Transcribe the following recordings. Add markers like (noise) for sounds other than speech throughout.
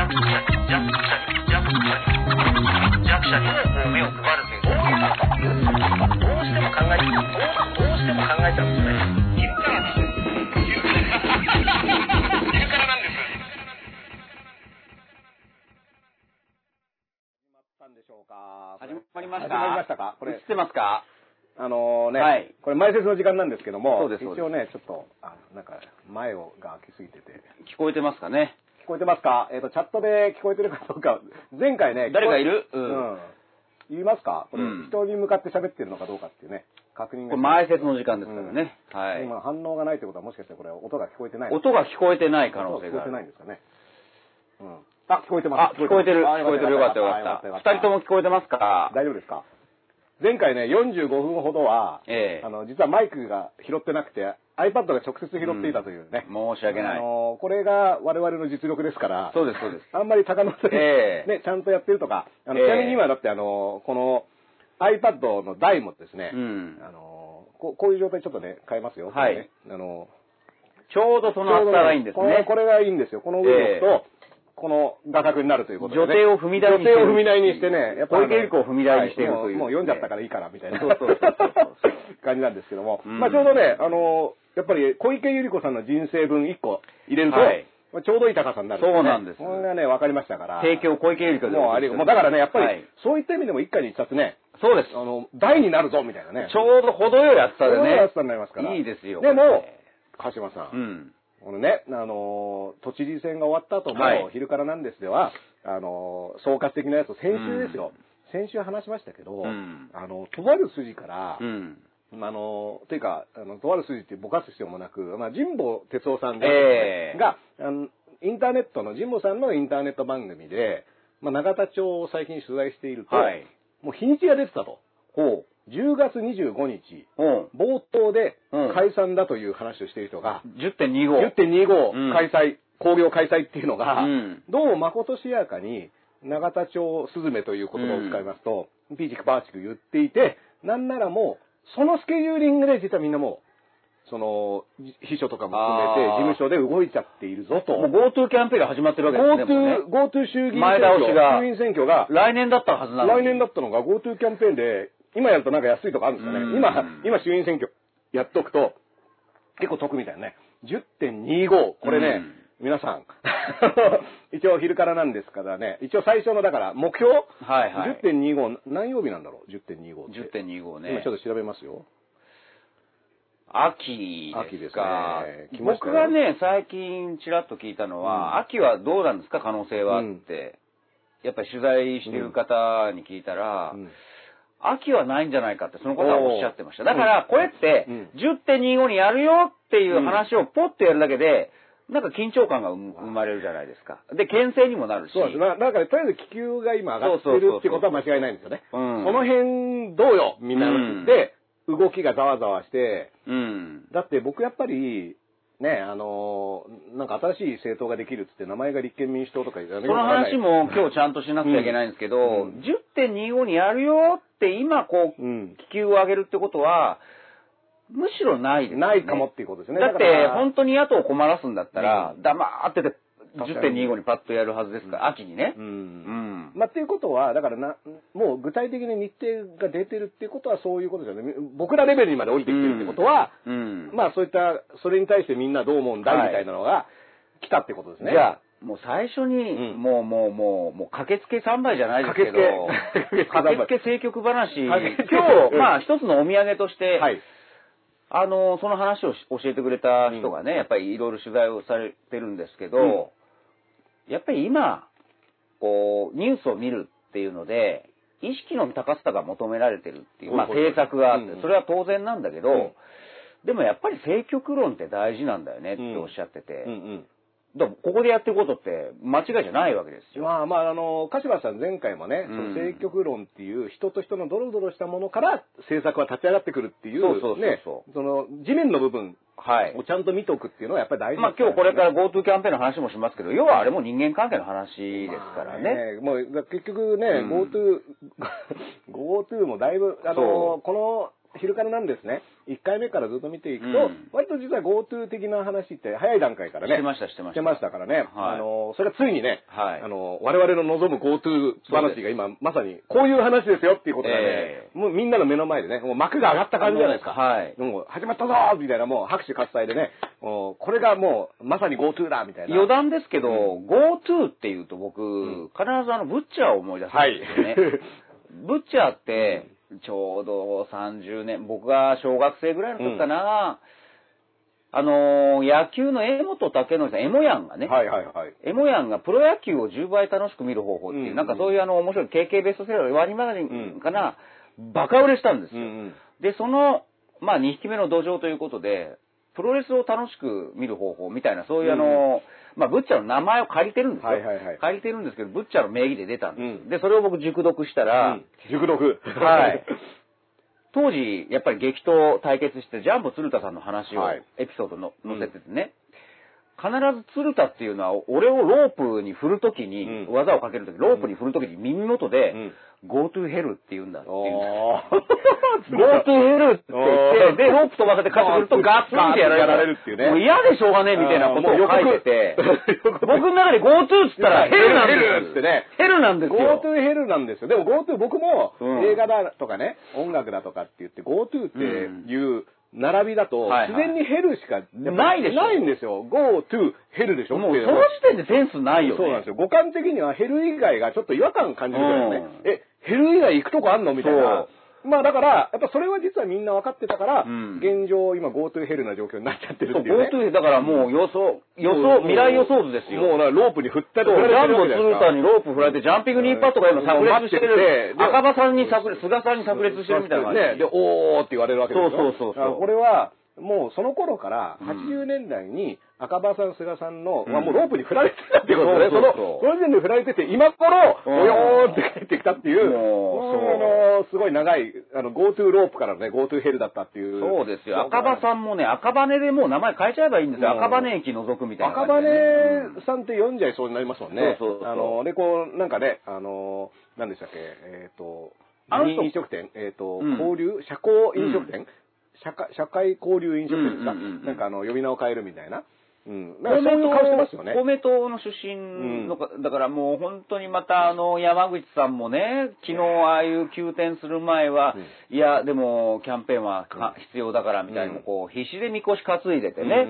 弱者目を配るというどうしても考えどうしても考えちゃうんですよね。昼からです。昼からなんです。たんでしょうか始まりました始まりましたか？これ映ってますか？あのね、はいこれ前説の時間なんですけども、一応ね、ちょっと、あなんか、前をが開きすぎてて、聞こえてますかね？聞こえてますか？えっ、と、チャットで聞こえてるかどうか、前回ね、誰がいる？うんうん。言いますか？これ、うん人に向かって喋ってるのかどうかっていうね、確認が。これ前説の時間ですからね。はい。今反応がないってことはもしかしてこれ音が聞こえてない音が聞こえてない可能性があ音が聞こえてないんる。ですかね？うん。あ、聞こえてます。あ、聞こえてる。あ聞こえてる。よかったよかった。二人とも聞こえてますか？大丈夫ですか？前回ね、45分ほどは、ええあの、実はマイクが拾ってなくて、iPad が直接拾っていたというね。申し訳ない。あの、これが我々の実力ですから、そうです、そうです。あんまり高野さん、ええね、ちゃんとやってるとか、あの、ええちなみに今だってあの、この iPad の台もですね、うんあのこう、こういう状態ちょっとね、変えますよ。はいあの、ちょうどその厚さがいいんですね。これがいいんですよ。この上に置くと、えこの画角になるということで、ね。女帝を踏み台にしてる女帝を踏み台にしてね、やっぱ小池百合子を踏み台にしているはというもう読んじゃったからいいから、みたいな。感じなんですけども。うんまあちょうどね、あの、やっぱり小池百合子さんの人生分1個入れると、はいまあちょうどいい高さになる、そうなんですこれがね、分かりましたから。提供小池百合子でもうありもうだからね、やっぱり、はいそういった意味でも一回に一冊ね、そうです。あの、大になるぞ、みたいなね。ちょうど程よい厚さでねそういう厚。さになりますから。いいですよ。でも鹿島さん。うん。このね、あのー都知事選が終わった後も、はい昼からなんですでは、あのー総括的なやつを先週ですよ、先週話しましたけど、うんあの、とある筋から、うん。あの、というか、あの、とある筋ってぼかす必要もなく、まあ、神保哲夫さんで、ええが、あの、インターネットの、神保さんのインターネット番組で、まあ、永田町を最近取材していると、はい。もう日にちが出てたと。ほ10月25日、う。うん。冒頭でうん解散だという話をしている人が、10.25。10.25開催、工業開催っていうのが、うんどうもまことしやかに、永田町スズメという言葉を使いますと、ピーチクパーチク言っていて、なんならもう、そのスケジューリングで実はみんなもう、その、秘書とかも含めて事務所で動いちゃっているぞと。もう GoTo キャンペーンが始まってるわけですね。GoTo、GoTo 衆議院前選挙、が衆院選挙が、来年だったはずなのに。来年だったのが GoTo キャンペーンで、今やるとなんか安いとかあるんですかね。うん今、今衆院選挙やっとくと、結構得みたいなね。10.25。これね、うん皆さん、(laughs) 一応昼からなんですからね、一応最初のだから目標、はいはい。10.25、何曜日なんだろう ?10.25 って。10.25ね。今ちょっと調べますよ。秋秋ですですか。ね来ましたよ僕がね、最近ちらっと聞いたのは、うん秋はどうなんですか、可能性はうんって。やっぱり取材してる方に聞いたら、うん秋はないんじゃないかって、その方はおっしゃってました。だから、これってうん、10.25にやるよっていう話をポッとやるだけで、なんか緊張感が生生まれるじゃないですか。で、牽制にもなるし。そうです。なだから、とりあえず気球が今上がってるってことは間違いないんですよね。うんその辺どうよみんなうんで、動きがざわざわして、うん。だって僕やっぱり、ね、あのーなんか新しい政党ができるっつって名前が立憲民主党とかそその話も今日ちゃんとしなくちゃいけないんですけど、うん10.25にやるよって今こう、うん。気球を上げるってことは、むしろないですよね。ないかもっていうことですね。だって本当に野党を困らすんだったら、うん黙ってて確かに10.25にパッとやるはずですから、秋にねう。。うんん。まあ、っていうことは、だからな、もう具体的に日程が出てるっていうことはそういうことですよね。僕らレベルにまで降りてきてるってことは、うん。まあそういった、それに対してみんなどう思うんだはいみたいなのが来たってことですね。じゃあ、もう最初に、うんもうもうもう、もう駆けつけ3杯じゃないですけど、駆けつけ政局話、今日、まあ一つのお土産として、はい。あの、その話をし教えてくれた人がね、やっぱりいろいろ取材をされてるんですけど、やっぱり今、こう、ニュースを見るっていうので、意識の高さが求められてるっていう、まあ政策があってうん、それは当然なんだけど、うん。でもやっぱり政局論って大事なんだよねっておっしゃってて、うんうん。だからここでやってることって間違いじゃないわけですよ。まあまあ、あの、柏さん前回もね、うんその政局論っていう人と人のドロドロしたものから政策は立ち上がってくるっていう、そうそうねその地面の部分はいを。ちゃんと見とくっていうのはやっぱり大事まあ今日これからら GoTo キャンペーンの話もしますけど、要はあれも人間関係の話ですからね。もうだ結局ね、うん GoTo、(laughs) GoTo もだいぶ、あその、この昼からなんですね、1回目からずっと見ていくと、うん。割と実は GoTo 的な話って早い段階からね、してましたしてました。してましたからね、はい。あの、それがついにね、はい。あの、我々の望む GoTo 話が今、まさに、こういう話ですよっていうことがね、えもうみんなの目の前でね、もう幕が上がった感じじゃないですか。はい。もう始まったぞーみたいな、もう拍手喝采でね、もうこれがもう、まさに GoTo だみたいな。余談ですけど、GoTo っていうと僕、ん。必ずあの、ブッチャーを思い出すんはいですよね。ブッチャーって、ちょうど30年、僕が小学生ぐらいの時かな、あのー野球の江本武則さん、エモヤンがね、はいはいはい。エモヤンがプロ野球を10倍楽しく見る方法っていう、うんなんかそういうあの面白い KK ベストセラー、ワニマガジンかな、バカ売れしたんですよ。うんうん。で、その、まあ、2匹目の土壌ということで、プロレスを楽しく見る方法みたいな、そういうあの、まあ、ブッチャーの名前を借りてるんですよ。はいはいはい借りてるんですけど、ブッチャーの名義で出たんですよ。うんで、それを僕熟読したら、うん熟読。はい。当時、やっぱり激闘対決して、ジャンボ鶴田さんの話を、はいエピソードの載せててね、必ず鶴田っていうのは、俺をロープに振るときに、うん。技をかけるとき、ロープに振るときに耳元で、うん。Go to hell って言うんだっていう。んですおー Go to hell って言って、で、ロープ飛ばせて勝ってくるとガッツンってやられる。っていうね。もう嫌でしょうがねえみたいなことを書いてて。(laughs) 僕の中で Go to っつったらヘルなんですヘルってね。ヘルなんですよ。GoTo ヘルなんですよ。でも GoTo 僕もうん。映画だとかね、音楽だとかって言って GoTo っていう並びだとはいはい自然にヘルしかないでしょないんですよ。GoTo ヘルでしょもうその時点でセンスないよね。そうなんですよ。五感的にはヘル以外がちょっと違和感感じるぐらいのね。うんえ、ヘル以外行くとこあんの？みたいな。まあだから、やっぱそれは実はみんな分かってたから、うん現状今 GoTo ヘルな状況になっちゃってるっていうね。GoTo だからもう予想、予想、未来予想図ですよ。もうなロープに振ったりそうジャンボる鶴田にロープ振られて、ジャンピングニーパットが今炸裂してる。て赤羽さんに炸裂、菅さんに炸裂してるみたいな感じ。ね。で、おーって言われるわけですよ。そうそうそうそうこれは、もうその頃からうん80年代に赤羽さん、菅さんの、うん。まあもうロープに振られてたってことで、その、その時点で振られてて、今頃、うん。およーって帰ってきたっていう、そのすごい長い、あの、GoTo ロープからのね、GoTo ヘルだったっていう。そうですよ。赤羽さんもね、赤羽でもう名前変えちゃえばいいんですよ。うん。赤羽駅除くみたいなね、羽さんって読んじゃいそうになりますもんね。そうそうそう。あの、で、こう、なんかね、あの、何でしたっけ、えっ、と、あの人。飲食店、えっ、と、うん。交流、社交飲食店、社会、社会交流飲食店ですか、うんうんうんうん。なんかあの、呼び名を変えるみたいな。うん。なんかそういう顔してますよね。公明党の出身のか、だからもう本当にまたあの山口さんもね、昨日ああいう急転する前は、いや、でもキャンペーンはか必要だからみたいな、こう必死でみこし担いでてね。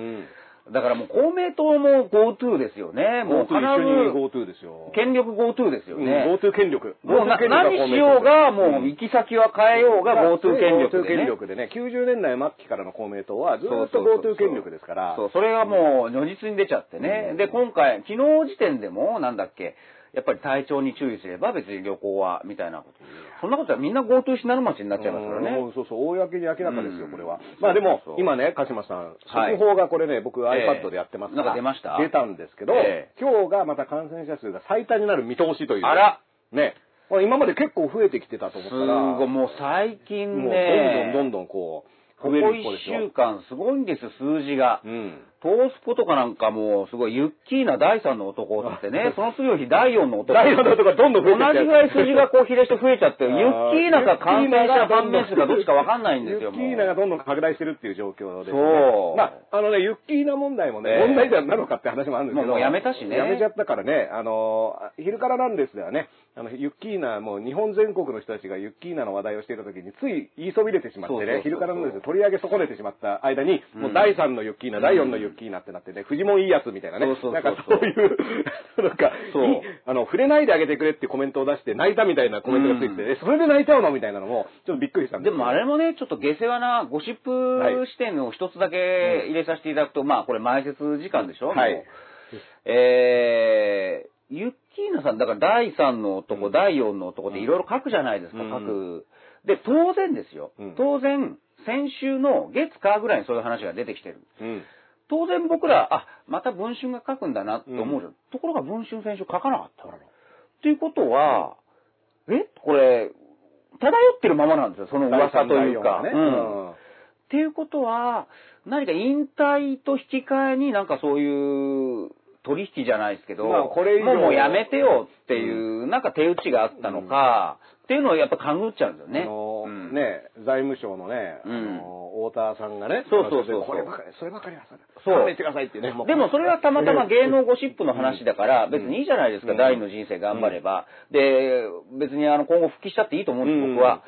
うんだからもう公明党も GoTo ですよね。もう GoTo 一緒に必 GoTo ですよ。ず権力 GoTo ですようんね。GoTo 権力。もうな GoTo 何しようが、もう行き先は変えようが GoTo 権力 GoTo でね。権力でね、90年代末期からの公明党はずっと GoTo 権力ですから。そう、それがもう如実に出ちゃってね。うんで、今回、昨日時点でも、なんだっけ、やっぱり体調に注意すれば別に旅行は、みたいなこと。そんなことはみんな GoTo しなる町になっちゃいますからうんね。そうそう、公に明らかですよ、うんこれは。まあでも今ね、鹿島さん、はい速報がこれね、僕ええ iPad でやってますから、出ました？出たんですけど、ええ今日がまた感染者数が最多になる見通しという。あらね。まあ今まで結構増えてきてたと思っすたら、ごい、もう最近もうね、どんどんどんどんこう、ここ増える1一週間すごいんですよ、数字が。うん。トースポとかなんかもう、すごい、ユッキーな第3の男ってね、その次の日第4の男。第四の男がどんどん増えて同じぐらい数字がこう比例して増えちゃって、ユッキーナか感染者判明数かどっちかわかんないんですよ、ユッキーナがどんどん拡大してるっていう状況ですね。そうまあ、あのね、ユッキーナ問題もね、ええ問題ではなのかって話もあるんですけど。もうやめたしねやめちゃったからね、あの、昼からなんですではね、あの、ユッキーナ、もう日本全国の人たちがユッキーナの話題をしていた時に、つい言いそびれてしまってね、昼からなんですで取り上げ損ねてしまった間に、うん。もう第3のユッキーナ、第4のユッキーナってなってね、フジモンいいやつみたいなね、なんかそういう、(laughs) なんか、そう。あの、触れないであげてくれってコメントを出して泣いたみたいなコメントがついてそれで泣いちゃうのみたいなのも、ちょっとびっくりしたんでですもあれもね、ちょっと下世話なゴシップ視点を一つだけ入れさせていただくと、まあこれ前説時間でしょ？はい。えー、ユッキーナさん、だから第3の男、うん第4の男でいろいろ書くじゃないですか、うん書く。で、当然ですよ。うん当然、先週の月火ぐらいにそういう話が出てきてる。うん。当然僕ら、あ、また文春が書くんだなって思うじゃん。ところが文春先週書かなかった。っていうことは、え？これ、漂ってるままなんですよ、その噂というか。ね。うんっていうことは、何か引退と引き換えになんかそういう取引じゃないですけど、まあこれもうもうやめてよっていう、なんか手打ちがあったのか、っていうのをやっぱ勘ぐっちゃうんですよね。あのうん。んね、財務省のね、うん。あの、太田さんがね、そうそうそうこればかり、そればかりはさ、そう。勘弁してくださいってね。う。でもそれはたまたま (laughs) 芸能ゴシップの話だから、ん。別にいいじゃないですか、うん。第二の人生頑張れば。で、別にあの今後復帰したっていいと思うんです、うん。僕は。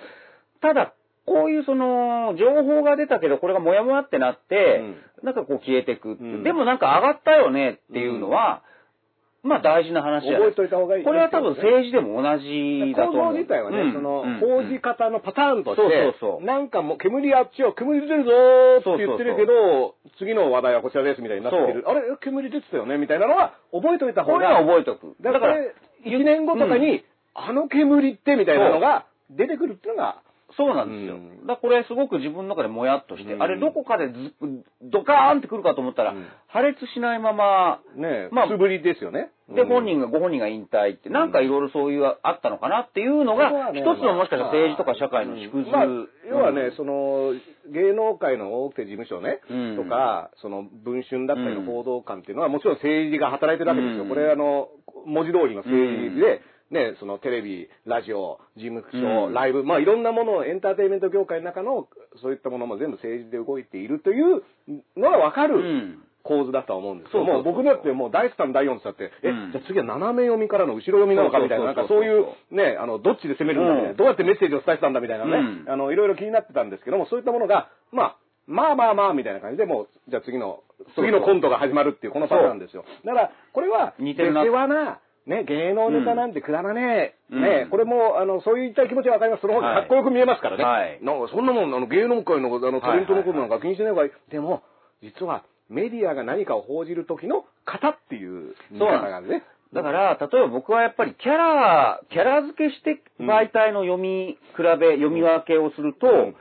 ただ、こういうその、情報が出たけど、これがモヤモヤってなって、なんかこう消えてく。うん。でもなんか上がったよねっていうのは、まあ大事な話じゃない。覚えといた方がいいね。これは多分政治でも同じだと構思う。造自体はね、うん。その、うん。報じ方のパターンとして、そうそうそう。なんかもう煙あっちを煙出てるぞーって言ってるけど、次の話題はこちらですみたいになってる。あれ？煙出てたよね？みたいなのは覚えといた方これはが、覚えとく。だから、1年後とかに、あの煙ってみたいなのが出てくるっていうのが、そうなんですよ。うん。だからこれすごく自分の中でもやっとして、うん。あれどこかでずドカーンってくるかと思ったら、うん。破裂しないまま、ね、まあ素振りですよね。で、本人が、が、ご本人が引退って、なんかいろいろそういうあったのかなっていうのが、一つのもしかしたら政治とか社会の縮図。まあ、要はね、うん。その、芸能界の大手事務所ね、うん。とか、その、文春だったりのうん。報道官っていうのは、もちろん政治が働いてるわけですよ。うん。これ、あの、文字通りの政治で、ね、そのテレビ、ラジオ、事務所、うん。ライブ、まあいろんなものをエンターテインメント業界の中の、そういったものも全部政治で動いているというのがわかるうん。構図だとは思うんですけどそうそうそう。もう僕だってもう第3、第4って言ったって、えうん、じゃあ次は斜め読みからの後ろ読みなのかみたいな、なんかそういうね、あの、どっちで攻めるんだみたいな、うん。どうやってメッセージを伝えてたんだみたいなね、うん。あの、いろいろ気になってたんですけども、そういったものが、まあ、まあまあまあみたいな感じでもう、じゃあ次の、次のコントが始まるっていうこのパターンですよ。だから、これは、似てるな、ね、芸能ネタなんてくだらねえ、うんね、これも、あの、そういった気持ちはわかります。その方がかっこよく見えますからね。はいなんか、そんなもん、あの、芸能界の、あの、タレントのことなんか気にしない方がいい。でも、実は、メディアが何かを報じる時の型っていう見方があるね。だから、例えば僕はやっぱりキャラ、キャラ付けして媒体の読み比べ、読み分けをすると、うん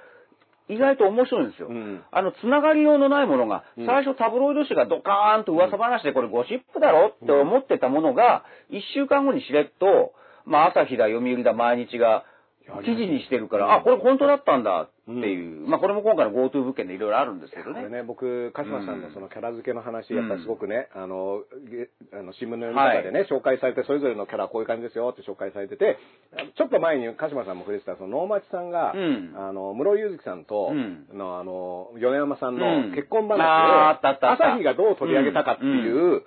意外と面白いんですよ。うん。あの、つながりようのないものが、うん。最初タブロイド紙がドカーンと噂話でこれゴシップだろって思ってたものが、一週間後にしれっと、まあ、朝日だ、読売だ、毎日が、記事にしてるから、あ、これ本当だったんだっていう。まあ、これも今回の GoTo 物件でいろいろあるんですけどね。これね、僕、鹿島さんのそのキャラ付けの話、やっぱりすごくね、あの、げあの新聞の読み方でね、紹介されて、それぞれのキャラはこういう感じですよって紹介されてて、ちょっと前に鹿島さんも触れてた、その能町さんが、うん。あの、室井祐月さんと、うん。の、あの、米山さんうん。の結婚話を、朝日がどう取り上げたかっていう、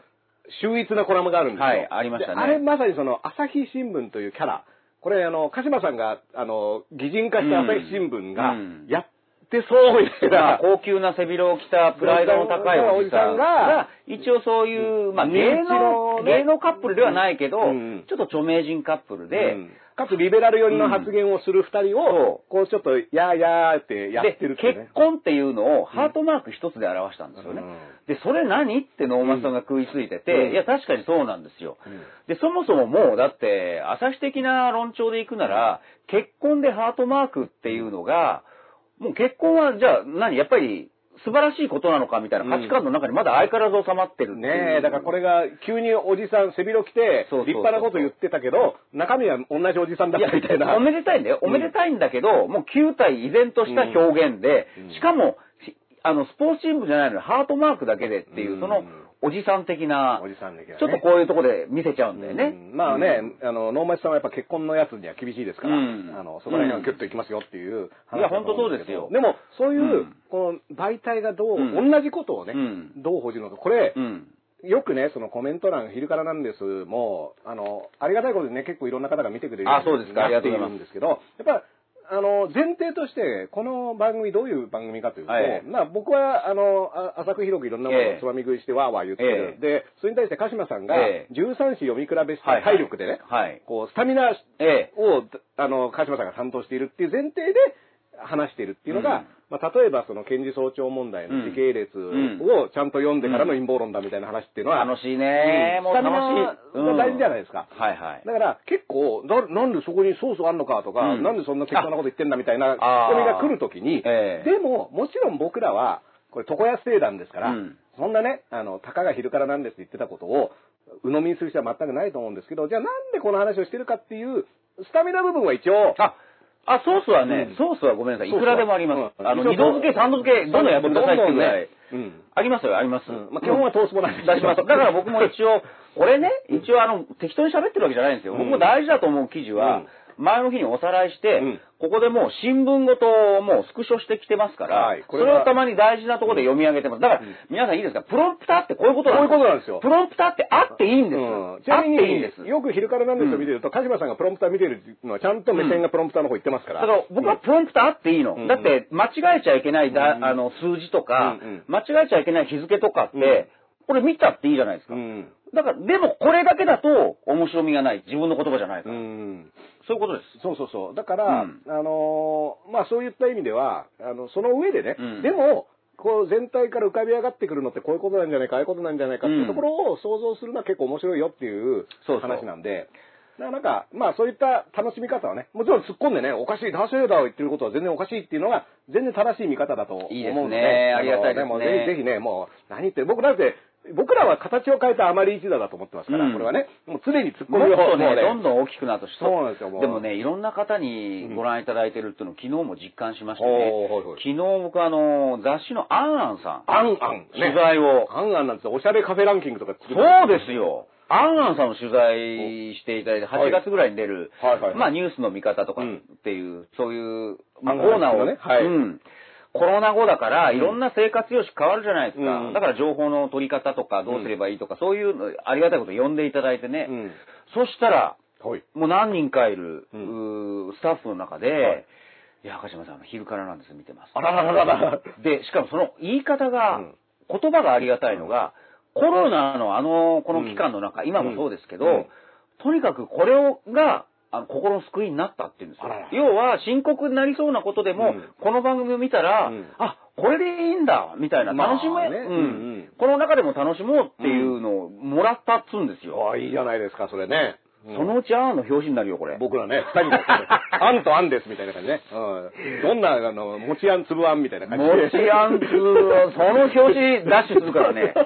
秀逸なコラムがあるんですよ。はいありましたね。であれまさにその、朝日新聞というキャラ、これあの、鹿島さんが、あの、擬人化した朝日新聞がうん、やってそうみたいな、まあ、高級な背広を着たプライドの高いおじさん。が、一応そういう、まあ、芸能、ね。芸能カップルではないけど、うん。ちょっと著名人カップルで、うんかつリベラル寄りの発言をする二人を、こうちょっと、やーやーってやってるってね。結。婚っていうのをハートマーク一つで表したんですよね。うん。で、それ何って能町さんが食いついてて、うん。いや、確かにそうなんですよ。うん。で、そもそももう、だって、朝日的な論調でいくなら、結婚でハートマークっていうのが、もう結婚は、じゃあ、何？やっぱり、素晴らしいことなのかみたいな価値観の中にまだ相変わらず収まってる。ねえ、だからこれが急におじさん背広着て、立派なこと言ってたけど、中身は同じおじさんだったみたいな。おめでたいんだよ。おめでたいんだけど、もう球体依然とした表現で、うんしかも、しあの、スポーツ新聞じゃないのにハートマークだけでっていう、うんその、おじさん的な、おじさんだけどね。ちょっとこういうとこで見せちゃうんだよね。うん。まあね、あの、能町さんはやっぱ結婚のやつには厳しいですから、うん。あの、そこら辺はギュッといきますよっていう話いや本当そうですよ。でも、そういう、うん。この媒体がどう、うん。同じことをね、うん。どう報じるのか。これ、うん。よくね、そのコメント欄、昼からなんですも、あの、ありがたいことでね、結構いろんな方が見てくれるあそうですか。ありがとうございます。んですけど、やっぱ、あの、前提として、この番組どういう番組かというと、はいまあ僕は、あの、あ浅く広くいろんなものええをつまみ食いしてわーわー言ってる。えで、それに対して鹿島さんが、ええ13紙読み比べしたはい体力でね、はい。こう、スタミナええ。を、あの、鹿島さんが担当しているっていう前提で話しているっていうのが、うん。まあ、例えばその検事総長問題の時系列をちゃんと読んでからの陰謀論だみたいな話っていうのは、楽しいね、もうスタミ楽しい。ナが大事じゃないですか。はいはい。だから結構な、なんでそこにソースあんのかとか、うん。なんでそんな適当なこと言ってんだみたいなツあッコミが来るときに、ええ。でも、もちろん僕らは、これ床屋生団ですから、うん。そんなね、あの、たかが昼からなんですって言ってたことを、鵜呑みにする必要は全くないと思うんですけど、じゃあなんでこの話をしてるかっていう、スタミナ部分は一応、あ、あ、ソースはね、うんソースはごめんなさい。いくらでもあります。うんあの、二度漬け、三度漬け、どんどんやってくださいっていうぐらい。うん。ありますよ、あります。うんまあ基本はトースポなんです出します。だから僕も一応、これね、一応あの、適当に喋ってるわけじゃないんですよ。うん僕も大事だと思う記事は、前の日におさらいして、うんここでもう新聞ごともうスクショしてきてますから、そはいこれをたまに大事なところで読み上げてます。だから、皆さんいいですか？プロンプターってこういうことなんですこういうことなんですよプロンプターってあっていいんです。うんちなみあっていいんです。に、よく昼からなんですよ見てると、鹿島さんがプロンプター見てるのは、ちゃんと目線がプロンプターの方行ってますから。だから僕はプロンプターあっていいの。うんだって間違えちゃいけないだ、うんあの数字とか、間違えちゃいけない日付とかって、これ見たっていいじゃないですか。うん。だから、でもこれだけだと面白みがない。自分の言葉じゃないかうら。ん。そういうことです。そうそうそう。だから、うん。あのーまあそういった意味では、あの、その上でね、うん。でも、こう全体から浮かび上がってくるのってこういうことなんじゃないか、ああいうことなんじゃないかっていうところを想像するのは結構面白いよっていうそうそう。話なんで、だからなんか、まあそういった楽しみ方はね、もちろん突っ込んでね、おかしい、ダースレーダーを言ってることは全然おかしいっていうのが、全然正しい見方だと思うので、いいですね。ありがたいですね。のもぜひぜひね、もう、何言ってる、僕だって、僕らは形を変えたあまり一打だと思ってますから、うん。これはね、もう常に突っ込もっみをとね、もうどんどん大きくなってそうなんですよもう。でもね、いろんな方にご覧いただいてるっていうのを昨日も実感しましてね。昨日僕あの、雑誌のアンアンさん、アンアン、ね、取材を、アンアンなんですよ。おしゃれカフェランキングとか作ってそうですよ。アンアンさんの取材していただいて、8月ぐらいに出る、はいはいはい。まあニュースの見方とかうんっていう、そういう、コーナーを、のね。はい。うん。コロナ後だから、いろんな生活様式変わるじゃないですか。うんだから情報の取り方とか、どうすればいいとか、そういうのありがたいこと呼んでいただいてね。うん。そしたら、はい。もう何人かいる、ううースタッフの中で、はいい、や、赤島さん、昼からなんです、見てます。あららららら。で、しかもその言い方が、うん言葉がありがたいのが、コロナのあの、この期間の中、今もそうですけど、うんとにかくこれをが、あの心の救いになったっていうんですよ。要は、深刻になりそうなことでも、うんこの番組を見たら、うんあ、これでいいんだ、みたいな、まあ楽しめ、うんねうんうんこの中でも楽しもうっていうのをもらったっつうんですよ。ああ、いいじゃないですか、それね。うんそのうちアーンの表紙になるよ、これ。僕らね、二人で、(laughs) あんとあんですみたいな感じね。うん。どんな、あの、餅あん粒あんみたいな感じで。もちあんつー、その表紙ダッシュするからね。(laughs)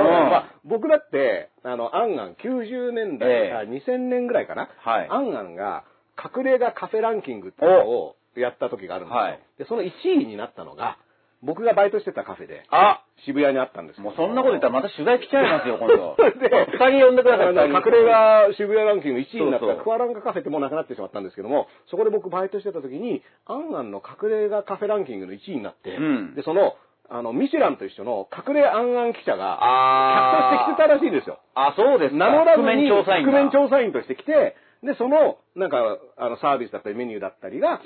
うん。まあ、僕だって、あの、アンアン90年代、ええ。あ2000年ぐらいかな。はい。アンアンが、隠れ家カフェランキングっていうのをやった時があるんですよ。はい。で、その1位になったのが、僕がバイトしてたカフェで、あ。渋谷にあったんですよ。もうそんなこと言ったらまた取材来ちゃいますよ、今度。(laughs) で二人呼んでください、隠れ家渋谷ランキング1位になったクアランカカフェってもうなくなってしまったんですけども、そこで僕バイトしてた時に、アンアンの隠れ家カフェランキングの1位になって、うん。で、その、あの、ミシュランと一緒の隠れアンアン記者が、あ客として来てたらしいんですよ。あ、そうですか。名乗らず覆面に、調査員が。覆面調査員として来て、で、その、なんか、あの、サービスだったりメニューだったりが、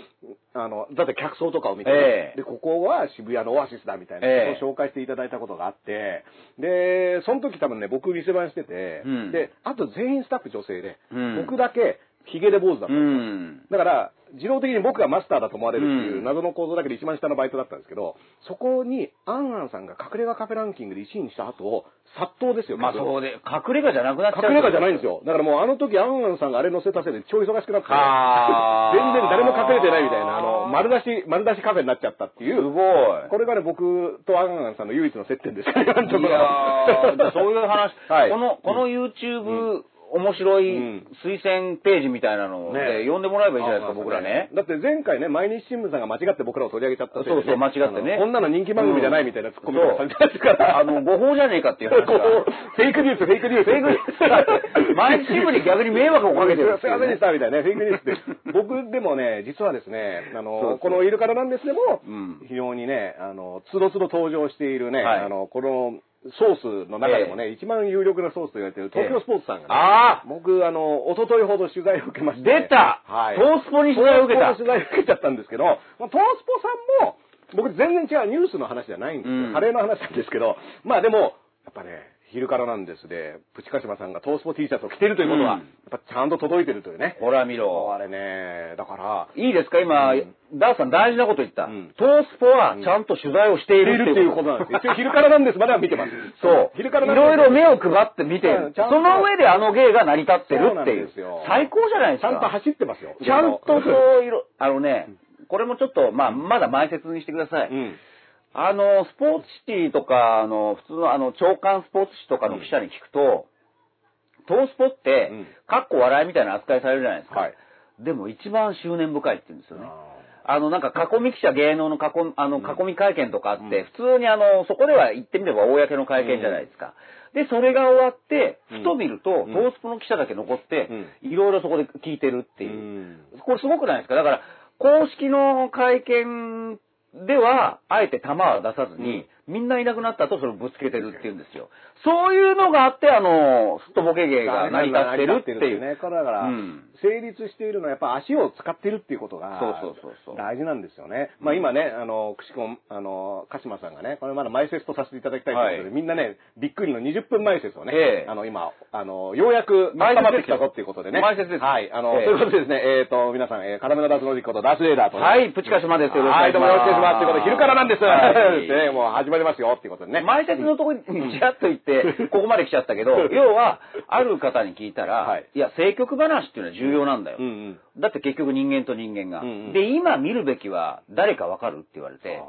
あの、だって客層とかを見て、ええで、ここは渋谷のオアシスだみたいなええことを紹介していただいたことがあって、で、その時多分ね、僕店番してて、うんで、あと全員スタッフ女性で、うん僕だけヒゲで坊主だったうんですよ。ん。だから、自動的に僕がマスターだと思われるっていううん謎の構造だけど一番下のバイトだったんですけど、そこにアンアンさんが隠れ家カフェランキングで1位にした後、殺到ですよ。まあそうで、隠れ家じゃなくなっちゃう。隠れ家じゃないんですよ。だからもうあの時アンアンさんがあれ乗せたせいで超忙しくなって、(laughs) 全然誰も隠れてないみたいな、あの、丸出し、丸出しカフェになっちゃったっていう。すごい。これがね、僕とアンアンさんの唯一の接点ですね、今のところそういう話、(laughs) はいこの、この YouTube、面白いうん。推薦ページみたいなので、ね。呼んでもらえばいいじゃないですか、僕らね。だって前回ね、毎日新聞さんが間違って僕らを取り上げちゃったそうそう間違ってね。こんなの人気番組じゃないみたいなツッコミとかされたから。あの、誤報じゃねえかっていう話。フェイクニュース、フェイクニュース。フェイクニュース。毎日新聞に逆に迷惑をかけてるすいうませんでしたみたいなね、フェイクニュースって。僕でもね、実はですね、あの、このイルカラなんですでもうん、非常にね、あの、つどつど登場しているね、はい。あの、このソースの中でもね、一番有力なソースと言われている東京スポーツさんがね、あ僕、あの、一昨日ほど取材を受けまして。出たはい。トースポに取材を受けたトースポの取材を受けちゃったんですけど、まあ、トースポさんも、僕全然違うニュースの話じゃないんですよ。うんカレーの話なんですけど、まあでも、やっぱね、昼からなんですで、プチカシマさんがトースポ T シャツを着ているということは、うんやっぱちゃんと届いてるというね。ほら見ろあ。れね、だから、いいですか？今、うんダースさん大事なこと言った。うんトースポはちゃんと取材をしていいるるっていうことなんです。一応昼からなんですまでは見てます。そう。昼からいろいろ目を配って見てる。その上であの芸が成り立ってるっていうですよ。最高じゃないですか。ちゃんと走ってますよ。ちゃんとそういろ、あのね、これもちょっと、まあ、まだ前説にしてください。うん。あの、スポーツシティとか、あの、普通のあの、長官スポーツ紙とかの記者に聞くと、トースポってうん、かっこ笑いみたいな扱いされるじゃないですか。はい。でも一番執念深いって言うんですよね。あの、なんか囲み記者、芸能の囲み、あの、うん囲み会見とかあって、うん普通にあの、そこでは言ってみれば公の会見じゃないですか。で、それが終わって、うんふと見ると、うんトースポの記者だけ残って、いろいろそこで聞いてるっていう。うんこれすごくないですか？だから、公式の会見では、あえて球は出さずに、みんないなくなった後それをぶつけてるっていうんですよ。そういうのがあって、あの、すっとぼけ芸が成り立ってるっていう。ね。だから、うん成立しているのはやっぱ足を使ってるっていうことがそうそうそうそう大事なんですよね。まあ今ね、あの、くしこ、あの、鹿島さんがね、これまだ前説とさせていただきたいということで、はいみんなね、びっくりの20分前説をね、ええあの今、あの、ようやく温まってきたぞっていうことでね。前説ですはい。あの、ええということでですね、えっ、と、皆さん、えー、カラメのダーツロジックことダースレーダーとね、はい、プチカシマです。よろしくおはい、どうもよろしくお願いします。ということで、昼からなんです。はい (laughs) ねもう始まりますよっていうことでね。前説のところにちらっと言って、(laughs) ここまで来ちゃったけど、(laughs) 要は、ある方に聞いたら、はいい、や、政局話っていうのは重要なんだよ。うんうん。だって結局人間と人間が。うんうんで、今見るべきは誰かわかるって言われて、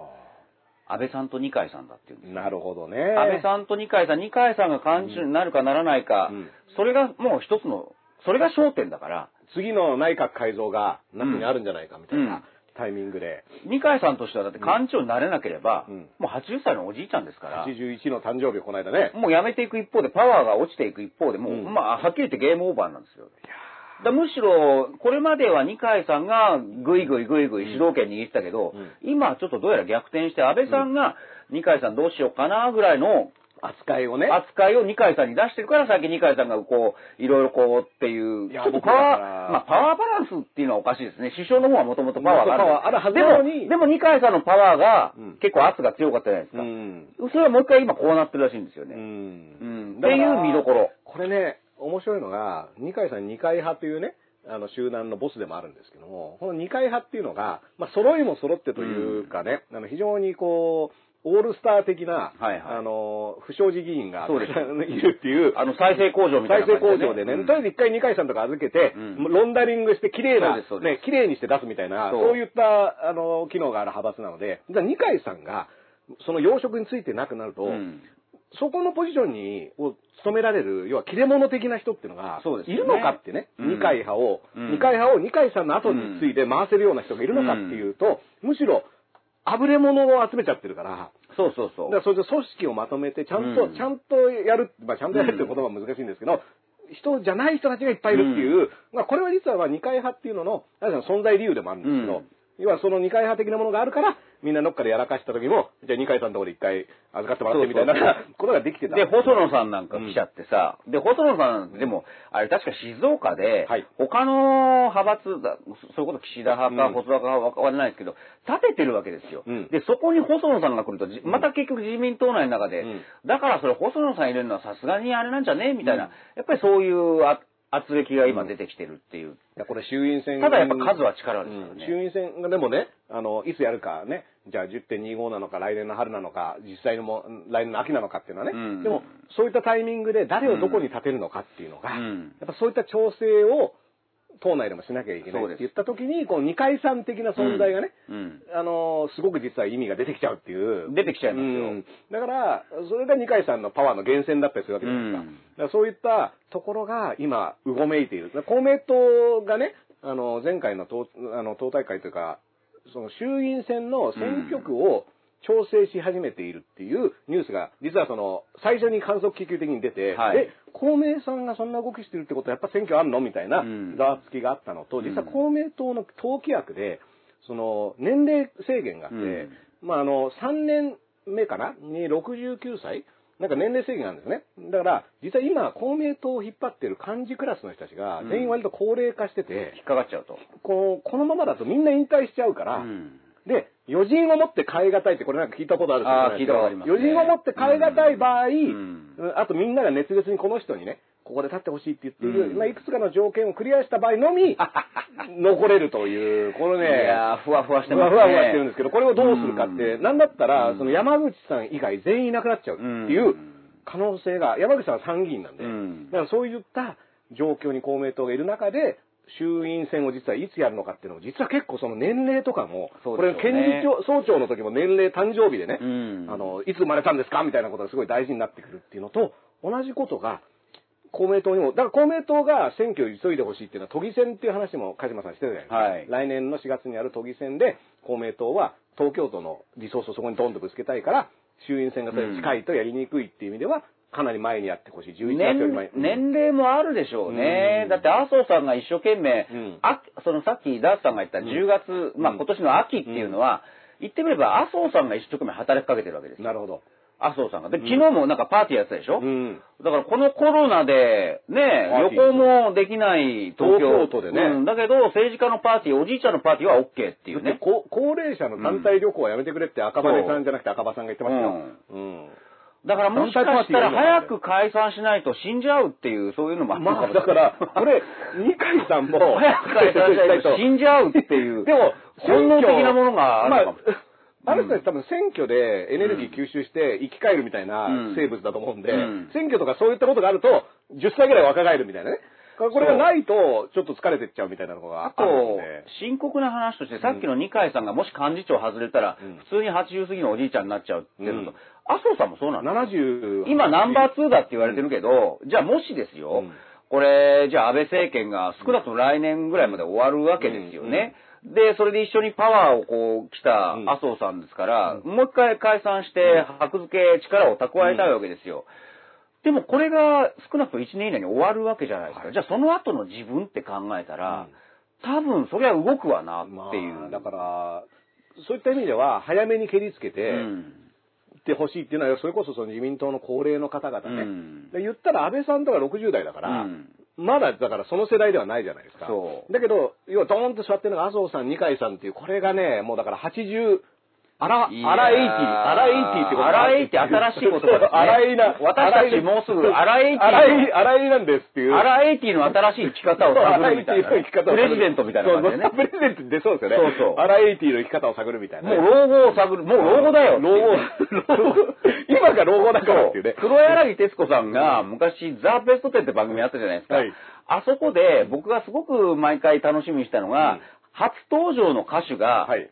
安倍さんと二階さんだって言うんですよ。なるほどね。安倍さんと二階さん、二階さんが幹事長になるかならないか、うんそれがもう一つの、それが焦点だから、次の内閣改造が夏にあるんじゃないかみたいうんなタイミングで、二階さんとしてはだって幹事長になれなければ、うん。もう80歳のおじいちゃんですから、81の誕生日をこの間ね、もうやめていく一方で、パワーが落ちていく一方で、もう、うん。まあ、はっきり言ってゲームオーバーなんですよ。だむしろ、これまでは二階さんがぐいぐいぐいぐい主導権握ってたけど、うん。今はちょっとどうやら逆転して、安倍さんが二階さんどうしようかなぐらいの扱いをね、扱いを二階さんに出してるから、さっき二階さんがこう、いろいろこうっていう、いやちょっとパワー、まあパワーバランスっていうのはおかしいですね。首相の方はもともとパワーがある。パワーあるはずでも、なのにでも二階さんのパワーがうん結構圧が強かったじゃないですうか。ん。それはもう一回今こうなってるらしいんですようね。うんん。っていう見どころ。これね、面白いのが、二階さん二階派というね、あの集団のボスでもあるんですけども、この二階派っていうのが、まあ、揃いも揃ってというかね、あの非常にこう、オールスター的な、はいはい。あの、不祥事議員が (laughs) いるっていう、あの、再生工場みたい再な感じで、生工場でね、うん。とりあえず一回二階さんとか預けて、うん。ロンダリングして綺麗な、ね、綺麗にして出すみたいな、そそうういった、あの、機能がある派閥なので、じゃあ二階さんが、その養殖についてなくなると、うん。そこのポジションに、を務められる、要は切れ者的な人っていうのが、いるのかってね、うん。二階派を、うん。二階派を二階さんの後について回せるような人がいるのかっていうと、むしろ、あぶれ者を集めちゃってるから、そうそうそう。だからそれで組織をまとめて、ちゃんと、うん。ちゃんとやる、まあ、ちゃんとやるっていう言葉は難しいんですけど、人じゃない人たちがいっぱいいるっていう、まあ、これは実はまあ二階派っていうのの、の存在理由でもあるんですけど、うん要はその二階派的なものがあるから、みんなどっかでやらかした時も、じゃあ二階さんのところで一回預かってもらってみたいなことができてた。で、細野さんなんか来ちゃってさ、で、細野さん、でも、あれ確か静岡で、はい。他の派閥だ、それこそ岸田派かうん。細田派かわからないですけど、立ててるわけですよ。うん。で、そこに細野さんが来ると、じまた結局自民党内の中で、うん。だからそれ細野さん入れるのはさすがにあれなんじゃねみたいな、うん。やっぱりそういうあ圧力が今出てきてるっていう。いやこれ衆院選ただやっぱ数は力ですからね。うん。衆院選がでもね、あの、いつやるかね、じゃあ10.25なのか、来年の春なのか、実際のも、来年の秋なのかっていうのはね、うん。でも、そういったタイミングで誰をどこに立てるのかっていうのが、うん。やっぱそういった調整を、党内でもしなきゃいけないって言った時に、こう、二階さん的な存在がね、うん。あのすごく実は意味が出てきちゃうっていう。出てきちゃいますよ。うん。だから、それが二階さんのパワーの源泉だったりするわけじゃないですか。うん。だからそういったところが今、うごめいている。公明党がね、あの、前回の党あの党大会というか、その衆院選の選挙区を調整し始めているっていうニュースが、実はその、最初に観測緊急的に出て、はい。え、公明さんがそんな動きしてるってことはやっぱ選挙あんのみたいなうん。ざわつきがあったのと、実は公明党の党規約で、その、年齢制限があって、うん。まあ、あの、3年目かな？に69歳？なんか年齢制限があるんですね。だから、実は今、公明党を引っ張ってる幹事クラスの人たちが、全員割と高齢化してて、引っかかっちゃうと。こうこのままだとみんな引退しちゃうから、うん。で、余人を持って変え難いって、これなんか聞いたことあるあ聞いたことありますね。余人を持って変え難い場合、んうん。あとみんなが熱烈にこの人にね、ここで立ってほしいって言っている、うん。まあ、いくつかの条件をクリアした場合のみ、(laughs) 残れるという、このいね、やーふわふわしてふますね。わふわふわしてるんですけど、これをどうするかって、うん。なんだったら、うん。その山口さん以外全員いなくなっちゃうっていう可能性が、山口さんは参議院なんで、うん。だからそういった状況に公明党がいる中で、衆院選を実はいつやるのかっていうのを、実は結構その年齢とかも、これそうですよね。県議長総長の時も年齢誕生日でね、うん。あの、いつ生まれたんですかみたいなことがすごい大事になってくるっていうのと、同じことが、公明党にも、だから公明党が選挙を急いでほしいっていうのは都議選っていう話も鹿島さんしてたじゃないですか。はい。来年の4月にある都議選で公明党は東京都のリソースをそこにドンとぶつけたいから、衆院選がそれに近いとやりにくいっていう意味では、かなり前にやってほしい。11月より前年。年齢もあるでしょうね。うんだって麻生さんが一生懸命、うんあそのさっきダースさんが言った10月、まあうん今年の秋っていうのは、言ってみれば麻生さんが一生懸命働きかけてるわけですよ。なるほど。麻生さんが。で、昨日もなんかパーティーやってたでしょ、うん。だからこのコロナで、ね旅行もできない東京。東京都でねうん、だけど政治家のパーティー、おじいちゃんのパーティーは OK っていうね。こ高齢者の団体旅行はやめてくれって赤羽さんじゃなくて赤羽さんが言ってますよ。うん。だからもしかしたら早く解散しないと死んじゃうっていう、そういうのもあるまあ、だから、これ、二階さんも、(laughs) 早く解散しないと死んじゃうっていう。でも、本能的なものがあるのかも。まあある人たち多分選挙でエネルギー吸収して生き返るみたいなうん。生物だと思うんで、うん。選挙とかそういったことがあると、10歳ぐらい若返るみたいなね。これがないと、ちょっと疲れてっちゃうみたいなのがあとで。、深刻な話として、さっきの二階さんがもし幹事長外れたらうん、普通に80過ぎのおじいちゃんになっちゃうっていうのとうん、麻生さんもそうなんです70。今ナンバー2だって言われてるけど、じゃあもしですよ、うん。これ、じゃあ安倍政権が少なくとも来年ぐらいまで終わるわけですよね。で、それで一緒にパワーをこう来たうん。麻生さんですから、もう一回解散して、箔付け力を蓄えたいわけですよ。でもこれが少なくとも1年以内に終わるわけじゃないですか。じゃあその後の自分って考えたら、多分そりゃ動くわなっていう。まあだから、そういった意味では、早めに蹴りつけて、うんってほしいっていうのは、それこそその自民党の高齢の方々ね。うんで言ったら安倍さんとか60代だから、うんまだだからその世代ではないじゃないですか。だけど、要はドーンと座ってるのが麻生さん、二階さんっていう、これがね、もうだから80、アラ、アラエイティ、アラエイティってことアラエイティ新しい言葉ですねアラエイな。私たちもうすぐアラエイティアラエイ、アラエイなんですっていう。アラエイティの新しい生き方を探るみたいな、アラエイティの生き方をプレジデントみたいな感じでねそう。プレジデントってそうですよね。そうそうアラエイティの生き方を探るみたいなね。もう老後を探る、もう老後だよ。老後。今が老後だからっていうね。黒柳徹子さんが昔、ザ・ベストテンって番組やったじゃないですか。はいあそこで僕がすごく毎回楽しみにしたのが、うん初登場の歌手がはい。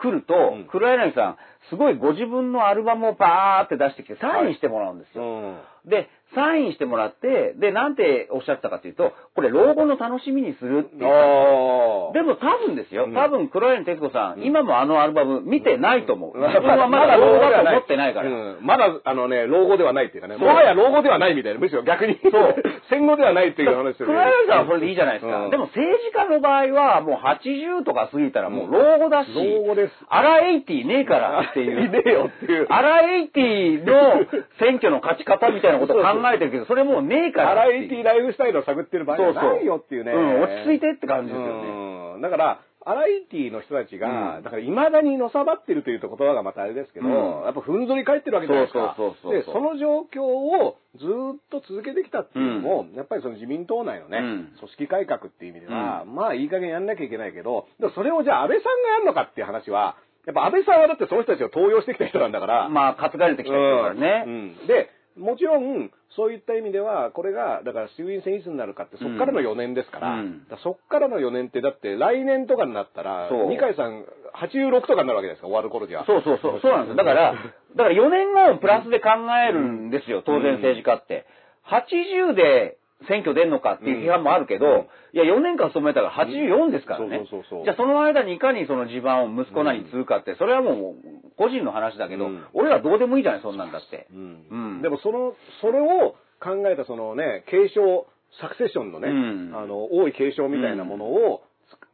来ると、うん黒柳さん、すごいご自分のアルバムをバーって出してきて、サインしてもらうんですよ。うん。で、サインしてもらって、で、なんておっしゃってたかというと、これ老後の楽しみにするっていう。あでも多分ですよう。ん多分黒柳徹子さん、今もあのアルバム見てないと思う。あ。自分はまだ老後だと思ってないから。うんまだ、あのね、老後ではないっていうかね、もはや老後ではないみたいな、むしろ逆に、そう (laughs) 戦後ではないっていう話ですよ黒柳さんはそれでいいじゃないですか。うんでも政治家の場合はもう80とか過ぎたらもう老後だし、老後です。アラエイティねえからっていう。(laughs) いねえよっていう。アラエイティの選挙の勝ち方みたいなことを考えてるけど、それもうねえからアっていう。ラエイティライフスタイルを探ってる場合じゃないよっていうね。うん、落ち着いてって感じですよね。うん。だから、アライティの人たちが、うん。だから未だにのさばってるというと言葉がまたあれですけど、うん。やっぱふんぞり返ってるわけじゃないですか。そうそうそうで、そう。その状況をずーっと続けてきたっていうのも、やっぱりその自民党内のね、うん。組織改革っていう意味では、まあいい加減やんなきゃいけないけど、でもそれをじゃあ安倍さんがやるのかっていう話は、やっぱ安倍さんはだってその人たちを登用してきた人なんだから、まあ、担がれてきた人だからね。うん。うん。で、もちろん、そういった意味では、これが、だから衆院選いつになるかって、そっからの4年ですから、うんだからそっからの4年って、だって来年とかになったら、二階さん86とかになるわけですか、終わる頃には。そうそうそう、そうなんですよ。だから、だから4年後をプラスで考えるんですよ、当然政治家って。80で選挙出んのかっていう批判もあるけど、うん。いや、4年間勤めたから84ですからね。じゃあその間にいかにその地盤を息子なりに継ぐかって、それはもう個人の話だけど、うん。俺らどうでもいいじゃない、そんなんだって。うん。うん。でもその、それを考えたそのね、継承、サクセッションのね、うん。あの、多い継承みたいなものを、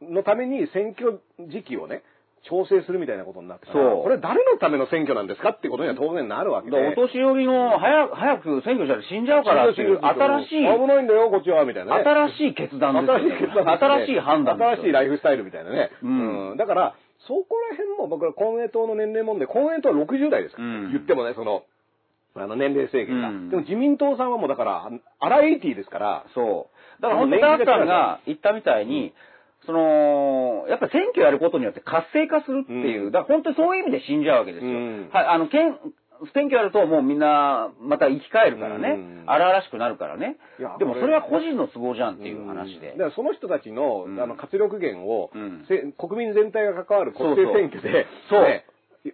のために選挙時期をね、調整するみたいなことになったら、そう。これ誰のための選挙なんですかっていうことには当然なるわけで。お年寄りの早く、早く選挙したら死んじゃうからっていう、新しい、危ないんだよ、こっちは、みたいなね。新しい決断ですよ、新しい決断新しい判断新しいライフスタイルみたいなね。うん。うん。だから、そこら辺も僕は公明党の年齢問題、公明党は60代ですから、うん。言ってもね、その、あの年齢制限が、うん。でも自民党さんはもうだから、アラエイティですから、そう。だから本当ダースさんが言ったみたいに、その、やっぱり選挙やることによって活性化するっていう、うん。だから本当にそういう意味で死んじゃうわけですよ。うん。はい、あの、けん選挙やるともうみんなまた生き返るからね、うん。荒々しくなるからね。いや。でもそれは個人の都合じゃんっていう話で。だか。らその人たちの,、うん。あの活力源を、国民全体が関わる国政選挙で、そう。ね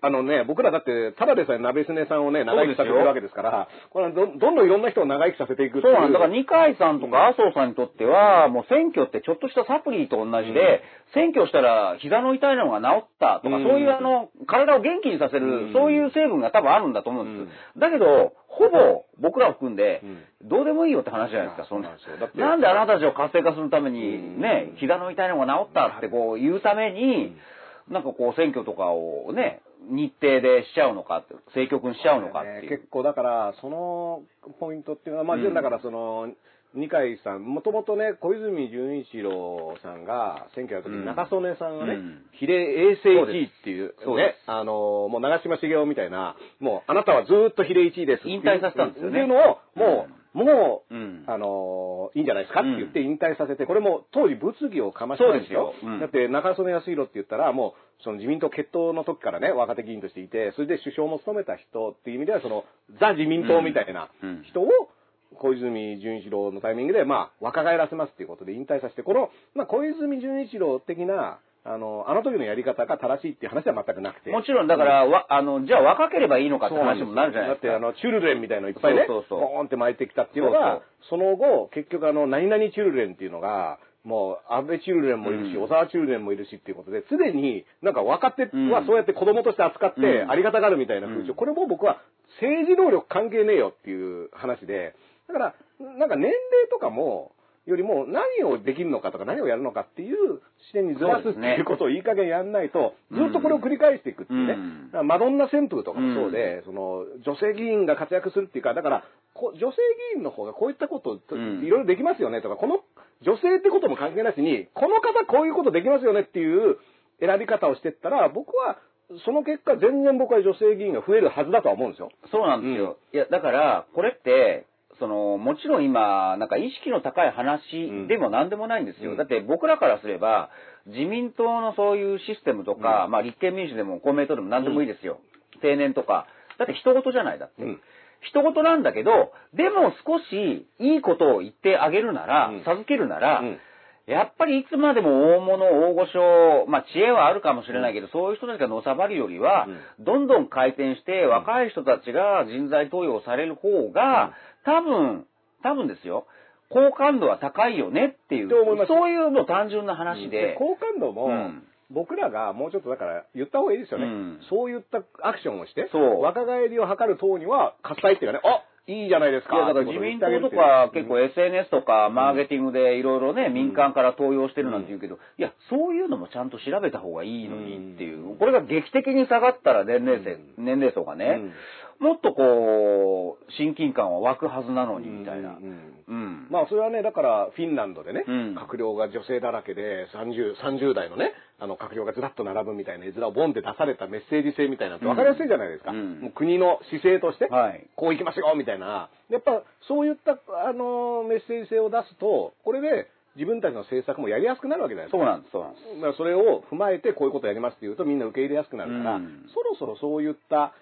あのね、僕らだって、ただでさえ鍋すねさんをね、長生きさせてるわけですから、これはどどんどんいろんな人を長生きさせていくっていう。う。そなんだ。だから二階さんとか麻生さんにとっては、もう選挙ってちょっとしたサプリと同じで、選挙したら膝の痛いのが治ったとか、うん。そういうあの、体を元気にさせる、うん。そういう成分が多分あるんだと思うんです。だけど、ほぼ僕らを含んで、どうでもいいよって話じゃないですか、そんな。そうなんですよ。だってなんであなたたちを活性化するために、うん。ね、膝の痛いのが治ったってこう言うために、なんかこう選挙とかをね、日程でしちゃうのかって、政局にしちゃうのかっていう。ね。結構だから、そのポイントっていうのは、まあ、うん。だからその、二階さん、もともとね、小泉純一郎さんが選挙やるときうんに中曽根さんがね、うん。比例衛生1位っていうねそうです、あの、もう長嶋茂雄みたいな、もうあなたはずっと比例1位です。引退させたんですよね。っていうのを、もう、もう、うん。あの、いいんじゃないですかって言って引退させて、これも当時物議をかましたんですよ。すよ。うん。だって中曽根康弘って言ったら、もう、その自民党決闘の時からね、若手議員としていて、それで首相も務めた人っていう意味では、その、ザ自民党みたいな人を、小泉純一郎のタイミングで、まあ、若返らせますっていうことで引退させて、この、まあ、小泉純一郎的な、あの、あの時のやり方が正しいっていう話は全くなくて。もちろん、だから、わ、あの、じゃあ若ければいいのかって話にもなるじゃないですか。だって、あの、チュルレンみたいのいっぱいね、そうそうそう。ボーンって巻いてきたっていうのが、その後、結局あの、何々チュルレンっていうのが、もう、安倍チュルレンもいるし、うん。小沢チュルレンもいるしっていうことで、常になんか若手うん。はそうやって子供として扱ってうん。ありがたがるみたいな風潮、うん。これも僕は政治能力関係ねえよっていう話で、だから、なんか年齢とかも、よりも何をできるのかとか何をやるのかっていう視点にずらすっていうことをいい加減やんないと、ずっとこれを繰り返していくっていうね。うんマドンナ旋風とかもそうで、その女性議員が活躍するっていうか、だからこ女性議員の方がこういったこといろいろできますよねとか、この女性ってことも関係なしに、この方こういうことできますよねっていう選び方をしてったら、僕はその結果全然僕は女性議員が増えるはずだとは思うんですよ。そうなんですよ。いや、だから、これって、その、もちろん今、なんか意識の高い話でも何でもないんですよ。うんだって僕らからすれば、自民党のそういうシステムとか、うんまあ立憲民主でも公明党でも何でもいいですよ。定年とか。だって人事じゃないだって。うん人事なんだけど、でも少しいいことを言ってあげるなら、うん授けるなら、うんやっぱりいつまでも大物、大御所、まあ知恵はあるかもしれないけど、そういう人たちがのさばるよりは、どんどん回転して、若い人たちが人材登用される方が、多分、多分ですよ、好感度は高いよねっていう、そういうもう単純な話で、好感度も、うん。僕らがもうちょっとだから言った方がいいですよね。うん。そういったアクションをして、若返りを図る党には、喝采っていうかね、あいいじゃないですか。いや、だから自民党とか結構 SNS とかマーケティングでいろいろね、民間から登用してるなんて言うけど、いや、そういうのもちゃんと調べた方がいいのにっていう。これが劇的に下がったら年齢層、年齢層がね、もっとこう、親近感は湧くはずなのにみたいな。まあそれはね、だからフィンランドでね、うん閣僚が女性だらけで30、30代のね、あの閣僚がずらっと並ぶみたいな絵面をボンって出されたメッセージ性みたいなのって分かりやすいじゃないですか。うんもう国の姿勢として、はい。こういきますよみたいな。やっぱそういった、あのメッセージ性を出すと、これで自分たちの政策もやりやすくなるわけじゃないですか。そうなんです、そうなんです。だからそれを踏まえてこういうことやりますっていうとみんな受け入れやすくなるから、うんそろそろそういったあ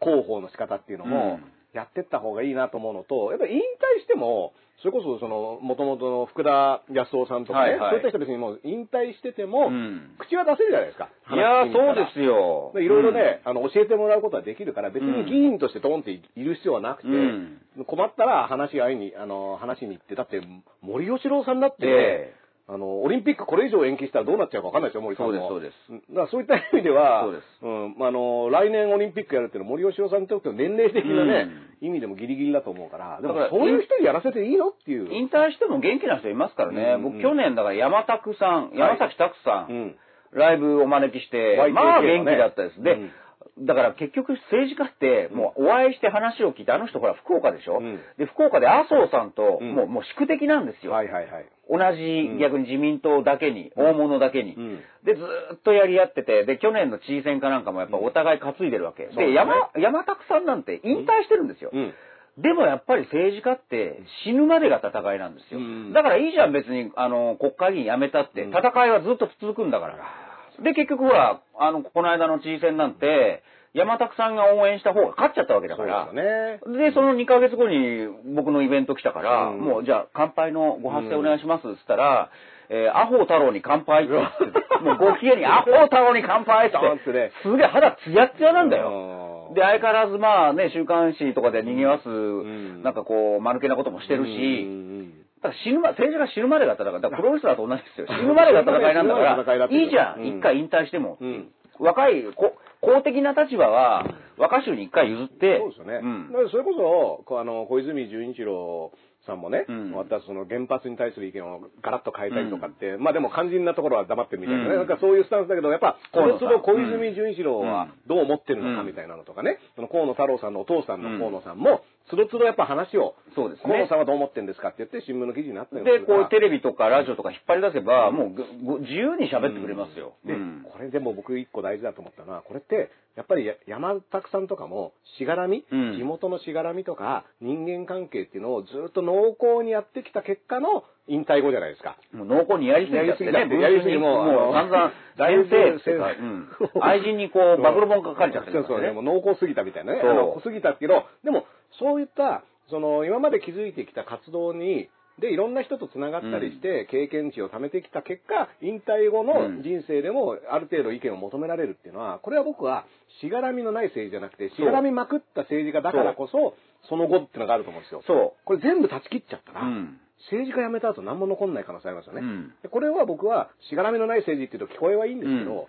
広報の仕方っていうのもうん。やってった方がいいなと思うのと、やっぱり引退しても、それこそその元々の福田康夫さんとかね、はいはい。そういった人別にもう引退してても、うん。口は出せるじゃないですか。いやー、そう話ですよ。いろいろね、あの、教えてもらうことはできるから、別に議員としてドンっている必要はなくて、うん。困ったら話し合いに、あの、話しに行って、だって、森喜朗さんだって、えあの、オリンピックこれ以上延期したらどうなっちゃうか分かんないですよ、森さんも。そうですそうだからそういった意味では、そうですうん、まああの、来年オリンピックやるっていうのは森喜朗さんにとっての年齢的なね、意味でもギリギリだと思うから、でもそういう人にやらせていいのっていう。引退しても元気な人いますからね。うん僕去年だから山拓さん、山崎拓さん、うん。ライブお招きして、YKK まあ元気だったです。で、うんだから結局政治家って、もうお会いして話を聞いて、あの人ほら福岡でしょ、うんで、福岡で麻生さんと、うんもう、もう宿敵なんですよ。はいはいはい。同じ、逆に自民党だけに、大物だけに。うんで、ずーっとやり合ってて、で、去年の知事選かなんかもやっぱお互い担いでるわけ。で、山、山拓さんなんて引退してるんですよ。うん。でもやっぱり政治家って死ぬまでが戦いなんですよ。うんだからいいじゃん別に、あの、国会議員辞めたって。うん戦いはずっと続くんだから。で、結局ほら、あの、この間の知事選なんて、山拓さんが応援した方が勝っちゃったわけだから。でね。で、その2ヶ月後に僕のイベント来たから、うん。もうじゃあ乾杯のご発声お願いしますっつったら、えーアホ太郎に乾杯って (laughs) もうご機嫌にアホ太郎に乾杯ってすげえ肌ツヤツヤなんだよ。よで、相変わらずまあね、週刊誌とかで賑わす、ん。なんかこう、間抜けなこともしてるし、し、だから死ぬま、政治が死ぬまでが戦い。だからプロレスラーと同じですよ。死ぬまでが戦いなんだから、ていいじゃん、うん。一回引退しても。うん。若い、こ公的な立場は、若衆に一回譲って、そうですよね。うん。だからそれこそ、こうあの、小泉純一郎さんもね、うん。またその原発に対する意見をガラッと変えたりとかって、まあでも肝心なところは黙ってるみたいなね。うん。なんかそういうスタンスだけど、やっぱ、その都度小泉純一郎はどう思ってるのかうんみたいなのとかね、その河野太郎さんのお父さんの河野さんも、つどつどやっぱ話を、そうですね河野さんはどう思ってるんですかって言って新聞の記事になったりもすで、るからこうテレビとかラジオとか引っ張り出せば、もうぐご自由に喋ってくれますよ。で、うんこれでも僕一個大事だと思ったのは、これって、やっぱりや山拓さんとかも、しがらみ、うん地元のしがらみとか、人間関係っていうのをずっと濃厚にやってきた結果の引退後じゃないですか。もう濃厚にやりすぎちゃってね、やりすぎってやりすぎもうもう散々、だいぶ先生愛人にこう、暴露本書かれちゃってるそうそうね。もう濃厚すぎたみたいなね。濃すぎたけど、でも、そういった、その、今まで築いてきた活動に、で、いろんな人と繋がったりして、経験値を貯めてきた結果、引退後の人生でも、ある程度意見を求められるっていうのは、これは僕は、しがらみのない政治じゃなくて、しがらみまくった政治家だからこそ、その後っていうのがあると思うんですよ。そこれ全部断ち切っちゃったう。ら、うん。政治家辞めた後何も残んない可能性ありますよね。うんでこれは僕は、しがらみのない政治っていうと聞こえはいいんですけど、うん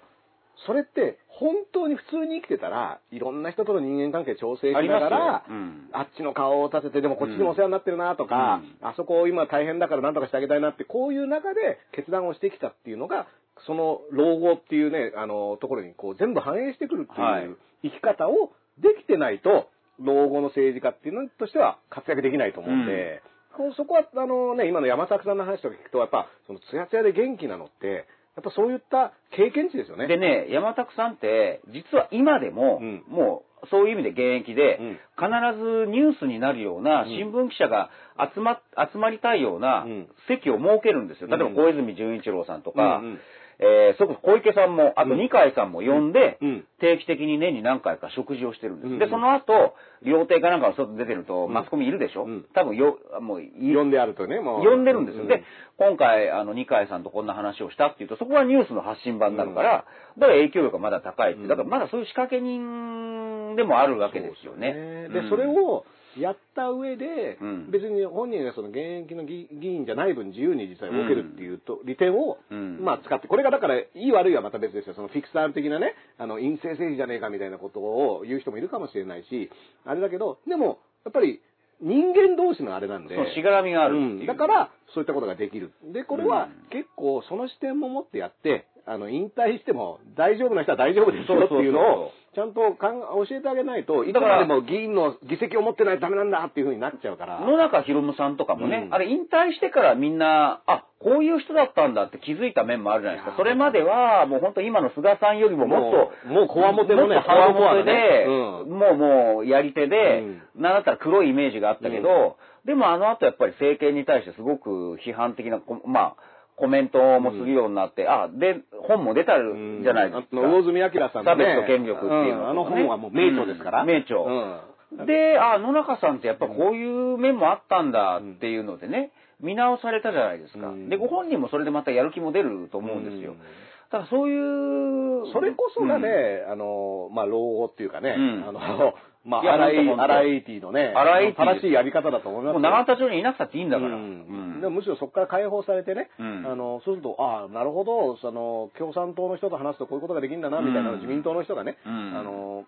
それって本当に普通に生きてたら、いろんな人との人間関係調整しながら、うん。あっちの顔を立てて、でもこっちにもお世話になってるなとか、あそこ今大変だから何とかしてあげたいなって、こういう中で決断をしてきたっていうのが、その老後っていうね、あの、ところにこう全部反映してくるってはい。いう生き方をできてないと、老後の政治家っていうのとしては活躍できないと思うんで、こうそこは、あのね、今の山作さんの話とか聞くと、やっぱ、そのツヤツヤで元気なのって、やっぱそういった経験値ですよね。でね、山拓さんって、実は今でも、うん。もう、そういう意味で現役で、うん。必ずニュースになるようなうん。新聞記者が集ま、集まりたいようなうん。席を設けるんですよ。例えばうん。小泉純一郎さんとか、うんうんえーそれこそ小池さんも、あとうん。二階さんも呼んで、うん。定期的に年に何回か食事をしてるんです。うん。で、その後、料亭かなんかの外出てると、ん。マスコミいるでしょ、うん。多分よ、もうい、呼んであるとね、もう。呼んでるんですよ。うで、今回、あの、二階さんとこんな話をしたっていうと、そこはニュースの発信版になるから、だから影響力がまだ高いって、うん。だからまだそういう仕掛け人でもあるわけですよね。で、うんそれ、をやった上で、うん別に本人がその現役の議議員じゃない分自由に実際動けるっていうと、利点を、うんまあ使って、これがだから、いい悪いはまた別ですよ。そのフィクサール的なね、あの、陰性政治じゃねえかみたいなことを言う人もいるかもしれないし、あれだけど、でも、やっぱり、人間同士のあれなんで。そう、しがらみがあるう。うんだから、そういったことができる。で、これはうん結構その視点も持ってやって、あの、引退しても大丈夫な人は大丈夫ですよっていうのを、ちゃんとかん教えてあげないと、いつまでも議員の議席を持ってないとダメなんだっていうふうになっちゃうから。野中宏夢さんとかもね、うん。あれ引退してからみんな、あ、こういう人だったんだって気づいた面もあるじゃないですか。それまでは、もう本当今の菅さんよりももっと、もうこわもてのねもっとこわもてで、ハードコアなね。うん。もうもうやり手で、うん。なんだったら黒いイメージがあったけど、でもあの後やっぱり政権に対してすごく批判的なコ、まあ、コメントもするようになって、あ、で、本も出たじゃないですか。魚住明さんのね。差別と権力っていうのね。ん。あの本はもう名著ですから。うん。名著。うん。で、あ、野中さんってやっぱこういう面もあったんだっていうのでね、見直されたじゃないですか。うん。で、ご本人もそれでまたやる気も出ると思うんですよ。うん。だからそういう、それこそがね、うん。あの、まあ、老後っていうかね、うん。あの、まあ、いや荒い、ほんとほんと荒いティのね、荒いティ正しいやり方だと思いますもう永田町にいなくたっていいんだから。うん。うん。でもむしろそこから解放されてね、うん。あのそうすると、ああ、なるほど、その共産党の人と話すとこういうことができるんだな、みたいなうん自民党の人がね、うん。あの、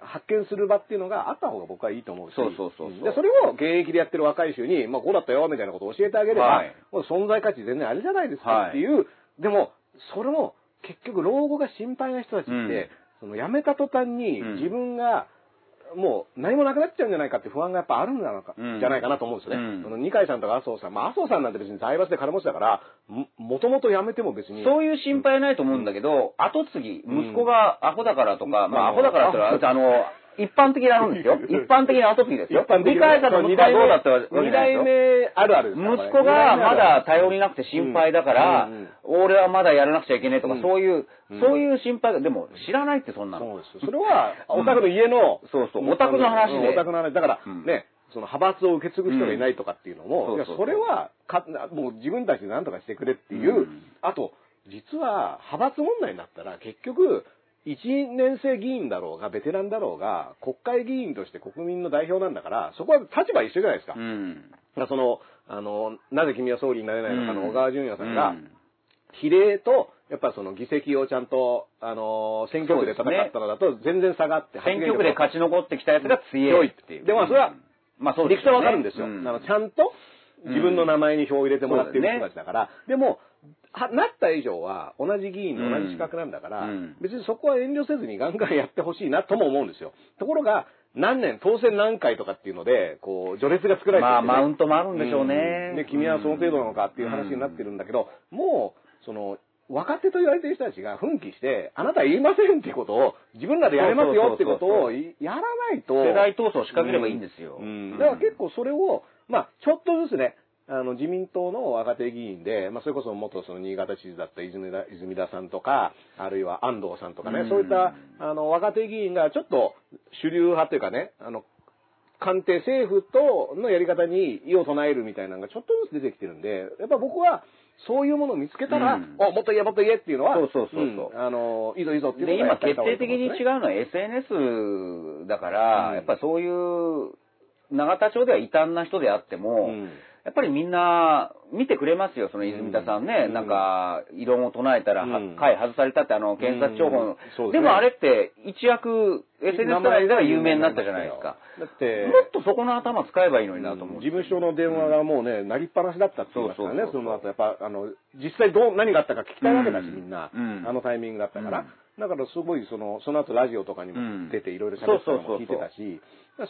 発見する場っていうのがあった方が僕はいいと思うし、そうそうそうそう。でそれを現役でやってる若い衆に、まあ、こうだったよ、みたいなことを教えてあげれば、はい。もう存在価値全然あれじゃないですかはい。っていう、でも、それも結局老後が心配な人たちって、うん。その辞めた途端にうん。自分が、もう何もなくなっちゃうんじゃないかって不安がやっぱあるんじゃないか,、うんじゃないかなと思うんですよね。うん二階さんとか麻生さん、まあ麻生さんなんて別に財閥で金持ちだから、ももともと辞めても別に。そういう心配はないと思うんだけど、後継ぎ、うん息子がアホだからとか、うんまあアホだからってあの、一般的なもんですよ。(laughs) 一般的な後継ぎですよ。一般的理解者の息子はどうだったわけじゃない二ですよ。代目あるある息子がまだ頼りななくて心配だから、俺はまだやらなくちゃいけねえとか、うん。そういう、うん。そういう心配が、でも知らないってそんなの。そうですよ。それは、お宅の家の、そうそうオタクの話で。うんオタクの話。だから、うん。ね、その派閥を受け継ぐ人がいないとかっていうのも、それはか、もう自分たちで何とかしてくれっていう、うん。あと、実は派閥問題になったら結局、1年生議員だろうが、ベテランだろうが、国会議員として国民の代表なんだから、そこは立場一緒じゃないですか。うん。だからその、あの、なぜ君は総理になれないのかのうん小川淳也さんが、うん比例と、やっぱその議席をちゃんと、あの選挙区で戦ったのだと全然下がって、選挙区で勝ち残ってきたやつが強いっていう。でまあそれはうん、まあそう理屈はわかるんですよ。うんあのちゃんと自分の名前に票を入れてもらってる人たちだから。でも、はなった以上は同じ議員の同じ資格なんだから、うん。別にそこは遠慮せずにガンガンやってほしいなとも思うんですよ。ところが、何年、当選何回とかっていうので、こう、序列が作られてる、まあマウントもあるんでしょうね。ん。で、君はその程度なのかっていう話になってるんだけど、もう、その、若手と言われてる人たちが奮起して、あなたは言いませんっていうことを、自分らでやれますよってことをいやらないと。世代闘争を仕掛ければいいんですよ。うん。だから結構それを、まあ、ちょっとずつね、あの、自民党の若手議員で、まあ、それこそ元その新潟知事だった泉田泉田さんとか、あるいは安藤さんとかね、うん。そういった、あの、若手議員がちょっと主流派というかね、あの、官邸政府とのやり方に異を唱えるみたいなのがちょっとずつ出てきてるんで、やっぱ僕は、そういうものを見つけたら、うん。お、もっと言え、もっと言えっていうのは、そうそうそうそう。んあの、いいぞいいぞっていうのがやったり決定的に違うのは SNS だから、うん。やっぱりそういう、永田町では異端な人であっても、うんやっぱりみんな見てくれますよ、その泉田さんね。うん。なんか、異論を唱えたら、はうん。回外されたって、あの、検察庁法の、ですね。でもあれって、一躍、SNS 界では有名になったじゃないですか。だって、もっとそこの頭使えばいいのになと思う。事務所の電話がもうね、鳴りっぱなしだったって言いますからね、その後、やっぱ、あの、実際どう、何があったか聞きたいわけだし、うんみんな、うん。あのタイミングだったから。うんだからすごい、その、その後ラジオとかにうん。も出ていろいろ喋ったのも聞いてたし、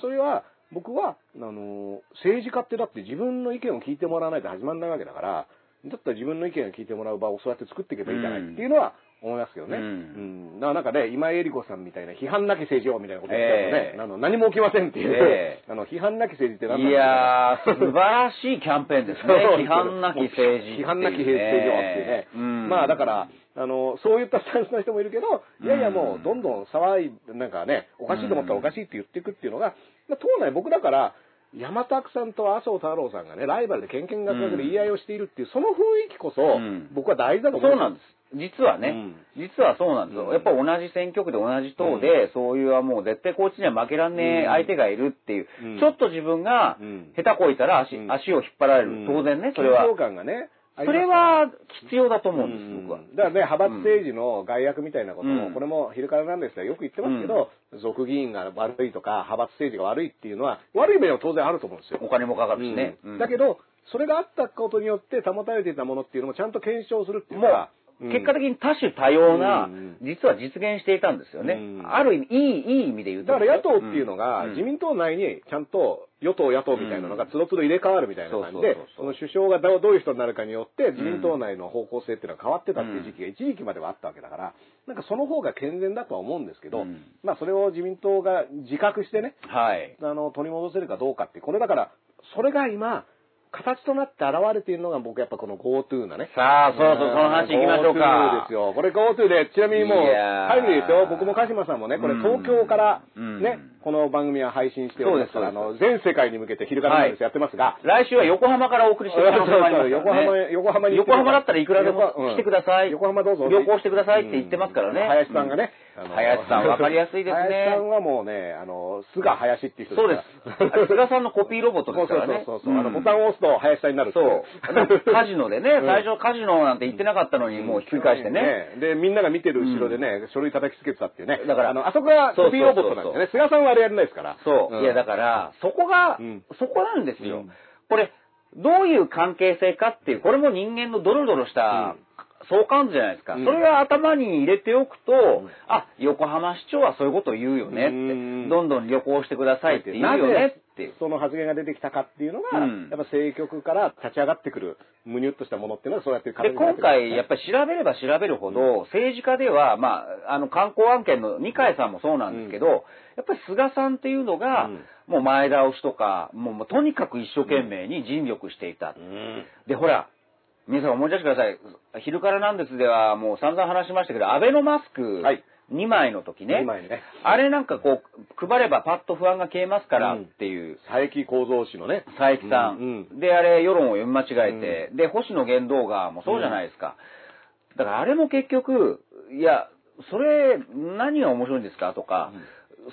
それは、僕は、あの、政治家ってだって自分の意見を聞いてもらわないと始まらないわけだから、だったら自分の意見を聞いてもらう場をそうやって作っていけばいいじゃないっていうのは思いますよね。ううんん。だからなんかね、今井絵理子さんみたいな批判なき政治をみたいなこと言ってたのねえ、えあの何も起きませんっていう、え (laughs) あの、批判なき政治って何なんいだろうやー、素晴らしいキャンペーンですね。(laughs) 批判なき政治ね。批判なき政治をっていうね。うんまあだから、あの、そういったスタンスの人もいるけど、いやいやもうどんどん騒い、なんかね、おかしいと思ったらおかしいって言っていくっていうのが、まあ党内僕だから、山田さんと麻生太郎さんがね、ライバルでケンケンガクガクで言い合いをしているっていう、その雰囲気こそん、僕は大事だと思そうなんです。実はね、うん。実はそうなんですよ。うん。やっぱ同じ選挙区で同じ党で、そういうはもう絶対こっちには負けらんねえ相手がいるっていう、うん。ちょっと自分がうん。下手こいたら足,、うん。足を引っ張られる。うん。当然ね、それは。緊張。感がね、それは必要だと思うんです、うん。僕は。だからね、派閥政治の外役みたいなことも、うん。これも昼からなんですがよく言ってますけど、俗議員が悪いとか、派閥政治が悪いっていうのは、悪い面は当然あると思うんですよ。お金もかかるしね。だけど、それがあったことによって保たれていたものっていうのもちゃんと検証するっていうものは、う、結果的に多種多様な、うん。実は実現していたんですよね。うん。ある意味、いい、いい意味で言うと。だから野党っていうのが、うん。自民党内にちゃんと与党野党みたいなのがつどつど入れ替わるみたいな感じでその首相がどういう人になるかによって、自民党内の方向性っていうのは変わってたっていう時期が一時期まではあったわけだから、なんかその方が健全だとは思うんですけど、うん。まあそれを自民党が自覚してね、はい。あの、取り戻せるかどうかって、これだから、それが今、形となって現れているのが僕やっぱこの GoTo なね。さあ、そろそろその話行きましょう GoTo か。ですよ。これ GoTo で、ちなみにもう、タイムリーですよ。僕も鹿島さんもね、これうん東京からうんね、この番組は配信しておりますから、あの、全世界に向けて昼からなんですやってますが、来週は横浜からお送りしてる可能性もありますからね横浜、横浜に横浜だったらいくらでも来てください。横浜どうぞ。旅行してくださいって言ってますからね。うん林さんがね。林さんわかりやすいですね林さんはもうね、あの、菅林っていう人そうです。菅さんのコピーロボットですからね。そうそうそう。あの、ボタンを押すと林さんになるそう。カジノでね、うん最初カジノなんて言ってなかったのに、もうひっくり返してね。で、みんなが見てる後ろでね、書類叩きつけてたっていうね。だからあの、あそこがコピーロボットなんですよね。菅さんはあれやらないですから。そう。んいや、だから、そこが、うんそこなんですよ。うんこれ、どういう関係性かっていう、これも人間のドロドロした相関図じゃないですか。うん。それが頭に入れておくと、ん。あ、横浜市長はそういうことを言うよねって、うん。どんどん旅行してくださいって言なうよねぜって。その発言が出てきたかっていうのが、うん。やっぱ政局から立ち上がってくる、むにゅっとしたものっていうのはそうやってで、今回、やっぱり調べれば調べるほど、政治家では、まあ、あの、観光案件の二階さんもそうなんですけど、やっぱり菅さんっていうのが、うん。もう前倒しとか、もうとにかく一生懸命に尽力していた。うん。で、ほら、皆さん思い出してください。昼からなんですではもう散々話しましたけど、アベノマスクはい2枚の時ね2。枚ね。あれなんかこう、配ればパッと不安が消えますからっていう、佐伯構造氏のね。佐伯さん。で、あれ、世論を読み間違えて、で、星野源動画もそうじゃないですか。だからあれも結局、いや、それ、何が面白いんですかとか、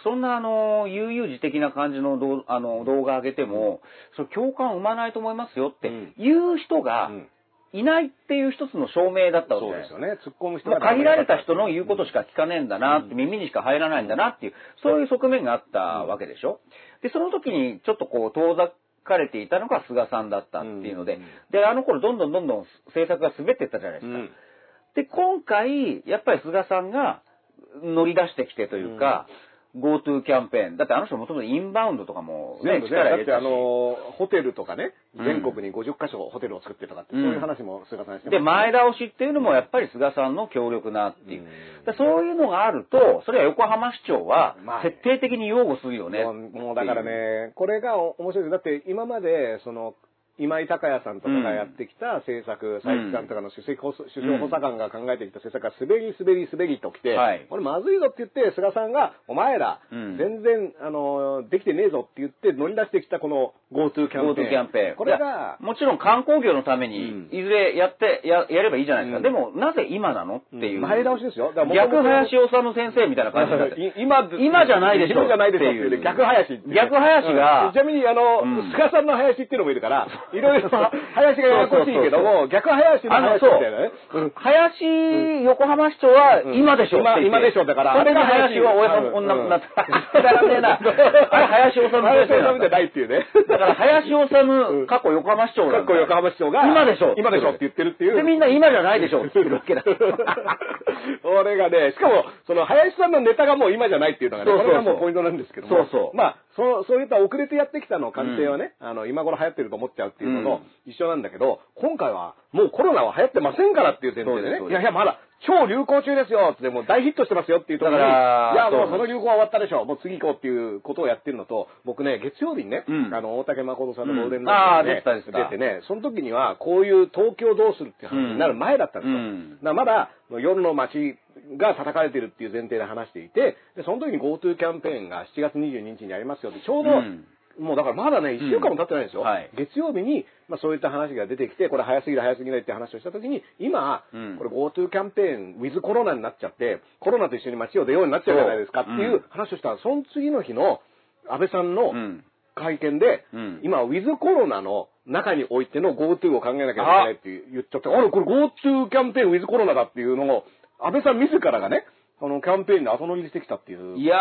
そんなあの、悠々自適な感じの動あの動画上げても、それ共感を生まないと思いますよってうんいう人がうんいないっていう一つの証明だったわけそうですよね。突っ込む人もう限られた人のう言うことしか聞かねえんだなって、耳にしか入らないんだなっていう、そういう側面があったわけでしょ。で、その時にちょっとこう遠ざかれていたのが菅さんだったっていうのでうん、で、あの頃どんどんどんどん政策が滑っていったじゃないですか。ん。で、今回、やっぱり菅さんが乗り出してきてというか、GoTo キャンペーン。だってあの人もともとインバウンドとかもね、全部ね、だってあ。の、ホテルとかね、うん全国に50カ所ホテルを作ってとかって、うんそういう話も菅さんしてで、前だ倒しっていうのもやっぱり菅さんの強力なっていう。うんだそういうのがあると、それは横浜市長は徹底的に擁護するよね。もうもうだからね、これが面白いです。だって今まで、その、今井隆也さんとかがやってきた政策、佐伯さんとかの首席補首相補佐官が考えてきた政策が滑り滑り滑りときて、はい。これまずいぞって言って、菅さんが、お前ら、うん。全然、あの、できてねえぞって言って乗り出してきたこの GoTo キャンペーン。GoTo キャンペーン。これいやが、もちろん観光業のためうん。に、いずれやって、や、やればいいじゃないですか。うん。でも、なぜ今なのっていう。前倒しですよ。だから逆林修先生みたいな感じになって。い (laughs) 今、今じゃないでしょ。今じゃないでしょ逆林っていう。ね逆林が。うん。ちなみに、あの、うん。菅さんの林っていうのもいるから、(laughs) いろいろ、林がややこしいけども、逆林の林みたいなね。う。ん。林、横浜市長は今でしょって言って。今今でしょだから。それが林は親うん女になって、くだらねえな。あれ林修先林修じゃないっていうね。だから林修、過去横浜市長なんだ。かっこ横浜市長が、今でしょ今でしょって言ってるっていう。で、みんな今じゃないでしょって言ってるわけだ。(laughs) 俺がね、しかも、その、林さんのネタがもう今じゃないっていうのがね、これがもうポイントなんですけども。そうそう。まあ、そそういった遅れてやってきたのを官邸はね、あの、今頃流行ってると思っちゃうっていうのと一緒なんだけど、今回はもうコロナは流行ってませんからっていう前提でね、いやいや、まだ超流行中ですよって、もう大ヒットしてますよっていうところに、いや、もうその流行は終わったでしょ、もう次行こうっていうことをやってるのと、僕ね、月曜日にね、うん。あの、大竹誠さんのゴールデンうん。ラジオに出てね、その時には、こういう東京どうするっていう話になる前だったんですよ。うん。だからまだ夜の街が叩かれてるっていう前提で話していて、でその時に GoTo キャンペーンが7月22日にありますよって、ちょうど、うんもうだからまだね、1週間も経ってないんですよ。うんはい。月曜日に、まあ、そういった話が出てきて、これ早すぎる早すぎないって話をした時に、今、うん。これ GoTo キャンペーン、ウィズコロナになっちゃって、コロナと一緒に街を出ようになっちゃうじゃないですかっていう話をしたら、その次の日の安倍さんのうん。会見で、うん。今、ウィズコロナの中においての GoTo を考えなきゃいけないって言っちゃって、あれ、これ GoTo キャンペーンウィズコロナだっていうのを、安倍さん自らがね、あの、キャンペーンで後乗りしてきたっていう。いや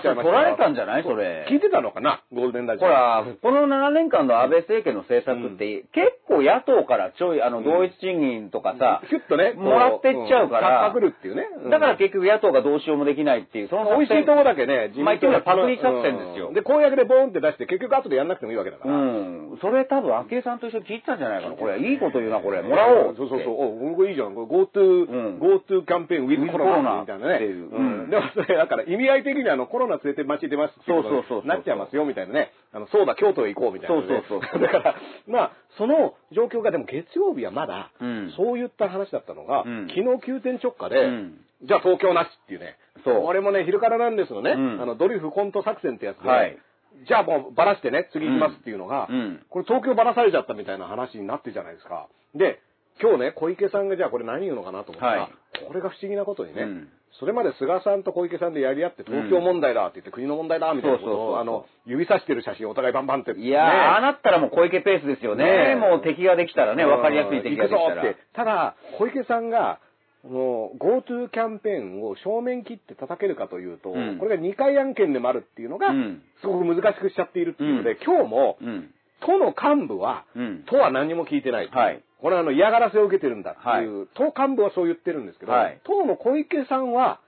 ー、取られたんじゃない？それ。聞いてたのかな？ゴールデンラジオ。ほら、この7年間の安倍政権の政策って、結構野党からちょい、あの、ん同一賃金とかさ、ヒュッとね、もらってっちゃうからパクるっていうね。うんだから結局野党がどうしようもできないっていう、その美味しいとこだけね、まあ言ってみればパクリ作戦ですようんで、公約でボーンって出して、結局後でやんなくてもいいわけだから。うん。それ多分、昭恵さんと一緒に聞いてたんじゃないかな。これ、いいこと言うな、これ。もらおう。そうそうそう。お、これいいじゃん。これ GoTo、うん GoTo キャンペーンウィズコロナみたいなね。っていう。うん。うん。でもそれ、だから意味合い的にはあのコロナ連れて街出ますそうそう。そうなっちゃいますよみたいなね。あの、そうだ、京都へ行こうみたいなね、そうそうそうだから、まあ、その状況がでも月曜日はまだ、うん。そういった話だったのが、うん。昨日急転直下で、うん。じゃあ東京なしっていうね。そう。これもね、昼からなんですのね。うん。あの、ドリフコント作戦ってやつで、はい。じゃあもうばらしてね、次行きますっていうのが、うん。これ東京ばらされちゃったみたいな話になってるじゃないですか。で、今日ね、小池さんがじゃあこれ何言うのかなと思ったら、はい。これが不思議なことにね、うんそれまで菅さんと小池さんでやり合って東京問題だって言って、国の問題だみたいなことを、あの、指さしてる写真お互いバンバンって。いやー、ああなったらもう小池ペースですよね。ねえもう敵ができたらね、わかりやすい敵ができたら。って。ただ、小池さんが、もう GoTo キャンペーンを正面切って叩けるかというと、うんこれが2回案件でもあるっていうのが、うんすごく難しくしちゃっているっていうので、うん今日も、うん。都の幹部は、うん。都は何も聞いてない。はいこれはあの嫌がらせを受けてるんだっていう、都幹部はそう言ってるんですけど、はい。党の小池さんは、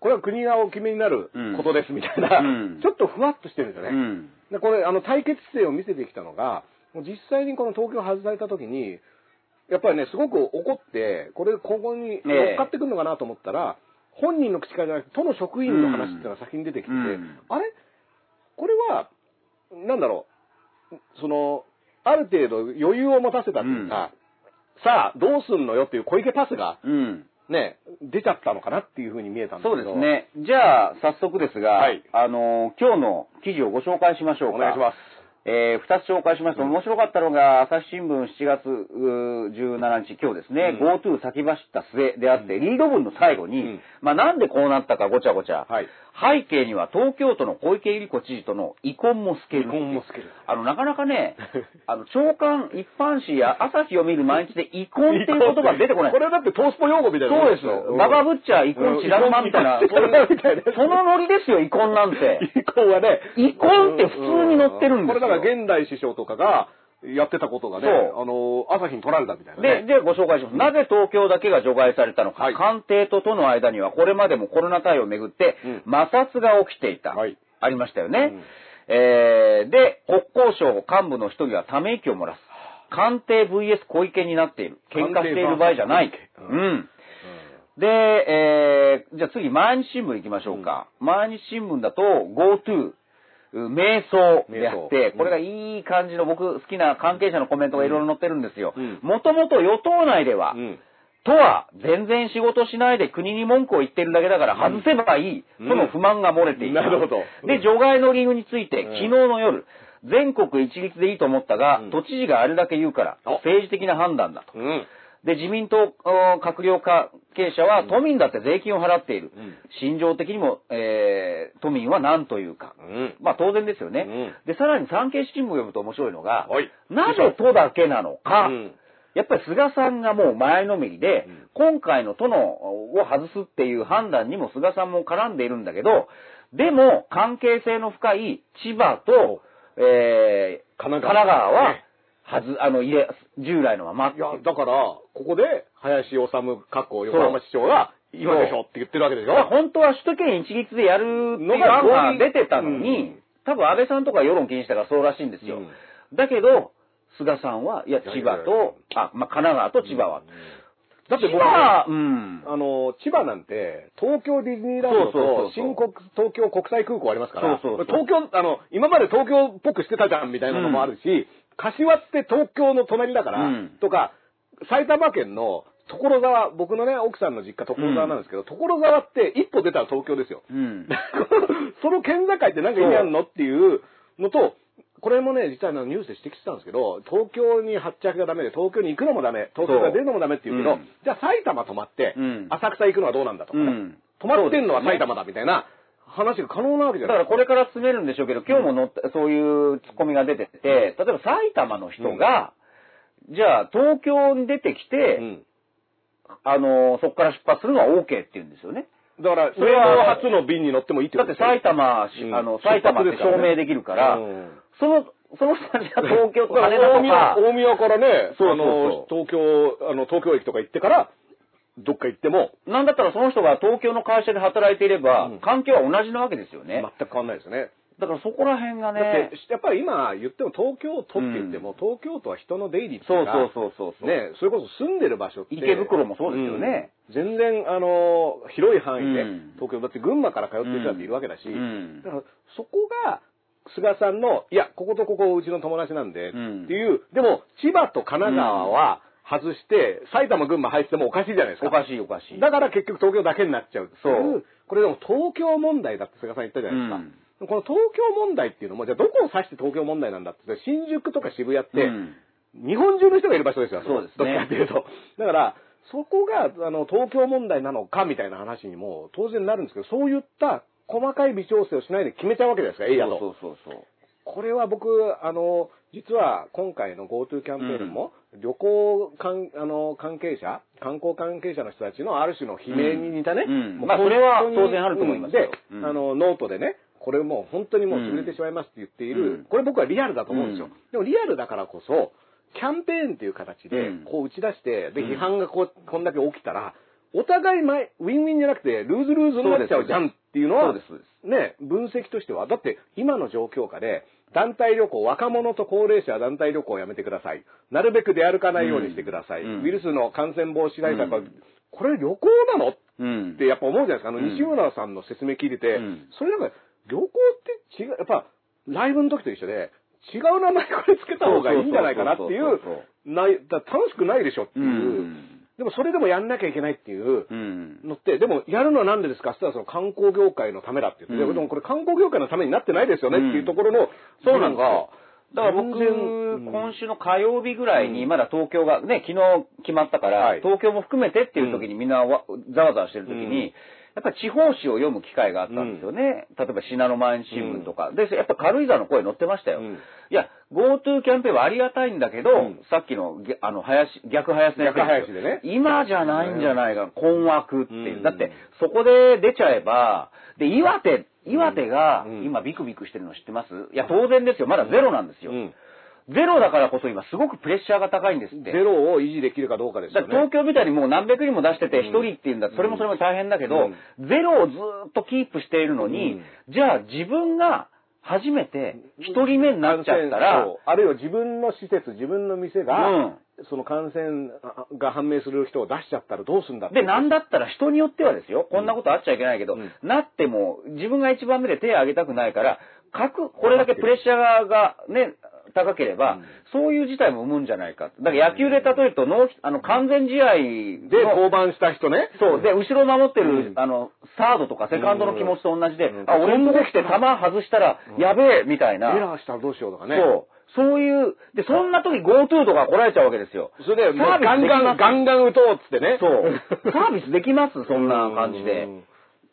これは国がお決めになることですみたいな、うん。ちょっとふわっとしてるんですよね。うん。でこれ、あの、対決姿勢を見せてきたのが、もう実際にこの東京外された時に、やっぱりね、すごく怒って、これ、ここに乗っかってくるのかなと思ったら、本人の口からじゃなくて、都の職員の話っていうのが先に出てきて、うん。あれ？これは、なんだろう、その、ある程度余裕を持たせたというか、さあ、どうすんのよっていう小池パスが、うん。ね、出ちゃったのかなっていうふうに見えたんですそけど。うです。ね。じゃあ、早速ですが、はいあの、今日の記事をご紹介しましょうか。お願いします。えー、二つ紹介しますと、面白かったのが、朝日新聞7月うー17日、今日ですね、うん GoTo 先走った末であって、リード文の最後に、うんまあなんでこうなったかごちゃごちゃ、はい。背景には東京都の小池百合子知事との遺恨も透ける。遺恨も透けるあの、なかなかね、(laughs) あの、長官一般紙や朝日を見る毎日で遺恨っていう言葉出てこない。これだってトースポ用語みたいなそうですよ。ババブッチャー、遺恨知らぬ間みたいな、うんそういうそのノリですよ、遺恨なんて。(laughs) 遺恨はね。遺恨って普通に載ってるんですよこれだから現代首相とかがやってたことがね、あの、朝日に取られたみたいなで、ね。で、ご紹介します。なぜ東京だけが除外されたのか。はい官邸と都の間にはこれまでもコロナ対応をめぐってうん摩擦が起きていた。はいありましたよね。うんえー、で、国交省幹部の一人はため息を漏らす。官邸 VS 小池になっている。喧嘩している場合じゃない。官邸 VS うん。で、えー、じゃあ次、毎日新聞行きましょうか。毎日新聞だと、GoTo、瞑想であって、これがいい感じの僕好きな関係者のコメントがいろいろ載ってるんですよ。うん。もともと与党内では、うん。都は全然仕事しないで国に文句を言ってるだけだから外せばいい、うん。との不満が漏れていた。なるほど。で、除外の理由について、うん。昨日の夜、全国一律でいいと思ったが、うん。都知事があれだけ言うから、お政治的な判断だと。うん。で、自民党お閣僚関係者は、うん都民だって税金を払っている。うん心情的にも、えー、都民は何というか。うん。まあ当然ですよね。うんで、さらに産経新聞を読むと面白いのが、はいなぜ都だけなのか、うんやっぱり菅さんがもう前のめりで、うん今回の都のを外すっていう判断にも菅さんも絡んでいるんだけど、でも関係性の深い千葉と、えー、神神奈川はね、はず、あの、入れ、従来のままっていや、だから、ここで、林修過去横浜市長が、今でしょって言ってるわけでしょ？本当は首都圏一律でやるっていう案が出てたのに、うん。多分安倍さんとか世論気にしたからそうらしいんですよ。うん。だけど、菅さんは、いや、千葉と、あ、まあ、神奈川と千葉は。千だって僕葉、うん。あの、千葉なんて、東京ディズニーランドと新国、東京国際空港ありますから、そうそうそう。東京、あの、今まで東京っぽくしてたじゃんみたいなのもあるし、柏って東京の隣だから、うん。とか、埼玉県の所沢、僕のね、奥さんの実家所沢なんですけど、所沢って一歩出たら東京ですよ。うん。(laughs) その県境って何か意味あるのっていうのと、これもね、実はニュースで指摘してたんですけど、東京に発着がダメで、東京に行くのもダメ、東京から出るのもダメって言うけど、うん。じゃあ埼玉泊まって、うん。浅草行くのはどうなんだとかね、うん。泊まってんのは埼玉だみたいな話が可能なわけじだからこれから詰めるんでしょうけど、今日も乗って、そういうツッコミが出てて、例えば埼玉の人が、じゃあ東京に出てきて、うん。あの、そこから出発するのは OK って言うんですよね。だから、それはは初の便に乗ってもいいってだってことですよ。埼玉、うん。あの、埼玉って証明できるから、うん。その、その人たちが東京とだか羽ら大宮田とか、大宮からね、そうそうそう。あの、東京、あの、東京駅とか行ってから、どっか行っても、なんだったらその人が東京の会社で働いていれば、うん関係は同じなわけですよね。全く変わんないですよね。だからそこら辺がだねって、、やっぱり今言っても東京都って言っても、東京都は人の出入りっていうかそうそうそうそうそう。ね、それこそ住んでる場所って。池袋もそうですよねうん全然、あの、広い範囲で、うん東京、だって群馬から通ってる人だっているわけだし、うんだからそこが、菅さんの、いや、こことここうちの友達なんで、うんっていう、でも、千葉と神奈川は外して、埼玉、群馬入ってもおかしいじゃないですか。おかしいおかしい。だから結局東京だけになっちゃうそうこれでも東京問題だって菅さん言ったじゃないですか。この東京問題っていうのも、じゃあどこを指して東京問題なんだって、新宿とか渋谷って、うん日本中の人がいる場所ですよ。そうですねどっちかっていうと。だから、そこが、あの、東京問題なのかみたいな話にも当然なるんですけど、そういった細かい微調整をしないで決めちゃうわけじゃないですか、エイヤと。そうそうそう。これは僕、あの、実は今回の GoTo キャンペーンも、旅行関あの関係者、観光関係者の人たちのある種の悲鳴に似たね、うん。まあそれは本当然あると思いますよ。で、うん。あの、ノートでね、これもう本当にもう潰れてしまいますって言っている、うん。これ僕はリアルだと思うんですよ。うん。でもリアルだからこそ、キャンペーンっていう形でうん。こう打ち出して、で、うん。批判がこうこんだけ起きたら、お互い前、ウィンウィンじゃなくて、 lose-lose になっちゃうじゃんっていうのは、ね、分析としては、だって今の状況下で、団体旅行、若者と高齢者は団体旅行をやめてください。なるべく出歩かないようにしてください。うんウイルスの感染防止対策は、うんこれ旅行なの？っうん。てやっぱ思うじゃないですか。あの、うん西村さんの説明聞いてて、うんそれなんか、旅行って違う、やっぱ、ライブの時と一緒で、違う名前これつけた方がいいんじゃないかなっていうないだ楽しくないでしょっていうう、ん。でもそれでもやんなきゃいけないっていううん。のって、でもやるのはなんでですか？って言ったらその観光業界のためだって言って、うん。でもこれ観光業界のためになってないですよねっていうところの、そうなんですがよ。だから僕、今週の火曜日ぐらいに、うん。まだ東京が、ね、昨日決まったから、はい。東京も含めてっていう時にみんなわざわざわしてる時に、うんやっぱり地方紙を読む機会があったんですよね。例えば、信濃毎日新聞とか。で、やっぱ軽井沢の声載ってましたよ。うんいや、GoTo キャンペーンはありがたいんだけど、うんさっきの、げあの、林、逆林先生逆林でね今じゃないんじゃないか、困惑っていう。うんだって、そこで出ちゃえば、で、岩手、岩手がうん今ビクビクしてるの知ってます？いや、当然ですよ。まだゼロなんですよ。うんゼロだからこそ今すごくプレッシャーが高いんですって。ゼロを維持できるかどうかですよね。東京みたいにもう何百人も出しててうん。一人っていうんだ、それもそれも大変だけど、ゼロをずーっとキープしているのに、じゃあ自分が初めて一人目になっちゃったら、あるいは自分の施設、自分の店が、その感染が判明する人を出しちゃったらどうするんだってで、なんだったら人によってはですよ、こんなことあっちゃいけないけど、うん。なっても自分が一番目で手を挙げたくないから、各、これだけプレッシャーがね、高ければ、うんそういう事態も生むんじゃないか。だから野球で例えると、ノーヒあの、完全試合で、の降板した人ね。そう。で、後ろ守ってる、うんあの、サードとかセカンドの気持ちと同じで、うんあ、俺んとこ来て球外したら、やべえ、みたいな。エラーしたらどうしようとかね。そう。そういう、で、そんな時 GoTo とか来られちゃうわけですよ。それで、ガンガン、ガンガン打とうっつってね。そう。サービスできますそんな感じでう。ん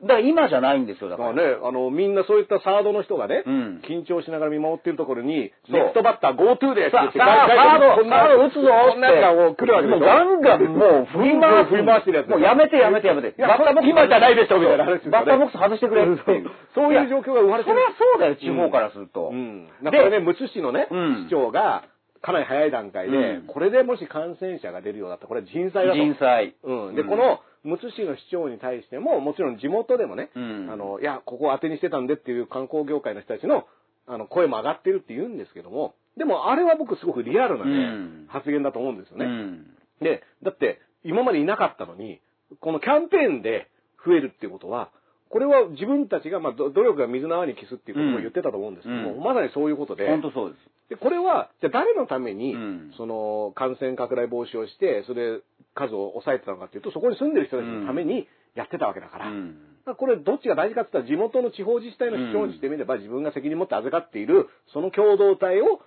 だから今じゃないんですよ、だから。だからね、あの、みんなそういったサードの人がね、うん緊張しながら見守ってるところに、ネクストバッター GoTo ですってサード、サード打つぞこんなやつがもう来るわけでしょ？ガンガンもう振り回す。振り回してるやつもうやめてやめてやめて。いや今じゃないでしょみたいな話ねバッターボックス外してくれっていう。そういう状況が生まれてるそれはそうだよ、地方からすると。うん。だからね、むつ市のね、うん市長が、かなり早い段階で、うんこれでもし感染者が出るようだったら、これは人災だと。人災。うん。で、うんこの、むつ市の市長に対しても、もちろん地元でもね、うん。あの、いや、ここを当てにしてたんでっていう観光業界の人たちの、あの、声も上がってるって言うんですけども、でもあれは僕すごくリアルなね、うん。発言だと思うんですよね。うん。で、だって、今までいなかったのに、このキャンペーンで増えるっていうことは、これは自分たちが、まあ、ど努力が水の泡に帰すっていうことを言ってたと思うんですけども、うんまさにそういうことで、本当そうです。でこれは、じゃあ誰のために、うん。その、感染拡大防止をして、それで数を抑えてたのかっていうと、そこに住んでる人たちのためにやってたわけだから、うん。だからこれどっちが大事かって言ったら、地元の地方自治体の市長にしてみれば、自分が責任持って預かっている、その共同体を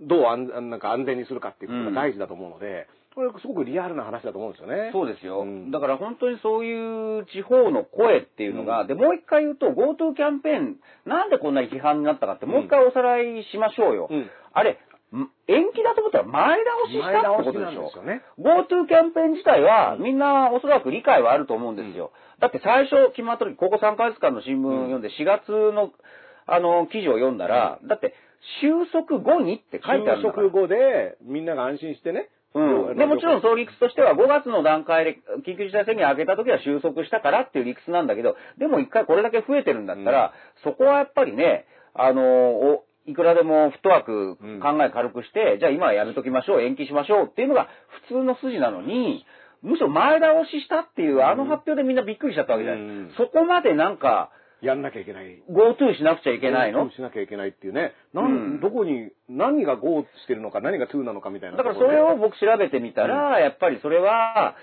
どう安なんか安全にするかっていうことが大事だと思うので、これすごくリアルな話だと思うんですよね。そうですよ、うんだから本当にそういう地方の声っていうのが、うんで、もう一回言うと GoTo キャンペーン、なんでこんなに批判になったかって、もう一回おさらいしましょうよ。うんあれ、ん延期だと思ったら前倒ししたってことで前しょね。GoTo キャンペーン自体は、みんなおそらく理解はあると思うんですよ。だって最初決まった時、ここ3ヶ月間の新聞を読んで、4月の、あの、記事を読んだら、だって、収束後にって書いてあるんだから就職後で、みんなが安心してね。うん。で、もちろんその理屈としては5月の段階で緊急事態宣言を開けた時は収束したからっていう理屈なんだけど、でも一回これだけ増えてるんだったら、そこはやっぱりね、あの、おいくらでもフットワークうん考え軽くして、じゃあ今はやめときましょう、延期しましょうっていうのが普通の筋なのに、むしろ前倒ししたっていうあの発表でみんなびっくりしちゃったわけじゃない。うんそこまでなんか、やんなきゃいけない。GoTo しなくちゃいけないの？しなきゃいけないっていうね。なん、うん。どこに、何が GO してるのか、何が2なのかみたいなだからそれを僕調べてみたら、やっぱりそれは、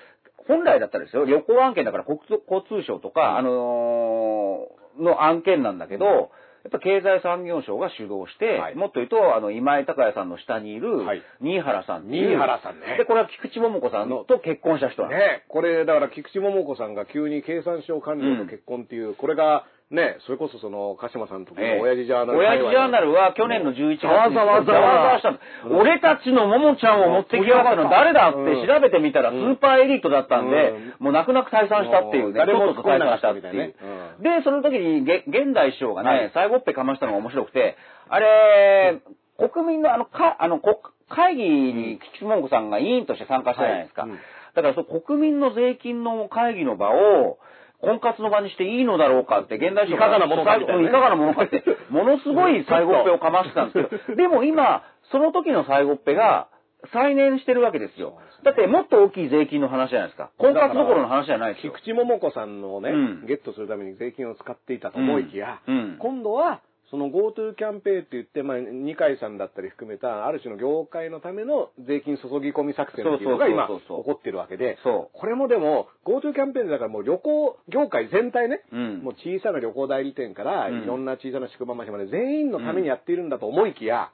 本来だったらですよ、旅行案件だから国土交通省とか、あのーの案件なんだけど、やっぱ経済産業省が主導して、はい。もっと言うと、あの、今井隆也さんの下にいるはい、新原さんっていう。新原さんね。で、これは菊池桃子さんのと結婚した人なんです。ね、これ、だから、菊池桃子さんが急に経産省官僚と結婚っていう、これが、ね、それこそその、鹿島さんの時の親父ジャーナル、親父ジャーナルは去年の11月にざわざ。わざわしたの。うん。俺たちのももちゃんを持ってきやがったの。誰だってうん。調べてみたらスうん。ーパーエリートだったんで、うん。もう泣く泣く退散したっていうね。誰も退散したっていう。ね。うん。で、その時にげ現代首相がね、はい。最後っぺかましたのが面白くて、あれ、国民のあの、か、あの、国会議に菊池桃子さんが委員として参加したじゃないですか。はいうん。だからそう国民の税金の会議の場を、婚活の場にしていいのだろうかって、現代首相いかがなものかみたいなね。いかがなものかって、(laughs) ものすごい最後っぺをかましてたんですけど、でも今、その時の最後っぺが、再燃してるわけですよ。だってもっと大きい税金の話じゃないですか。婚活どころの話じゃないですよ菊。池桃子さんのね、うん。ゲットするために税金を使っていたと思いきや、うん。うん。今度は、その GoTo キャンペーンって言って、まあ、二階さんだったり含めた、ある種の業界のための税金注ぎ込み作戦っていうのが今、起こってるわけで、そこれもでも、GoTo キャンペーンだからもう旅行業界全体ね、うん。もう小さな旅行代理店から、うん。いろんな小さな宿場町まで全員のためにやっているんだと思いきや、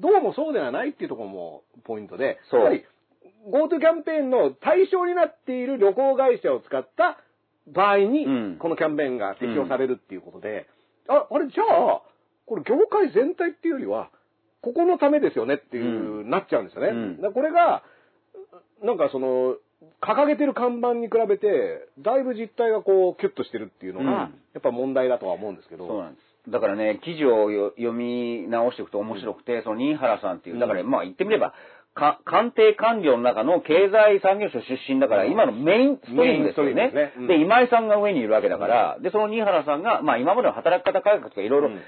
どうもそうではないっていうところもポイントで、やっぱり GoTo キャンペーンの対象になっている旅行会社を使った場合にうん、このキャンペーンが適用されるっていうことで、あ、あれ、じゃあ、これ業界全体っていうよりは、ここのためですよねっていう、うなっちゃうんですよね。うん。だこれが、なんかその、掲げてる看板に比べて、だいぶ実態がこう、キュッとしてるっていうのが、うん。やっぱ問題だとは思うんですけど。そうなんです。だからね、記事をよ読み直していくと面白くて、その新原さんっていう、だから、うん。まあ言ってみれば、か官邸官僚の中の経済産業省出身だから、うん。今のメインストリームですよね。ですね。うん。で、今井さんが上にいるわけだから、で、その新原さんが、まあ今までの働き方改革とかいろいろうん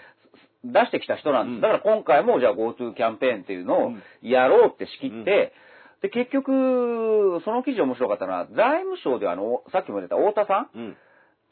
出してきた人なんです。うんだから今回もじゃあ GoTo キャンペーンっていうのをうんやろうって仕切って、うんで、結局、その記事面白かったのは、財務省ではあの、さっきも出た太田さん。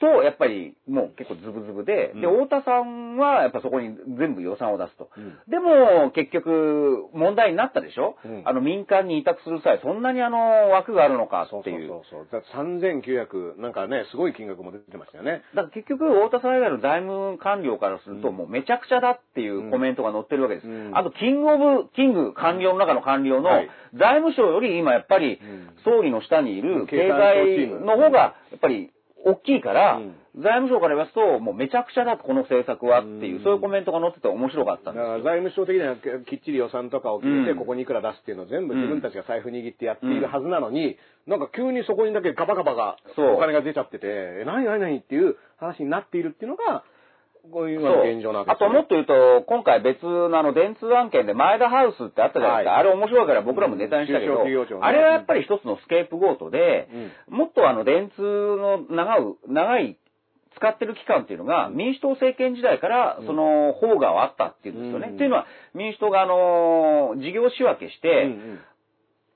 と、やっぱりもう結構ズブズブで、で、うん。太田さんはやっぱそこに全部予算を出すと。うん。でも、結局、問題になったでしょ、うん。あの民間に委託する際、そんなにあの、枠があるのかそう。そうっていう。そうそう。だって3900、なんかね、すごい金額も出てましたよね。だから結局、太田さん以外の財務官僚からすると、うん。もうめちゃくちゃだっていうコメントが載ってるわけです。うん。あと、キングオブ、キング官僚の中の官僚のはい、財務省より今やっぱりうん、総理の下にいうん。る経済の方が、やっぱり、大きいから、うん。財務省から言わすと、もうめちゃくちゃだ、この政策はっていう、うん。そういうコメントが載ってて面白かっただからんですよ。財務省的にはきっちり予算とかを決めて、うん。ここにいくら出すっていうのを全部うん自分たちが財布握ってやっているはずなのに、なんか急にそこにだけガバガバがお金が出ちゃってて、え、何何何っていう話になっているっていうのが、こういうの現状なんですあともっと言うと、今回別のあの、電通案件で前田ハウスってあったじゃないですか。はい。あれ面白いから僕らもネタにしたけど、中小企業庁ねあれはやっぱり一つのスケープゴートで、うん。もっとあの、電通の長う、長い、使ってる期間っていうのが、うん。民主党政権時代からうん。その方があったっていうんですよね。うん。っていうのは、民主党があの、事業仕分けして、うんうん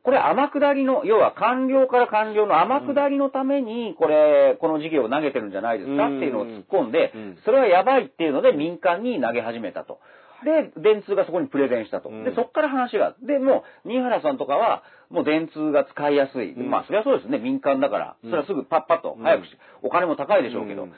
これ天下りの、要は官僚から官僚の天下りのために、これ、この事業を投げてるんじゃないですかっていうのを突っ込んでうん、それはやばいっていうので民間に投げ始めたと。で、電通がそこにプレゼンしたと。うんで、そっから話が。で、もう、新原さんとかは、もう電通が使いやすい。うんまあ、それはそうですね。民間だから。うんそれはすぐパッパッとうん早くし、お金も高いでしょうけど。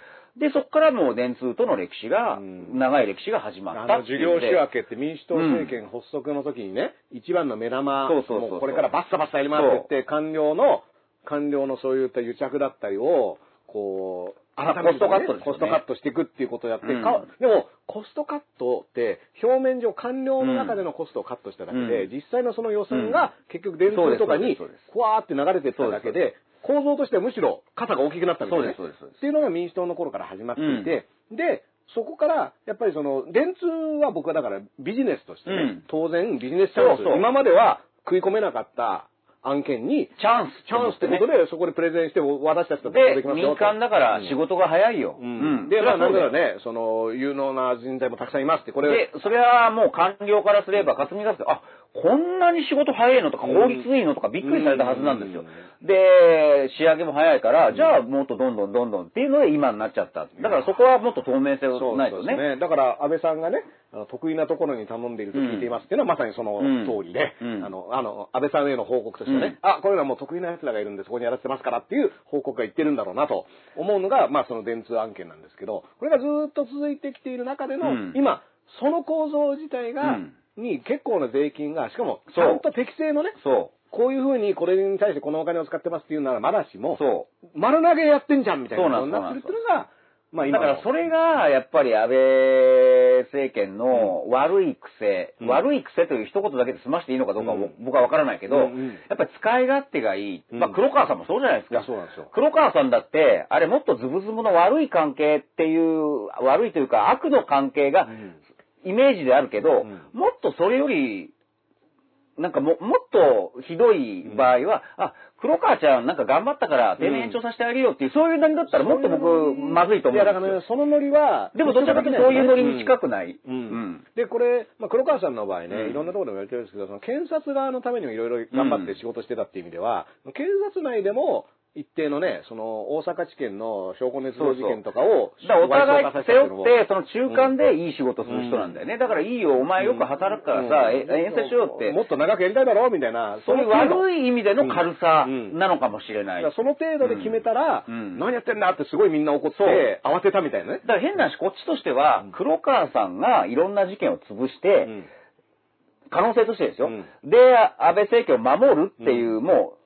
うんで、そこからもう電通との歴史が、うん。長い歴史が始まったあの。授業仕分けって民主党政権発足の時にね、一番の目玉、そうそうそうこれからバッサバッサやりますって言って、官僚の、官僚のそういった癒着だったりを、こう、まあ改めてね。コストカットね。コストカットしていくっていうことをやって、うん。かでも、コストカットって、表面上官僚の中でのコストをカットしただけで、うん。実際のその予算が結局電通とかにふわーって流れていっただけで、構造としてはむしろ肩が大きくなったんですよね。そうですそうです。っていうのが民主党の頃から始まっていて、で、そこから、やっぱりその、電通は僕はだからビジネスとしてね、うん。当然ビジネスチャンス今までは食い込めなかった案件に、チャンスチャンスってことで、そこでプレゼンして、私たちとでできますよ民間だから仕事が早いよ。うん。で、まあ、なんだろうね、その、有能な人材もたくさんいますって、これ、で、それはもう官僚からすれば、霞が関、あ、こんなに仕事早いのとか、効率いいのとか、びっくりされたはずなんですよ。で、仕上げも早いから、じゃあもっとどんどんどんどんっていうので今になっちゃった。だからそこはもっと透明性をないとね。そうですね。だから、安倍さんがね、得意なところに頼んでいると聞いていますっていうのは、まさにそのうん。通りで、うん。あの、あの、安倍さんへの報告としてね、あ、こういうのはもう得意な奴らがいるんで、そこにやらせてますからっていう報告が言ってるんだろうなと思うのが、まあその電通案件なんですけど、これがずっと続いてきている中での、うん。今、その構造自体が、うん。に結構な税金が、しかも、ちゃんと適正のね、そこういうふうにこれに対してこのお金を使ってますっていうならまだしもう。、そ丸投げやってんじゃんみたいなそうなんことになってるっていうのが、まあう。今のだからそれが、やっぱり安倍政権の悪い癖、うん悪い癖という一言だけで済ましていいのかどうかはうん僕はわからないけど、うんうんやっぱり使い勝手がいい。うんまあ黒川さんもそうじゃないですか。そうなんですよ。黒川さんだって、あれもっとズブズブの悪い関係っていう、悪いというか悪の関係がイメージであるけど、うんもっとそれより、なんかも、もっとひどい場合は、あ、黒川ちゃんなんか頑張ったから定年延長させてあげるよっていう、そういうノリだったらもっと僕、まずいと思う。んいや、ですよ。だからね、そのノリは、でもどちらかというとそういうノリに近くない。うん。うん。で、これ、まあ、黒川さんの場合ね、うん。いろんなところでも言われてるんですけど、その検察側のためにもいろいろ頑張って仕事してたっていう意味では、検察内でも、一定のね、その、大阪地検の証拠捏造事件とかを、だからお互い背負って、その中間でいい仕事する人なんだよね。だからいいよ、お前よく働くからさ、え遠征しようって。もっと長くやりたいだろうみたいな。そういう悪い。い意味での軽さうんなのかもしれない。だからその程度で決めたら、うん何やってんだってすごいみんな怒って、慌てたみたいなね。だから変な話、こっちとしては、黒川さんがいろんな事件を潰して、うん可能性としてですよ。うんで、安倍政権を守るっていう、もう、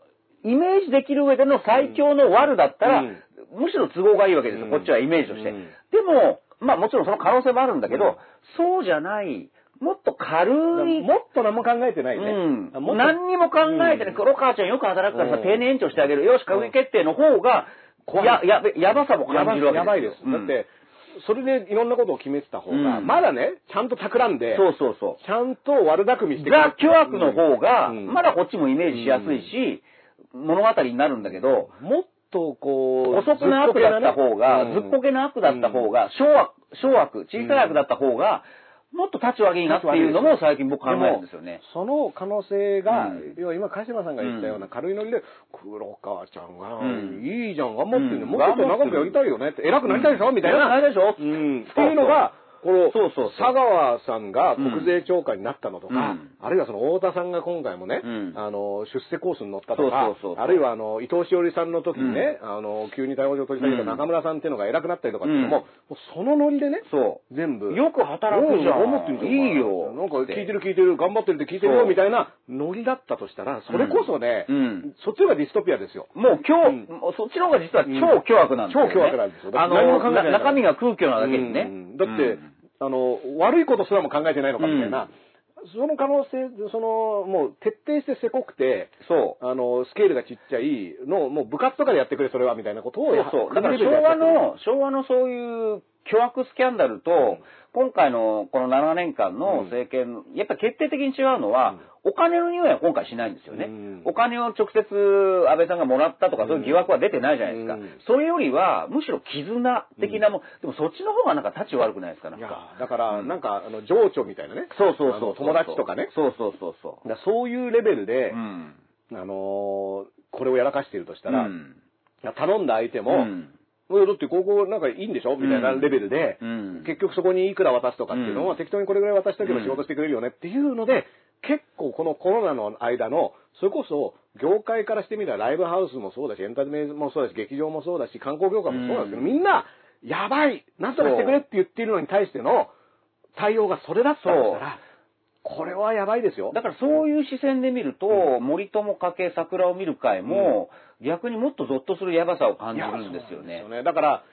イメージできる上での最強の悪だったら、うん。むしろ都合がいいわけですよ、うん。こっちはイメージとして。うん。でも、まあもちろんその可能性もあるんだけど、うん。そうじゃない、もっと軽い、もっと何も考えてないね。うん。何にも考えてね、うん。黒川ちゃんよく働くからさ、うん。定年延長してあげる。よし、閣議決定の方が、や、やべ、やばさも感じるわけやばいです。うん。だって、それでいろんなことを決めてた方が、うん。まだね、ちゃんと企んで、そうそうそう。ちゃんと悪巧みしてザ・巨悪の方が、うん。まだこっちもイメージしやすいし、物語になるんだけど、もっとこう、遅くな悪だった方が、ずっこけなな悪だった方が、小悪、小悪、小さい悪だった方が、もっと立ち悪いなっていうのも最近僕考えるんですよね。その可能性が、うん。要は今、鹿島さんが言ったような軽いノリで、黒川ちゃんが、うん。いいじゃん、頑張ってるね、うん。もっと長くやりたいよねって、偉くなりたいでしょ、みたいな。偉くなりたいでしょうん。っていうのが、この、そうそうそう。佐川さんが国税長官になったのとか、うん。あるいはその太田さんが今回もね、うん。あの、出世コースに乗ったとかあるいはあの、伊藤詩織さんの時にね、あの、急に逮捕状取り下げた中村さんっていうのが偉くなったりとかっていうのも、うん。もうそのノリでね、そ全部。う。よく働くじゃん。うん。頑張ってるじゃん。いいよ。なんか聞いてる聞いてる、頑張ってるって聞いてるよみたいなノリだったとしたら、それこそね、うん。そっちの方がディストピアですよ。もう今日、そっちの方が実は超巨悪なんですよ、ね。超巨悪なんですよ。あの、中身が空虚なだけにね。うん。だって、うんあの、悪いことすらも考えてないのかみたいな、その可能性、その、もう徹底してせこくて、そう。あの、スケールがちっちゃいのを、もう部活とかでやってくれ、それは、みたいなことをそうやそう。だから昭和の、昭和のそういう巨悪スキャンダルと、今回のこの7年間の政権、やっぱり決定的に違うのは、お金の匂いは今回しないんですよね。うんお金を直接安倍さんがもらったとか、そういう疑惑は出てないじゃないですか。うんそれよりは、むしろ絆的なもん、でもそっちの方がなんか立ち悪くないですか、なんいやか。だから、うんなんか、あの、情緒みたいなね。そうそうそう友達とかね。そうそうそうそだからそういうレベルでう。う、ん。あのーこれをやらかしているとしたら、うん頼んだ相手も、うだってここなんかいいんでしょ？みたいなレベルで、うん。結局そこにいくら渡すとかっていうのは、うん。適当にこれぐらい渡しとけば仕事してくれるよねっていうので、結構このコロナの間の、それこそ業界からしてみたらライブハウスもそうだし、エンタメもそうだし、劇場もそうだし、観光業界もそうなんですけど、うん。みんな、やばいなんとかしてくれって言っているのに対しての対応がそれだったら、これはやばいですよ。だからそういう視線で見ると、森友かけ桜を見る会も、逆にもっとゾッとするヤバさを感じるんですよね。いやそうなん。だから、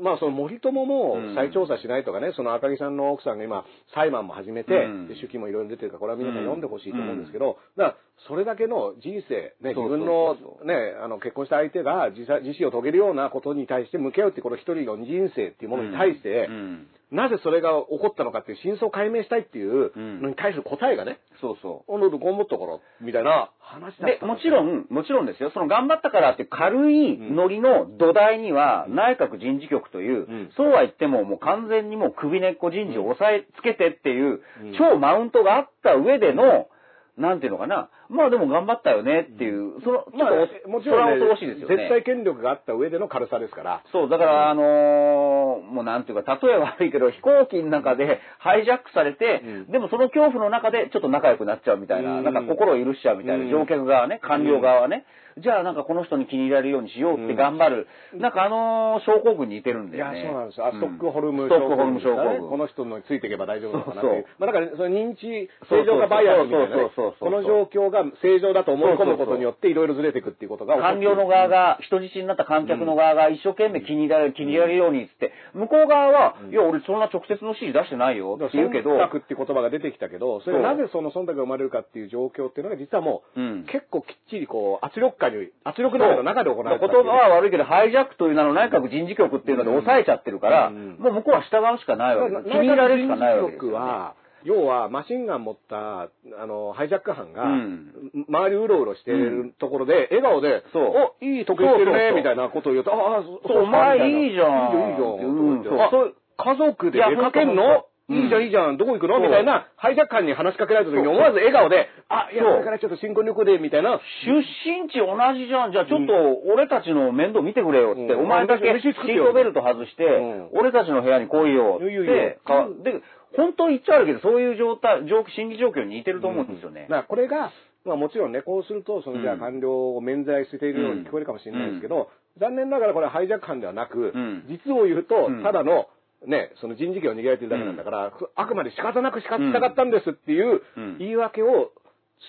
まあその森友もうん。再調査しないとかね、その赤木さんの奥さんが今裁判も始めて、手記もいろいろ出てるから、これは皆さん読んでほしいと思うんですけど、だからそれだけの人生、ね、自分のね、あの結婚した相手が自殺自死を遂げるようなことに対して向き合うってこの一人の人生っていうものに対して、うん。なぜそれが起こったのかっていう真相を解明したいっていううん。のに対する答えがね、そうそう。おの頑張ったから、みたいな話だっで、たもちろん、もちろんですよ。その頑張ったからって軽いノリの土台には、内閣人事局という、うん。そうは言ってももう完全にもう首根っこ人事を押さえつけてっていう、うん。超マウントがあった上での、なんていうのかな。まあでも頑張ったよねっていう、その、ちょっとまあ、もちろん、ね、それは恐ろしいですよね。絶対権力があった上での軽さですから。そう、だから、あのーもうなんていうか、例え悪いけど、飛行機の中でハイジャックされて、うん。でもその恐怖の中でちょっと仲良くなっちゃうみたいな、うん。なんか心を許しちゃうみたいな、うん。乗客側ね、官僚側はね、じゃあなんかこの人に気に入られるようにしようって頑張る、なんかあのー症候群に似てるんだいや。そうなんです。よ。あストックホルムストックホルム症症候群。この人のについていけば大丈夫なのかなっていう。そう。まあだから、その認知、正常がバイアスみたいなね。そうそうそうそうこの状況が正常だと思い込むことによっていろいろずれていくっていうことが官僚の側が、人質になった観客の側が一生懸命気に入られる、気に入られるようにっつって、向こう側は、いや、俺そんな直接の指示出してないよって言うけど、忖度って言葉が出てきたけど、それがなぜその忖度が生まれるかっていう状況っていうのが実はもう、うん。結構きっちりこう、圧力下に、圧力鍋の中で行われて言たっていう。葉は悪いけど、ハイジャックという名の内閣人事局っていうので抑えちゃってるから、うん。もう向こうは従うしかないわけ。です。気に入られるしかないわけですよ、ね。は、要はマシンガン持った、あの、ハイジャック犯が、うん。周りうろうろしてるところで、笑顔で、そう。お、いい時計してるね、みたいなことを言うと、ああ、そそうお前いいじゃんいいよ、いいじゃん。うん。あそう家族で出かけんの？うんいいじゃんいいじゃん、どこ行くの？みたいな、ハイジャック官に話しかけられた時に思わず笑顔で、あ、いや、これからちょっと新婚旅行で、みたいな。出身地同じじゃん。じゃあちょっと俺たちの面倒見てくれよって。うん。お前だけ飯シートベルト外して、うん。俺たちの部屋に来いよって。で、本当に言っちゃ悪いけど、そういう状態、状心理状況に似てると思うんですよね。だからこれが、まあもちろんね、こうすると、そのじゃあうん官僚を免罪しているように聞こえるかもしれないですけど、残念ながらこれはハイジャック犯ではなく、うん。実を言うとうん、ただの、ね、その人事権を握られてるだけなんだから、あくまで仕方なく仕方したかったんですっていううん。言い訳を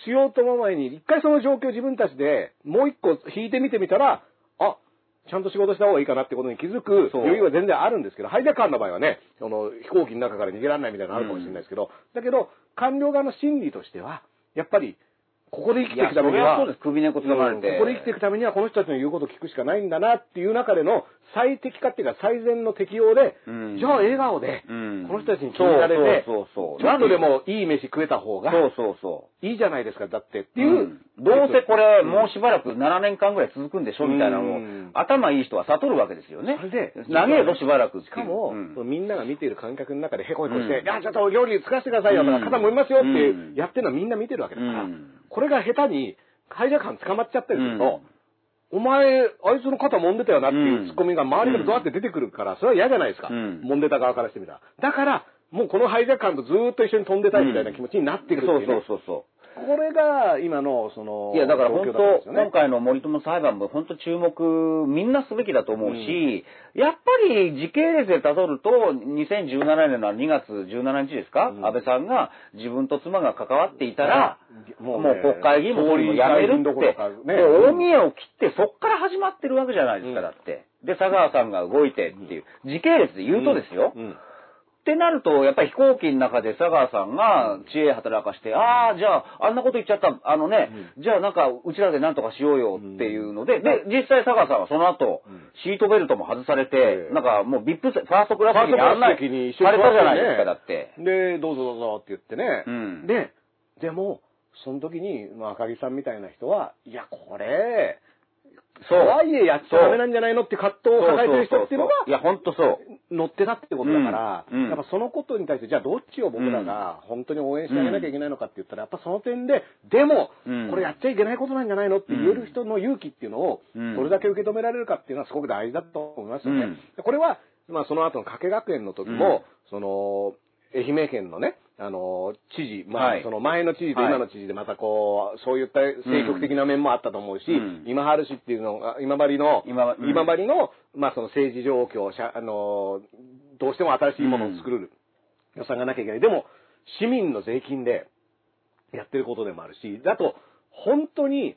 しようと思う前に、一回その状況を自分たちでもう一個引いてみてみたら、あ、ちゃんと仕事した方がいいかなってことに気づく余裕は全然あるんですけど、ハイジャック犯の場合はね、その飛行機の中から逃げられないみたいなのあるかもしれないですけど、だけど、官僚側の心理としては、やっぱり、ここで生きていくためには、ここで生きていくためにはこの人たちの言うことを聞くしかないんだなっていう中での最適化っていうか最善の適用で、うん。じゃあ笑顔で、うん。この人たちに気に入られて、そうそうそうそう。ちょっとでもいい飯食えた方がそうそうそう。いいじゃないですか、だってってういう。ん。どうせこれ、もうしばらく7年間ぐらい続くんでしょみたいなのをうん、頭いい人は悟るわけですよね。それで長えぞしばらくしかも、みんなが見ている観客の中でヘコヘコして、うん。いや、ちょっと料理作らせてくださいよとか、うん。肩もみますよってうん。やってるのはみんな見てるわけだから、うん。これが下手に、ハイジャック犯捕まっちゃったりすると、お前、あいつの肩揉んでたよなっていうツッコミが周りからドワって出てくるから、それは嫌じゃないですか。うん揉んでた側からしてみたら。だから、もうこのハイジャック犯とずーっと一緒に飛んでたいみたいな気持ちになってくるっていう、ねそうそうそうそう。これが今の、その、いや、だから本当、今回の森友裁判も本当注目、みんなすべきだと思うし、やっぱり時系列で辿ると、2017年の2月17日ですか、うん。安倍さんが自分と妻が関わっていたら、もうもうね国会議員も総理も辞めるって、ね。大見栄を切ってそっから始まってるわけじゃないですか、うん。だって。で、佐川さんが動いてっていう、時系列で言うとですよ、うんってなると、やっぱり飛行機の中で佐川さんが知恵働かして、ああ、じゃあ、あんなこと言っちゃった、あのね、じゃあなんか、うちらでなんとかしようよっていうので、で、実際佐川さんはその後、うん。シートベルトも外されて、ええ。なんかもうビップ、ファーストクラス席にファーストクラ案内されたじゃないですか、だって。で、どうぞどうぞって言ってね。うん。で、でも、その時に、まあ、赤木さんみたいな人は、いや、これ、とはいえやっちゃダメなんじゃないのって葛藤を抱えてる人っていうのが、いや、ほんとそう。乗ってたってことだから、うん。うん。やっぱそのことに対して、じゃあどっちを僕らが本当に応援してあげなきゃいけないのかって言ったら、やっぱその点で、でも、うん。これやっちゃいけないことなんじゃないのって言える人の勇気っていうのを、うん。どれだけ受け止められるかっていうのはすごく大事だと思いますよね。うん。これは、まあその後の加計学園の時も、その、愛媛県のね、あの、知事、まあ、はい。その前の知事と今の知事でまたこう、そういった積極的な面もあったと思うし、うん。今春市っていうのが、今治の、今うん。今治の、まあその政治状況、しゃあの、どうしても新しいものを作る予算がなきゃいけない。でも、市民の税金でやってることでもあるし、あと、本当に、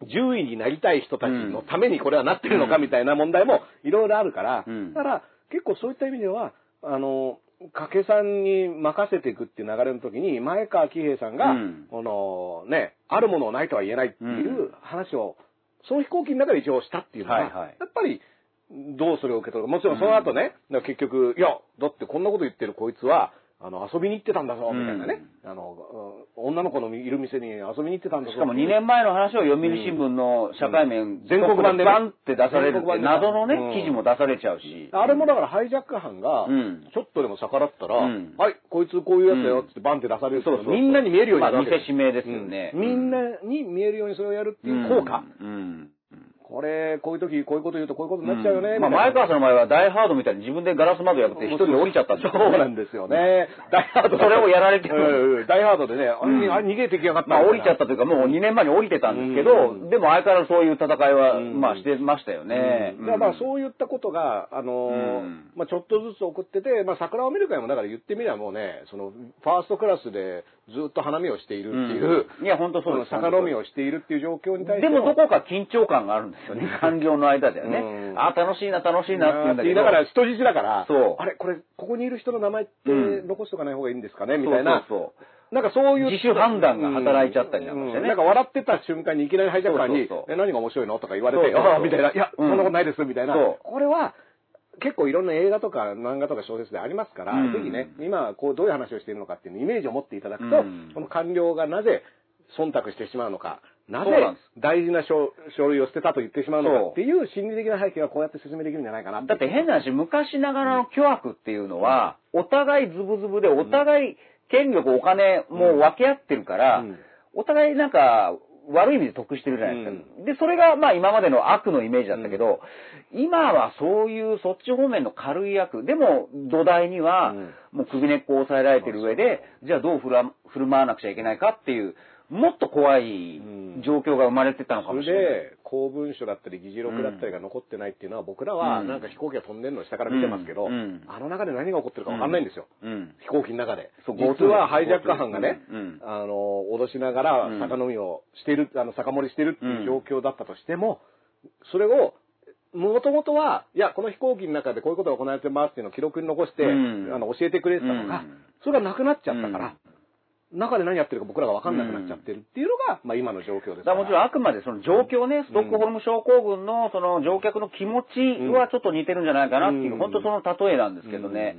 獣医になりたい人たちのためにこれはなってるのかみたいな問題もいろいろあるから、うん。だから結構そういった意味では、あの、掛さんに任せていくっていう流れの時に、前川喜平さんが、うん。このね、あるものをないとは言えないっていう話を、その飛行機の中で一応したっていうのは、はいはい。やっぱり、どうそれを受け取るか。もちろんその後ね、だから結局、いや、だってこんなこと言ってるこいつは、あの、遊びに行ってたんだぞ、みたいなね。あの、うん女の子のいる店に遊びに行ってたんだぞ。しかも2年前の話を読売新聞の社会面、全国版でね。バンって出されるって謎のね、うん。記事も出されちゃうし。あれもだからハイジャック犯がうん、ちょっとでも逆らったら、うん。はい、こいつこういうやつだよってバンって出されるとそうそうみんなに見えるようになるまあわけ。です見せしめですよね。うん。みんなに見えるようにそれをやるっていう効果。うん。これ、こういう時、こういうこと言うとこういうことになっちゃうよね。まあ、前川さんの場合は、ダイハードみたいに自分でガラス窓破って一人で降りちゃったんですそうなんですよね。ダイハード。それをやられてる。うんうん。ダイハードでね、あうん。あ逃げてきやがった。まあ、降りちゃったというか、もう2年前に降りてたんですけど、うん。でも相変わらずそういう戦いは、うん。まあ、してましたよね。うん。だからまあそういったことが、あのまあちょっとずつ送ってて、まあ桜を見る会もだから言ってみればもうね、そのファーストクラスでずっと花見をしているっていう、うん。いや、本当そうです。そのみをしているっていう状況に対してでもどこか緊張感があるんですよね、(laughs) 官僚の間ではね。うん。あ、楽しいな、楽しいなって言うんだけど。だから人質だから、そう。あれ、これ、ここにいる人の名前ってうん。残しとかない方がいいんですかねみたいな。そうそうなんかそういう。自主判断が働いちゃったりなんかしてね。うなんか笑ってた瞬間にいきなりハイジャッカーに、そうそうそう。え、何が面白いのとか言われて、そうそうそう。ああ、みたいな、いや、う。んそんなことないです、みたいな。そう。これは、結構いろんな映画とか漫画とか小説でありますから、うん。ぜひね、今、こう、どういう話をしているのかっていうイメージを持っていただくと、うん。この官僚がなぜ忖度してしまうのか、なぜ大事な書書類を捨てたと言ってしまうのかっていう心理的な背景はこうやって説明できるんじゃないかなだって変な話、昔ながらの巨悪っていうのは、お互いズブズブで、お互い権力、お金も分け合ってるから、うん。お互いなんか、悪い意味で得してるじゃないですか。で、それがまあ今までの悪のイメージだったけど、今はそういうそっち方面の軽い悪、でも土台にはうん。もう首根っこを押さえられてる上で、じゃあどう振る舞わなくちゃいけないかっていう、もっと怖い状況が生まれてたのかそれもしれない。で、公文書だったり議事録だったりが残ってないっていうのは、僕らはうん。なんか飛行機が飛んでるのを下から見てますけど、うん。うん。あの中で何が起こってるかわかんないんですよ。うん。飛行機の中で。そう実はハイジャック犯がね、うんうん。あの、脅しながらうん。酒飲みをしている、あの、酒盛りしてるっていう状況だったとしても、それを、もともとは、いや、この飛行機の中でこういうことが行われてますっていうのを記録に残して、うん。あの、教えてくれてたのが、うん。それがなくなっちゃったから、中で何やってるか僕らが分かんなくなっちゃってるっていうのが、まあ今の状況ですだからもちろんあくまでその状況ね、ストックホルム症候群のその乗客の気持ちはちょっと似てるんじゃないかなっていう、うん。本当その例えなんですけどね。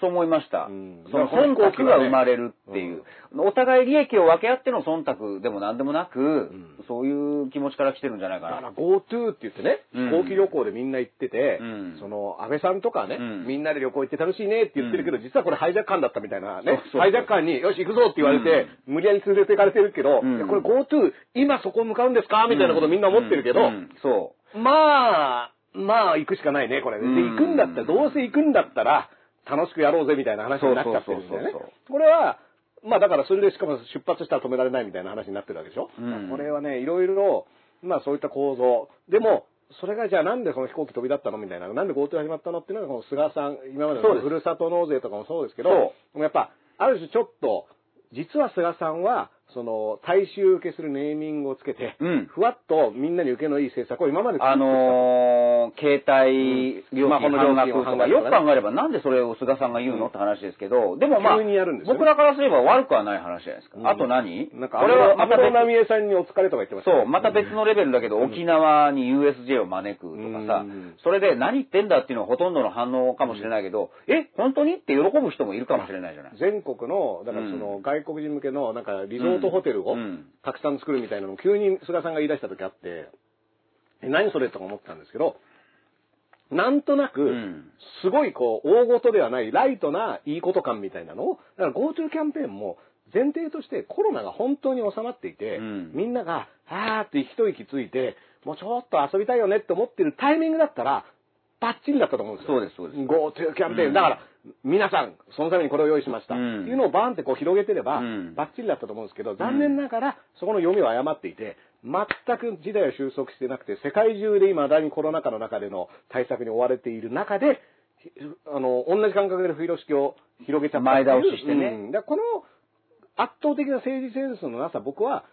そう思いました。うん。その忖度が生まれるっていう。お互い利益を分け合っての忖度でも何でもなく、ん。そういう気持ちから来てるんじゃないかな。だから GoTo って言ってね、うん。飛行機旅行でみんな行ってて、うん。その安倍さんとかね、うん。みんなで旅行行って楽しいねって言ってるけど、実はこれハイジャック犯だったみたいなねそうそうそう。ハイジャック犯によし行くぞって言われて、無理やり連れて行かれてるけど、これ GoTo 今そこ向かうんですかみたいなことみんな思ってるけど、うん。う。んそまあ、まあ行くしかないね、これね。で、うん。行くんだったら、どうせ行くんだったら、楽しくやろうぜみたいな話になっちゃってるんだよね。これは、まあだからそれでしかも出発したら止められないみたいな話になってるわけでしょ？うんこれはね、いろいろ、まあそういった構造。でも、それがじゃあなんでその飛行機飛び立ったのみたいな、なんで GoTo 始まったのっていうのがこの菅さん、今までのふるさと納税とかもそうですけど、やっぱ、ある種ちょっと、実は菅さんは、その、大衆受けするネーミングをつけて、うん。ふわっとみんなに受けのいい政策を今までう。あのー、携帯料金スマホの料半金を額とか、よく考えればなんでそれを菅さんが言うの？って話ですけど、でもまあ、急にやるんですよね。僕らからすれば悪くはない話じゃないですか。うん。あと何？なんか、これはまた別奈美恵さんにお疲れとか言ってましたね。そう、また別のレベルだけど、沖縄に USJ を招くとかさうん、それで何言ってんだっていうのはほとんどの反応かもしれないけど、え、本当に？って喜ぶ人もいるかもしれないじゃない。全国の、だからその、外国人向けの、なんか、リゾートホテルをうん。たくさん作るみたいなのを急に菅さんが言い出した時あって、え何それとか思ったんですけど、なんとなくん、すごいこう、大事ではない、ライトないいこと感みたいなのを、だから GoTo キャンペーンも、前提としてコロナが本当に収まっていて、うん。みんなが、あーって一息ついて、もうちょっと遊びたいよねって思ってるタイミングだったら、バッチリだったと思うんですよ。そうですそうです。GoTo キャンペーン。うん。だから、皆さん、そのためにこれを用意しました。うん。っていうのをバーンってこう広げてれば、うん。バッチリだったと思うんですけど、残念ながら、そこの読みを誤っていて、全く時代は収束してなくて、世界中で今、だにコロナ禍の中での対策に追われている中で、ひあの、同じ感覚で風呂敷を広げちゃった前倒ししてね。うん。この圧倒的な政治センスのなさ、僕は、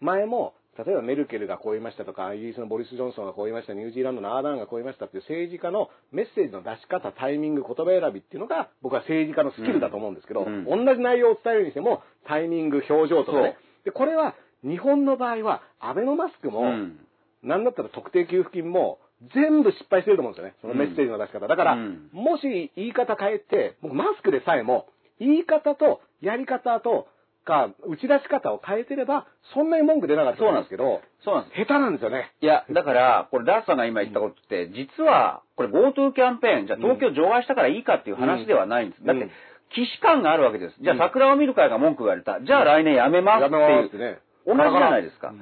前も、例えばメルケルがこう言いましたとか、イギリスのボリス・ジョンソンがこう言いました、ニュージーランドのアーダーンがこう言いましたっていう政治家のメッセージの出し方、タイミング、言葉選びっていうのが、僕は政治家のスキルだと思うんですけど、うん同じ内容を伝えるにしても、タイミング、表情とかね。で、これは、日本の場合は、アベノマスクも、うんなんだったら特定給付金も、全部失敗してると思うんですよね。そのメッセージの出し方。だから、うんもし言い方変えて、僕マスクでさえも、言い方とやり方とか、打ち出し方を変えてれば、そんなに文句出なかったと思うんですけど、そうなんです。下手なんですよね。いや、だから、これ、ダースさんが今言ったことって、実は、これ GoTo キャンペーン、じゃあ東京除外したからいいかっていう話ではないんです。だってうん、既視感があるわけです。じゃあ桜を見る会が文句言われた。じゃあ来年やめますっていうってね。同じじゃないですか。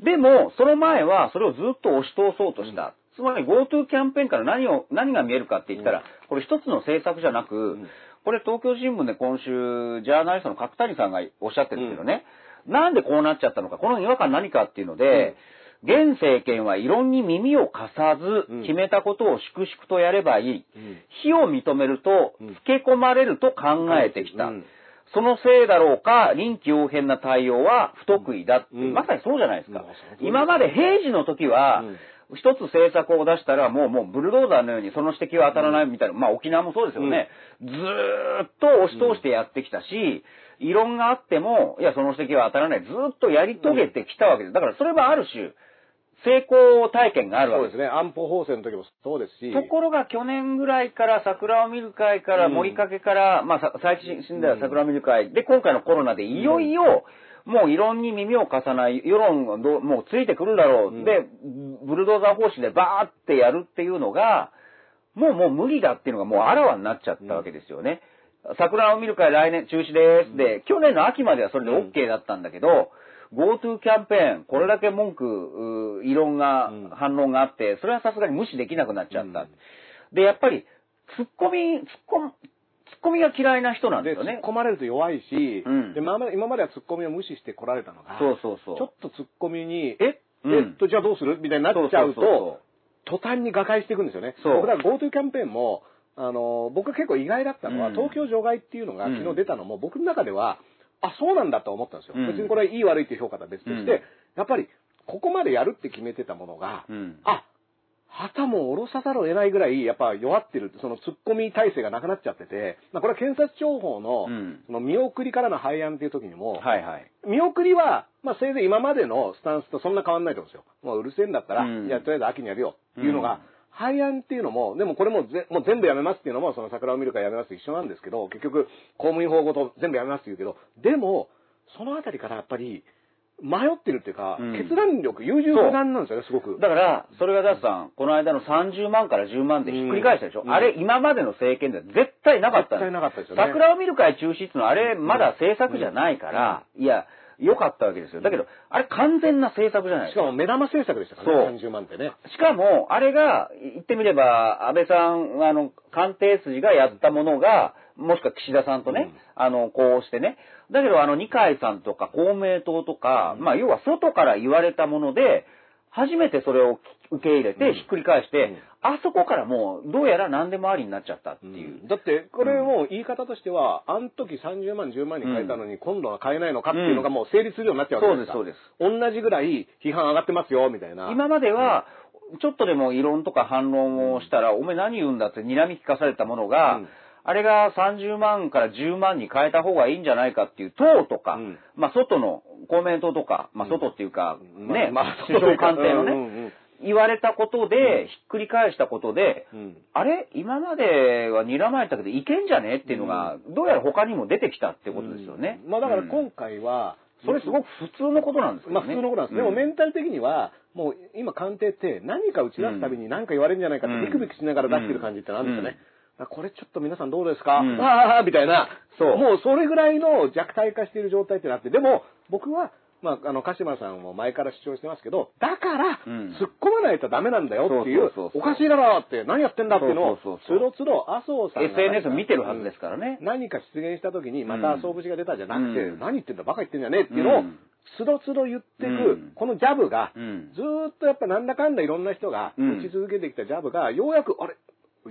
でも、その前はそれをずっと押し通そうとした。つまり GoTo キャンペーンから何を、何が見えるかって言ったら、これ一つの政策じゃなく、これ東京新聞で今週、ジャーナリストの角谷さんがおっしゃってるんですけどね、なんでこうなっちゃったのか、この違和感何かっていうので、現政権は異論に耳を貸さずうん、決めたことを粛々とやればいい。ん。非を認めるとうん、つけ込まれると考えてきた。うん。そのせいだろうか、臨機応変な対応は不得意だって、うん。まさにそうじゃないですか。今まで平時の時は、一つ政策を出したら、もう、もう、ブルドーザーのようにその指摘は当たらないみたいな、まあ沖縄もそうですよね。ずーっと押し通してやってきたし、異論があっても、いや、その指摘は当たらない。ずーっとやり遂げてきたわけです。だからそれはある種、成功体験があるわけです。そうですね。安保法制の時もそうですし。ところが去年ぐらいから桜を見る会からうん森かけから、まあさ最新では桜を見る会で今回のコロナでいよいよもう異論に耳を貸さない、世論がどうもうついてくるだろう、うんで、ブルドーザー方針でバーってやるっていうのが、もうもう無理だっていうのがもうあらわになっちゃったわけですよね。桜を見る会来年中止です。で、去年の秋まではそれで OK だったんだけど、GoTo キャンペーン、これだけ文句、う異論が、うん反論があって、それはさすがに無視できなくなっちゃった。うんで、やっぱり、ツッコミ、ツッコミ、ツッコミが嫌いな人なんでです突よねっ。込まれると弱いし、うんで今まではツッコミを無視して来られたのが、そうそうそう。ちょっとツッコミに、え、うんえっと、じゃあどうする？みたいになっちゃうと、途端に瓦解していくんですよね。そう僕ら GoTo キャンペーンも、あの、僕が結構意外だったのは、うん東京除外っていうのがうん昨日出たのも、僕の中では、あ、そうなんだと思ったんですよ。うん別にこれはいい悪いっていう評価とは別として、うんやっぱり、ここまでやるって決めてたものが、うん。あ、旗も下ろさざるを得ないぐらい、やっぱ弱ってる、その突っ込み体制がなくなっちゃってて、まあ、これは検察庁法の、うんその見送りからの廃案っていう時にも、はいはい。見送りは、まあ、せいぜい今までのスタンスとそんな変わんないと思うんですよ。もううるせえんだったら、うんいや、とりあえず秋にやるよっていうのが、うん廃案っていうのも、でもこれもぜもう全部やめますっていうのも、その桜を見るからやめますと一緒なんですけど、結局、公務員法ごと全部やめますって言うけど、でも、そのあたりからやっぱり、迷ってるっていうか、うん。決断力、優柔不断なんですよね、すごく。だから、それがダスさん、この間の30万から10万でひっくり返したでしょ、うん。あれ、今までの政権では絶対なかったん絶対なかったですよね。桜を見る会中止っていうのは、あれ、まだ政策じゃないから、いや、良かったわけですよ。だけど、あれ完全な政策じゃないですか。しかも目玉政策でしたからね、そう。30万ってね。しかも、あれが、言ってみれば、安倍さん、あの、官邸筋がやったものが、もしくは岸田さんとね、あの、こうしてね。だけど、あの、二階さんとか公明党とか、まあ、要は外から言われたもので、初めてそれを受け入れて、うん。ひっくり返して、うん。あそこからもう、どうやら何でもありになっちゃったっていう。だって、これも言い方としては、あの時30万、10万に変えたのに、今度は変えないのかっていうのがもう成立するようになっちゃうわけですか。そうですそう同じぐらい批判上がってますよ、みたいな。今までは、ちょっとでも異論とか反論をしたら、お前何言うんだって睨み聞かされたものが、うんあれが30万から10万に変えた方がいいんじゃないかっていう党とか、うん。まあ外の公明党とか、まあ外っていうか、まね、まあ首相官邸のね、うんうん言われたことで、ひっくり返したことで、うん。あれ？今までは睨まれたけどいけんじゃね？っていうのが、どうやら他にも出てきたってことですよね。まあだからうん。今回は、それすごく普通のことなんですけまあ。普通のことなんです。でもメンタル的には、もう今官邸って何か打ち出すたびに何か言われるんじゃないかってうんビクビクしながら出してる感じってのあるんですよね。これちょっと皆さんどうですか、うん。ああみたいな。そう。もうそれぐらいの弱体化している状態ってなって、でも僕は、まあ、あの、鹿島さんも前から主張してますけど、だから、うん。突っ込まないとダメなんだよっていうおかしいだろって、何やってんだっていうのを、つろつろ麻生さんが SNS 見てるはずですからね。何か出現した時に、また麻生節が出たじゃなくて、うん。何言ってんだ、バカ言ってんじゃねえっていうのをうん、つどつど言ってく、うん。このジャブが、うん。ずーっとやっぱなんだかんだいろんな人がうん。打ち続けてきたジャブが、ようやく、あれ、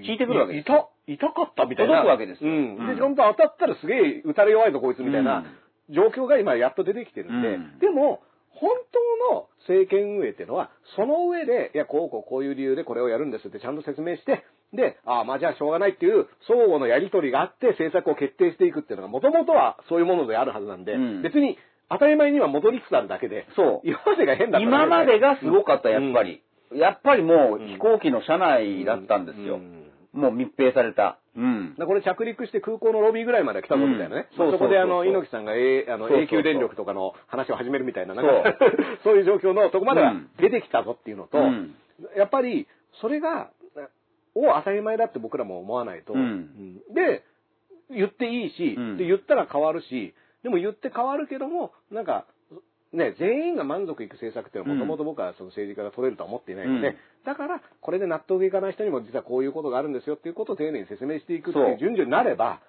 効いてくるわけです。いた、痛かったみたいな。届くわけですよ。うん。で、うん本当当たったらすげえ打たれ弱いぞこいつみたいな状況が今やっと出てきてるんで、うん。でも、本当の政権運営っていうのは、その上で、いや、こうこうこういう理由でこれをやるんですってちゃんと説明して、で、ああ、まあじゃあしょうがないっていう相互のやり取りがあって政策を決定していくっていうのが、もともとはそういうものであるはずなんで、うん。別に当たり前には戻りつつあるだけで、そう。今までが変だった今までがすごかった、やっぱり。り。やっぱりもううん飛行機の車内だったんですよ。うんもう密閉された。うん。これ着陸して空港のロビーぐらいまで来たぞみたいなね。うん。そこであの、猪木さんが、えーあの永久電力とかの話を始めるみたいな、なんかそういう状況のとこまではうん。出てきたぞっていうのと、うん。やっぱり、それが、を当たり前だって僕らも思わないと、で、言っていいし、うん。で、言ったら変わるし、でも言って変わるけども、なんか、ね、全員が満足いく政策っていうのはもともと僕はその政治家が取れるとは思っていないので、うん。だから、これで納得いかない人にも実はこういうことがあるんですよっていうことを丁寧に説明していくっていそう。う順序になれば、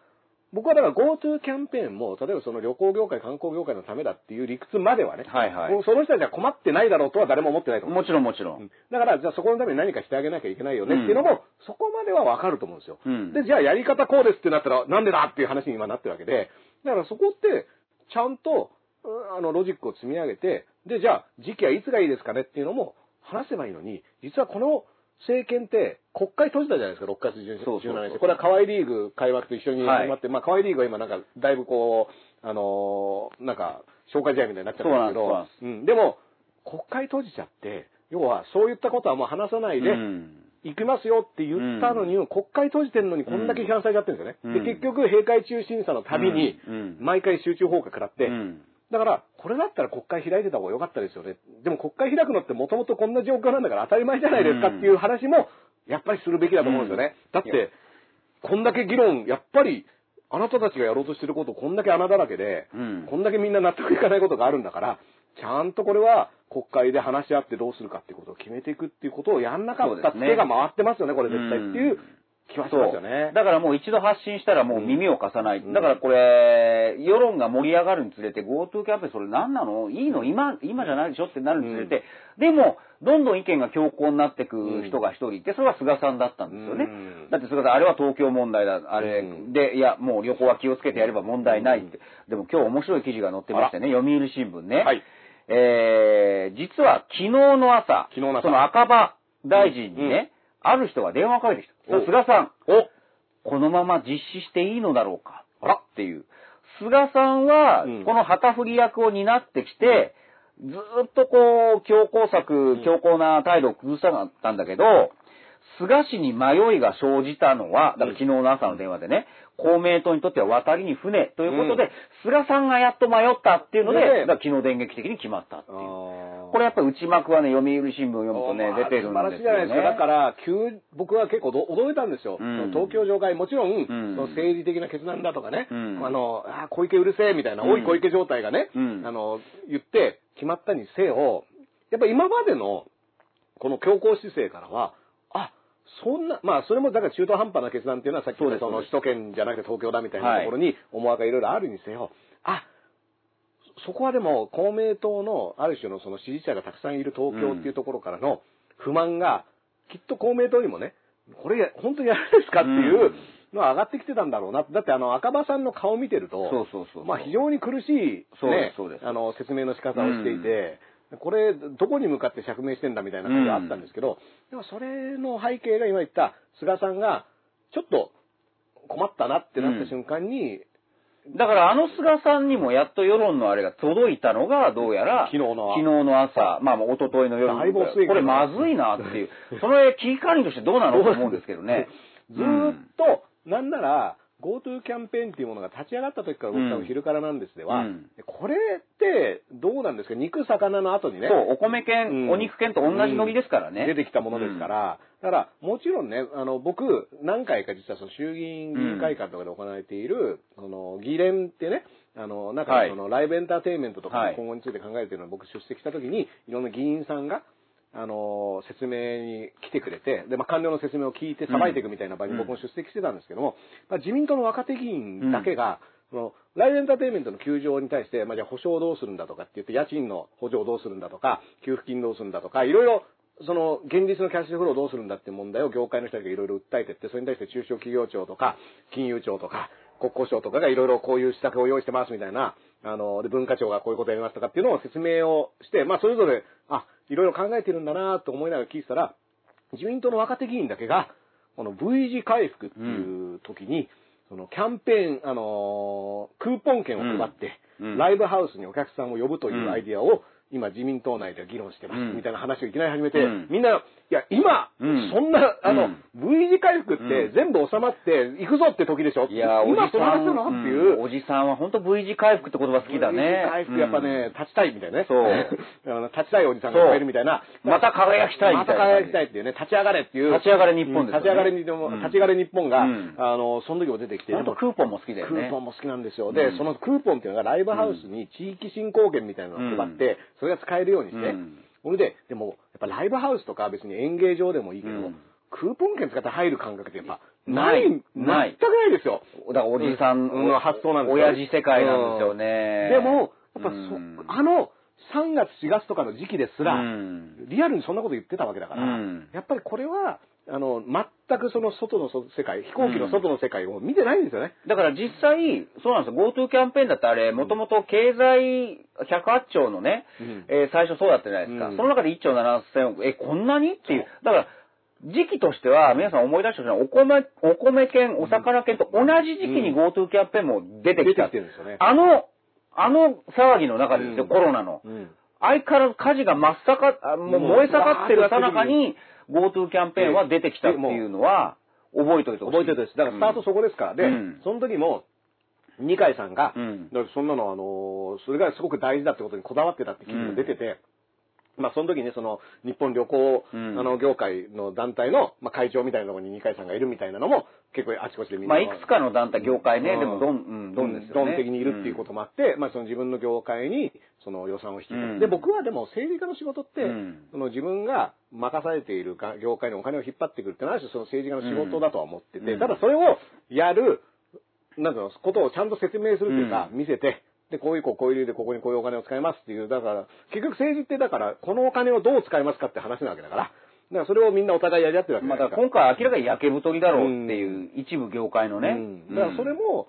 僕はだから GoTo キャンペーンも、例えばその旅行業界、観光業界のためだっていう理屈まではね、はいはい。もうその人たちは困ってないだろうとは誰も思ってないと思う。もちろんもちろん。だから、じゃあそこのために何かしてあげなきゃいけないよねっていうのも、そこまではわかると思うんですよ。うん。で、じゃあやり方こうですってなったら、なんでだっていう話に今なってるわけで、だからそこって、ちゃんと、うんあの、ロジックを積み上げて、で、じゃあ時期はいつがいいですかね？っていうのも話せばいいのに、実はこの政権って国会閉じたじゃないですか、6月17日。そうそうそう。これは河合リーグ開幕と一緒に始まって、まあ河合リーグは今なんか、だいぶこう、あのーなんか、消化試合みたいになっちゃったんですけど、うん、でも、国会閉じちゃって、要はそういったことはもう話さないで、うん。行きますよって言ったのに、国会閉じてるのにこんだけ批判されちゃってるんですよね。うん。で、結局、閉会中審査のたびに、うん。うん。毎回集中砲火食らって、うんだから、これだったら国会開いてた方が良かったですよね。でも国会開くのってもともとこんな状況なんだから当たり前じゃないですかっていう話も、やっぱりするべきだと思うんですよね。だって、こんだけ議論、やっぱり、あなたたちがやろうとしてること、こんだけ穴だらけで、うん。こんだけみんな納得いかないことがあるんだから、ちゃんとこれは国会で話し合ってどうするかっていうことを決めていくっていうことをやんなかったね。手が回ってますよね、これ絶対っていう気はしますよね。だからもう一度発信したらもう耳を貸さない。うん。だからこれ、世論が盛り上がるにつれて GoTo キャンペーンそれ何なの？いいの？今、今じゃないでしょってなるにつれて、でも、どんどん意見が強硬になってく人が一人いて、それは菅さんだったんですよね。うん。だって菅さん、あれは東京問題だ、あれ、うん。で、いや、もう旅行は気をつけてやれば問題ないって。でも今日面白い記事が載ってましてね、読売新聞ね。はい。えー、実は昨日の朝、昨日の朝。その赤羽大臣にね、ある人が電話をかけてきた。お。菅さん、お。このまま実施していいのだろうか。あら。っていう。菅さんはうん、この旗振り役を担ってきて、ずーっとこう、強硬策、強硬な態度を崩さなかったんだけど、菅氏に迷いが生じたのは、だから昨日の朝の電話でね、公明党にとっては渡りに船ということで、うん。菅さんがやっと迷ったっていうので、昨日電撃的に決まったっていう。これやっぱり内幕はね、読売新聞を読むとね、出てるんまあですよね。素晴らしいじゃないですか。だから、急、僕は結構ど驚いたんですよ。うん。東京上会、もちろん、ん。その政治的な決断だとかね、うん。あの、あ小池うるせえみたいな、うん。おい小池状態がね、うん。あの、言って決まったにせよ、やっぱ今までの、この強硬姿勢からは、あ、そんな、まあ、それもだから中途半端な決断っていうのはさっきのその首都圏じゃなくて東京だみたいなところに思惑がいろいろあるにせよ、あ、そこはでも公明党のある種のその支持者がたくさんいる東京っていうところからの不満が、きっと公明党にもね、これ本当にやるんですかっていうのは上がってきてたんだろうな。だってあの赤羽さんの顔見てると、そうそうそうまあ非常に苦しい、ね、そうですそうです。あの説明の仕方をしていて、これどこに向かって釈明してんだみたいな感じがあったんですけど、でもそれの背景が今言った菅さんがちょっと困ったなってなった瞬間に、だからあの菅さんにもやっと世論のあれが届いたのが、どうやら、昨日の昨日の朝、まあ、一昨日の夜。これまずいなっていう。その危機管理としてどうなのと思うんですけどね。(laughs) ずーっと、なんなら、GoTo キャンペーンっていうものが立ち上がった時から僕うん。多分昼からなんですでは、うん。これってどうなんですか？肉、魚の後にね、そう、お米券、うん。お肉券と同じノリですからね。出てきたものですから、だからもちろんね、あの僕、何回か実はその衆議院議員会館とかで行われている、その議連ってね、あのなんかはい。そのライブエンターテインメントとか今後について考えているのを僕出席した時に、いろんな議員さんが、あの説明に来てくれて、で、まあ、官僚の説明を聞いてさばいていくみたいな場に僕も出席してたんですけども、まあ、自民党の若手議員だけが、そのライブエンターテインメントの休場に対して、まあ、じゃあ保証をどうするんだとかって言って、家賃の補助をどうするんだとか、給付金どうするんだとか、いろいろ、その、現実のキャッシュフローをどうするんだっていう問題を業界の人たちがいろいろ訴えてって、それに対して中小企業庁とか、金融庁とか、国交省とかがいろいろこういう施策を用意してますみたいな、あの、で、文化庁がこういうことやりますとかっていうのを説明をして、まあ、それぞれ、あ、いろいろ考えてるんだなと思いながら聞いてたら、自民党の若手議員だけが、この V 字回復っていう時に、そのキャンペーン、あのークーポン券を配って、うんうん。ライブハウスにお客さんを呼ぶというアイディアを、今自民党内では議論してます、うん。みたいな話をいきなり始めて、うん。みんな、いや、今、うん。そんな、あの、うん。V 字回復ってうん。全部収まって、行くぞって時でしょ？いや、おじ今そのさん、話なの？っていう。うん。おじさんは本当 V 字回復って言葉好きだね。V 字回復やっぱね、立ちたいみたいなね。そう。(laughs) 立ちたいおじさんがいっぱいいるみたいな。また輝きたいみたいなまた輝きたいっていうね、立ち上がれっていう。立ち上がれ日本です立ち上がれ日本、うん。立ち上がれ日本が、うん。あの、その時も出てきて。本当クーポンも好きだよね。クーポンも好きなんですよ。で、うん。そのクーポンっていうのがライブハウスに地域振興券みたいなのを配って、それが使えるようにして、うんそれで、でも、やっぱライブハウスとか別に演芸場でもいいけど、うん。クーポン券使って入る感覚ってやっぱ、ない。ない、全くないですよ。だからおじさんの発想なんですよ。親父世界なんですよね。でも、やっぱそ、うん。あの3月4月とかの時期ですら、うん。リアルにそんなこと言ってたわけだから、うん。やっぱりこれは、あの、全くその外の世界、飛行機の外の世界を見てないんですよね。だから実際、そうなんですよ。GoTo キャンペーンだってあれ、もともと経済108兆のね、うん。えー最初そうだったじゃないですか。うん。その中で1兆7000億、え、こんなに？っていう。だから、時期としては、皆さん思い出してほしいのは、お米、お米券、お魚券と同じ時期に GoTo キャンペーンも出てきた。出てきてるんですよね。あの、あの騒ぎの中でですよ、うん。コロナの。うん。相変わらず火事が真っ盛あもうもう燃え盛ってるさなかに GoTo キャンペーンは出てきたっていうのは覚えておいてほしい。覚えてるんです。だからスタートそこですから。で、うんその時も、二階さんが、うんだからそんなのあの、それがすごく大事だってことにこだわってたって記事も出てて、まあその時にその日本旅行、うん。あの業界の団体の、まあ、会長みたいなところに二階さんがいるみたいなのも結構あちこちでみんな。まあ、いくつかの団体、業界ね、うん。でも、ドン、うん、ドンですよね。ドン的にいるっていうこともあって、まあその自分の業界にその予算を引きうん。で、僕はでも政治家の仕事って、うん。その自分が任されているが業界にお金を引っ張ってくるってのは、その政治家の仕事だとは思ってて、うん。ただそれをやる、なんていうの、ことをちゃんと説明するというか、う見せて、で、こういうこう、こういう理由でここにこういうお金を使いますっていう、だから、結局政治ってだから、このお金をどう使いますかって話なわけだから、だからそれをみんなお互いやり合ってるわけ。だから今回明らかに焼け太りだろうっていう、一部業界のね。うんだからそれも、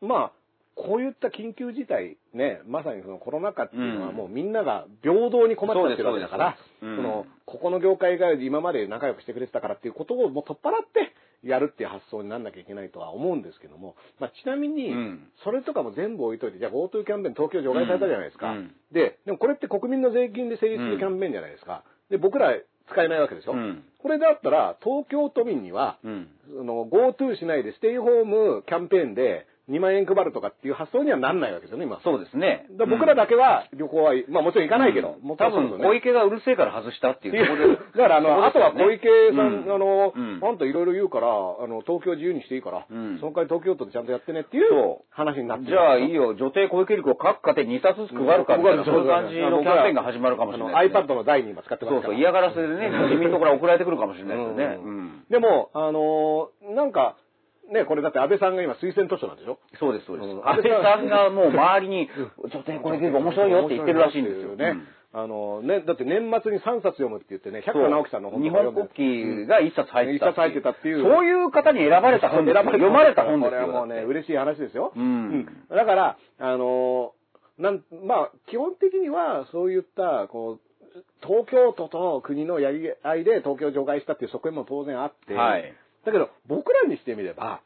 まあ、こういった緊急事態、ね、まさにそのコロナ禍っていうのはうんもうみんなが平等に困っちゃってるわけだから、その、ここの業界が今まで仲良くしてくれてたからっていうことをもう取っ払ってやるっていう発想になんなきゃいけないとは思うんですけども、まあ、ちなみにうん、それとかも全部置いといて、じゃあ GoTo キャンペーン東京除外されたじゃないですか。で、でもこれって国民の税金で成立するキャンペーンじゃないですか。で、僕ら使えないわけでしょ。うんこれだったら、東京都民には、うん。GoTo しないでステイホームキャンペーンで2万円配るとかっていう発想にはなんないわけですよね、今。そうですね。僕らだけは旅行は、まあもちろん行かないけど、もう多分、小池がうるせえから外したっていうところで。(laughs) だからあの、あとは小池さん、うんあの、うんあんたいろいろ言うから、あの、東京自由にしていいから、うんその代わり東京都でちゃんとやってねっていう話になってるじゃあいいよ、女帝小池百合子各家庭2冊ずつ配るかみたいな、そういう感じのキャンペーンが始まるかもしれないね。iPad の台に今使ってます。そうそう、嫌がらせでね、自民党から送られてくるかもしれないですよね。うんうんでも、あのーなんか、ね、これだって安倍さんが今推薦図書なんでしょ？そうです、そうです。うん。安倍さんがもう周りに、女帝小池百合子面白いよって言ってるらしいんですよね。あのね、だって年末に3冊読むって言ってね、百花直樹さんの本日本国旗が一冊入ってた。一冊入ってたっていう。そういう方に選ばれた本ですよ。(laughs) 読まれた本ですよ。これはもうね、嬉しい話ですよ。うん。だから、あのーなん、まあ、基本的には、そういった、こう、東京都と国のやり合いで東京を除外したっていう側面も当然あって、はいだけど、僕らにしてみれば、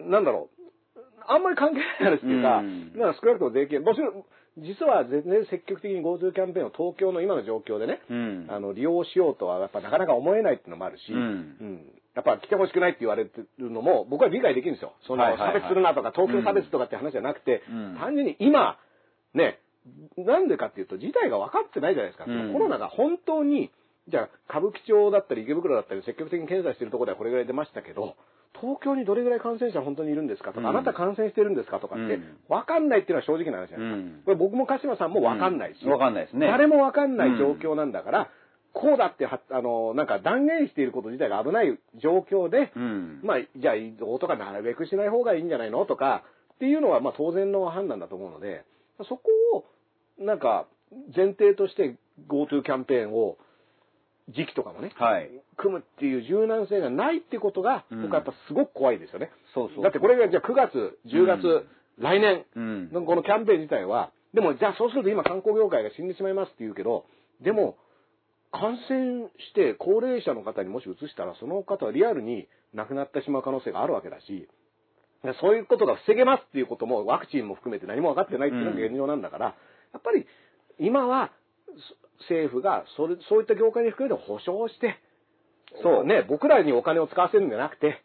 なんだろう、あんまり関係ない話っていうか、うん。だから少なくとも税金、もちろん、実は全然積極的に GoTo キャンペーンを東京の今の状況でね、うん。あの、利用しようとはやっぱなかなか思えないっていうのもあるし、うん。やっぱ来てほしくないって言われてるのも僕は理解できるんですよ。その差別するなとか東京差別とかって話じゃなくて、うん。単純に今、ね、なんでかっていうと事態が分かってないじゃないですか。うん。コロナが本当に、じゃあ歌舞伎町だったり池袋だったり積極的に検査してるところではこれぐらい出ましたけど、東京にどれぐらい感染者本当にいるんですかとか、うんあなた感染してるんですかとかってうん分かんないっていうのは正直な話じゃないですか。うんこれ僕も鹿島さんも分かんないし、うんわかんないですね。誰もわかんない状況なんだから、こうだっては、あの、なんか断言していること自体が危ない状況で、うん。まあ、じゃあ移動とかなるべくしない方がいいんじゃないのとか、っていうのは、まあ当然の判断だと思うので、そこを、なんか、前提として GoTo キャンペーンを、時期とかもね、はい。組むっていう柔軟性がないってことが、うん僕はやっぱすごく怖いですよね。そうそう。だってこれがじゃあ9月、10月、うん来年、うん。このキャンペーン自体は、でもじゃあそうすると今観光業界が死んでしまいますって言うけど、でも、感染して高齢者の方にもし移したら、その方はリアルに亡くなってしまう可能性があるわけだし、そういうことが防げますっていうこともワクチンも含めて何も分かってないっていうのが現状なんだから、やっぱり今はそ政府がそれそういった業界に含めて保証して、そう。ね、僕らにお金を使わせるんじゃなくて、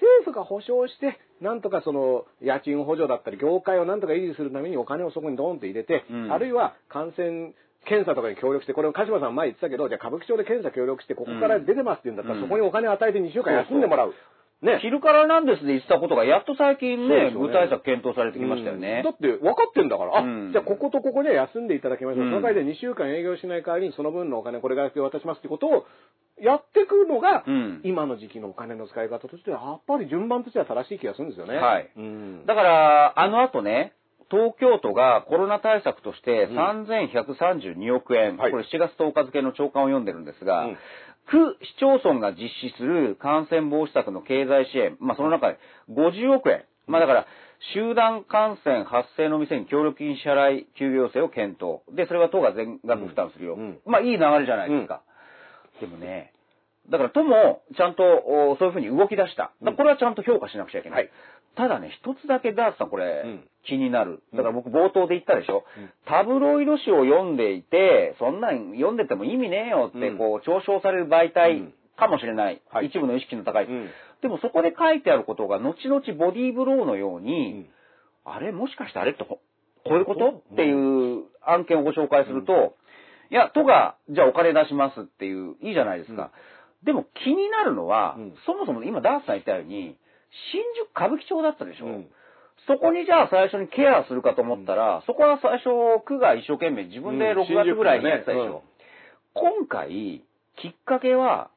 政府が保証して、なんとかその家賃補助だったり、業界をなんとか維持するためにお金をそこにドーンって入れて、うん。あるいは感染検査とかに協力して、これ鹿島さん前言ってたけど、じゃあ歌舞伎町で検査協力して、ここから出てますって言うんだったら、うん。そこにお金与えて2週間休んでもらう。ね。昼からなんですで言ってたことが、やっと最近ね、具体策検討されてきましたよねうんだ。って分かってんだから、あ、うんじゃあこことここでは休んでいただきましょう。うんそので2週間営業しない代わりにその分のお金これぐらいで渡しますってことをやってくるのが、うん今の時期のお金の使い方としては、やっぱり順番としては正しい気がするんですよね。はいうん。だから、あの後ね、東京都がコロナ対策としてうん3132億円、はいこれ7月10日付の長官を読んでるんですが、うん区市町村が実施する感染防止策の経済支援、まあその中で50億円。まあだから、集団感染発生の店に協力金支払い休業要請を検討。で、それは都が全額負担するよ。うんまあいい流れじゃないですか。でもね、だから都もちゃんとおそういうふうに動き出した。これはちゃんと評価しなくちゃいけない。はいただね、一つだけダーツさんこれ、うん。気になる。だから僕冒頭で言ったでしょ？うん。タブロイド紙を読んでいて、そんなん読んでても意味ねえよって、うん。こう、嘲笑される媒う体ん。かもしれない。はい。一部の意識の高い。うん。でもそこで書いてあることが、後々ボディーブローのように、あれ？もしかしてあれ？ってここういうこと？っていう案件をご紹介すると、いや、都が、じゃあお金出しますっていう、いいじゃないですか。でも気になるのは、うん。そもそも今ダースさん言ったように、新宿歌舞伎町だったでしょ、うん。そこにじゃあ最初にケアするかと思ったら、そこは最初、区が一生懸命自分でうん6月ぐらいにやってたでしょ、新宿今回、きっかけは、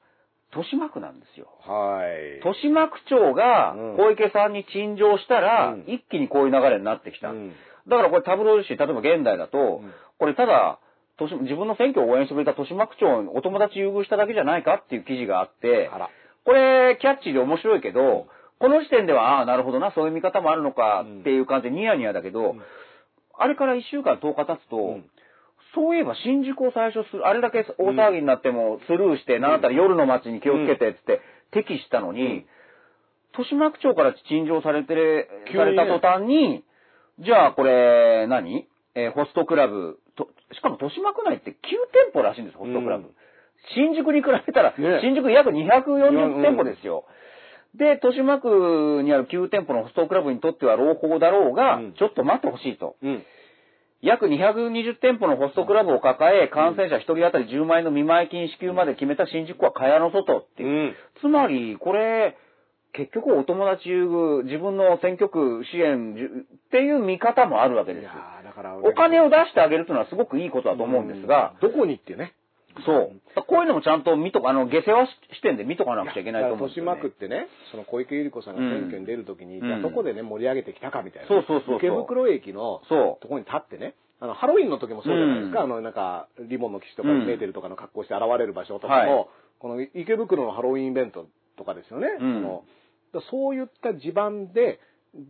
豊島区なんですよ。はい。豊島区長がうん。小池さんに陳情したら、うん。一気にこういう流れになってきた。うん。だからこれタブロイド紙、例えば現代だと、ん。これただ、豊島自分の選挙を応援してくれた豊島区長にお友達優遇しただけじゃないかっていう記事があって。これキャッチーで面白いけど、この時点では、ああ、なるほどな、そういう見方もあるのかっていう感じでニヤニヤだけど、ん。あれから1週間10日経つと、ん。そういえば新宿を最初する、あれだけ大騒ぎになってもスルーして、なんだったら夜の街に気をつけてって敵したのに、豊島区長から陳情されてされた途端に、じゃあこれ何、えーホストクラブと、しかも豊島区内って9店舗らしいんです、ホストクラブ。うん。新宿に比べたら、ね。新宿約240店舗ですよ。で、豊島区にある9店舗のホストクラブにとっては朗報だろうが、うんちょっと待ってほしいと。うん。約220店舗のホストクラブを抱え、感染者1人当たり10万円の見舞い金支給まで決めた新宿は蚊帳の外っていう。うん。つまり、これ、結局お友達優遇、自分の選挙区支援っていう見方もあるわけですいや。ーだから、お金を出してあげるというのはすごくいいことだと思うんですが、どこにってね。そう。こういうのもちゃんと見とか、あの、下世話視点で見とかなくちゃいけないと思うんですよ、ね。豊島区ってね、その小池百合子さんが選挙に出るときに、うんじゃあどこでね、盛り上げてきたかみたいな。そうそうそうそう池袋駅のそうところに立ってね、あの、ハロウィンの時もそうじゃないですか、うんあの、なんか、リボンの騎士とかうんメーテルとかの格好して現れる場所とかも、はいこの池袋のハロウィンイベントとかですよね。うんそのだそういった地盤で、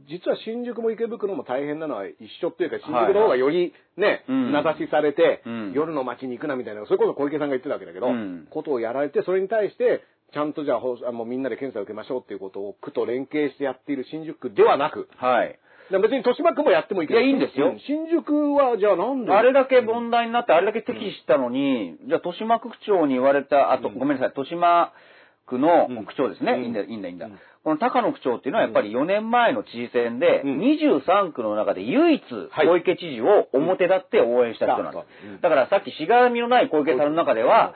実は新宿も池袋も大変なのは一緒っていうか、新宿の方がよりね、うん。名指しされて、うん。夜の街に行くなみたいな、それこそ小池さんが言ってたわけだけど、うん。ことをやられて、それに対して、ちゃんとじゃあもうみんなで検査を受けましょうっていうことを区と連携してやっている新宿区ではなく、はい。で別に豊島区もやってもいいけど、いやいいんですよ。う新宿はじゃあなんで？あれだけ問題になって、あれだけ敵視したのに、じゃあ、豊島区長に言われた、あと、ごめんなさい、豊島区の区長ですね。うん。いいんだ、いいんだ、いいんだ。うんこの高野区長っていうのはやっぱり4年前の知事選で、うん。23区の中で唯一はい。小池知事を表立って応援した人なんです。うん。だからさっきしがらみのない小池さんの中では、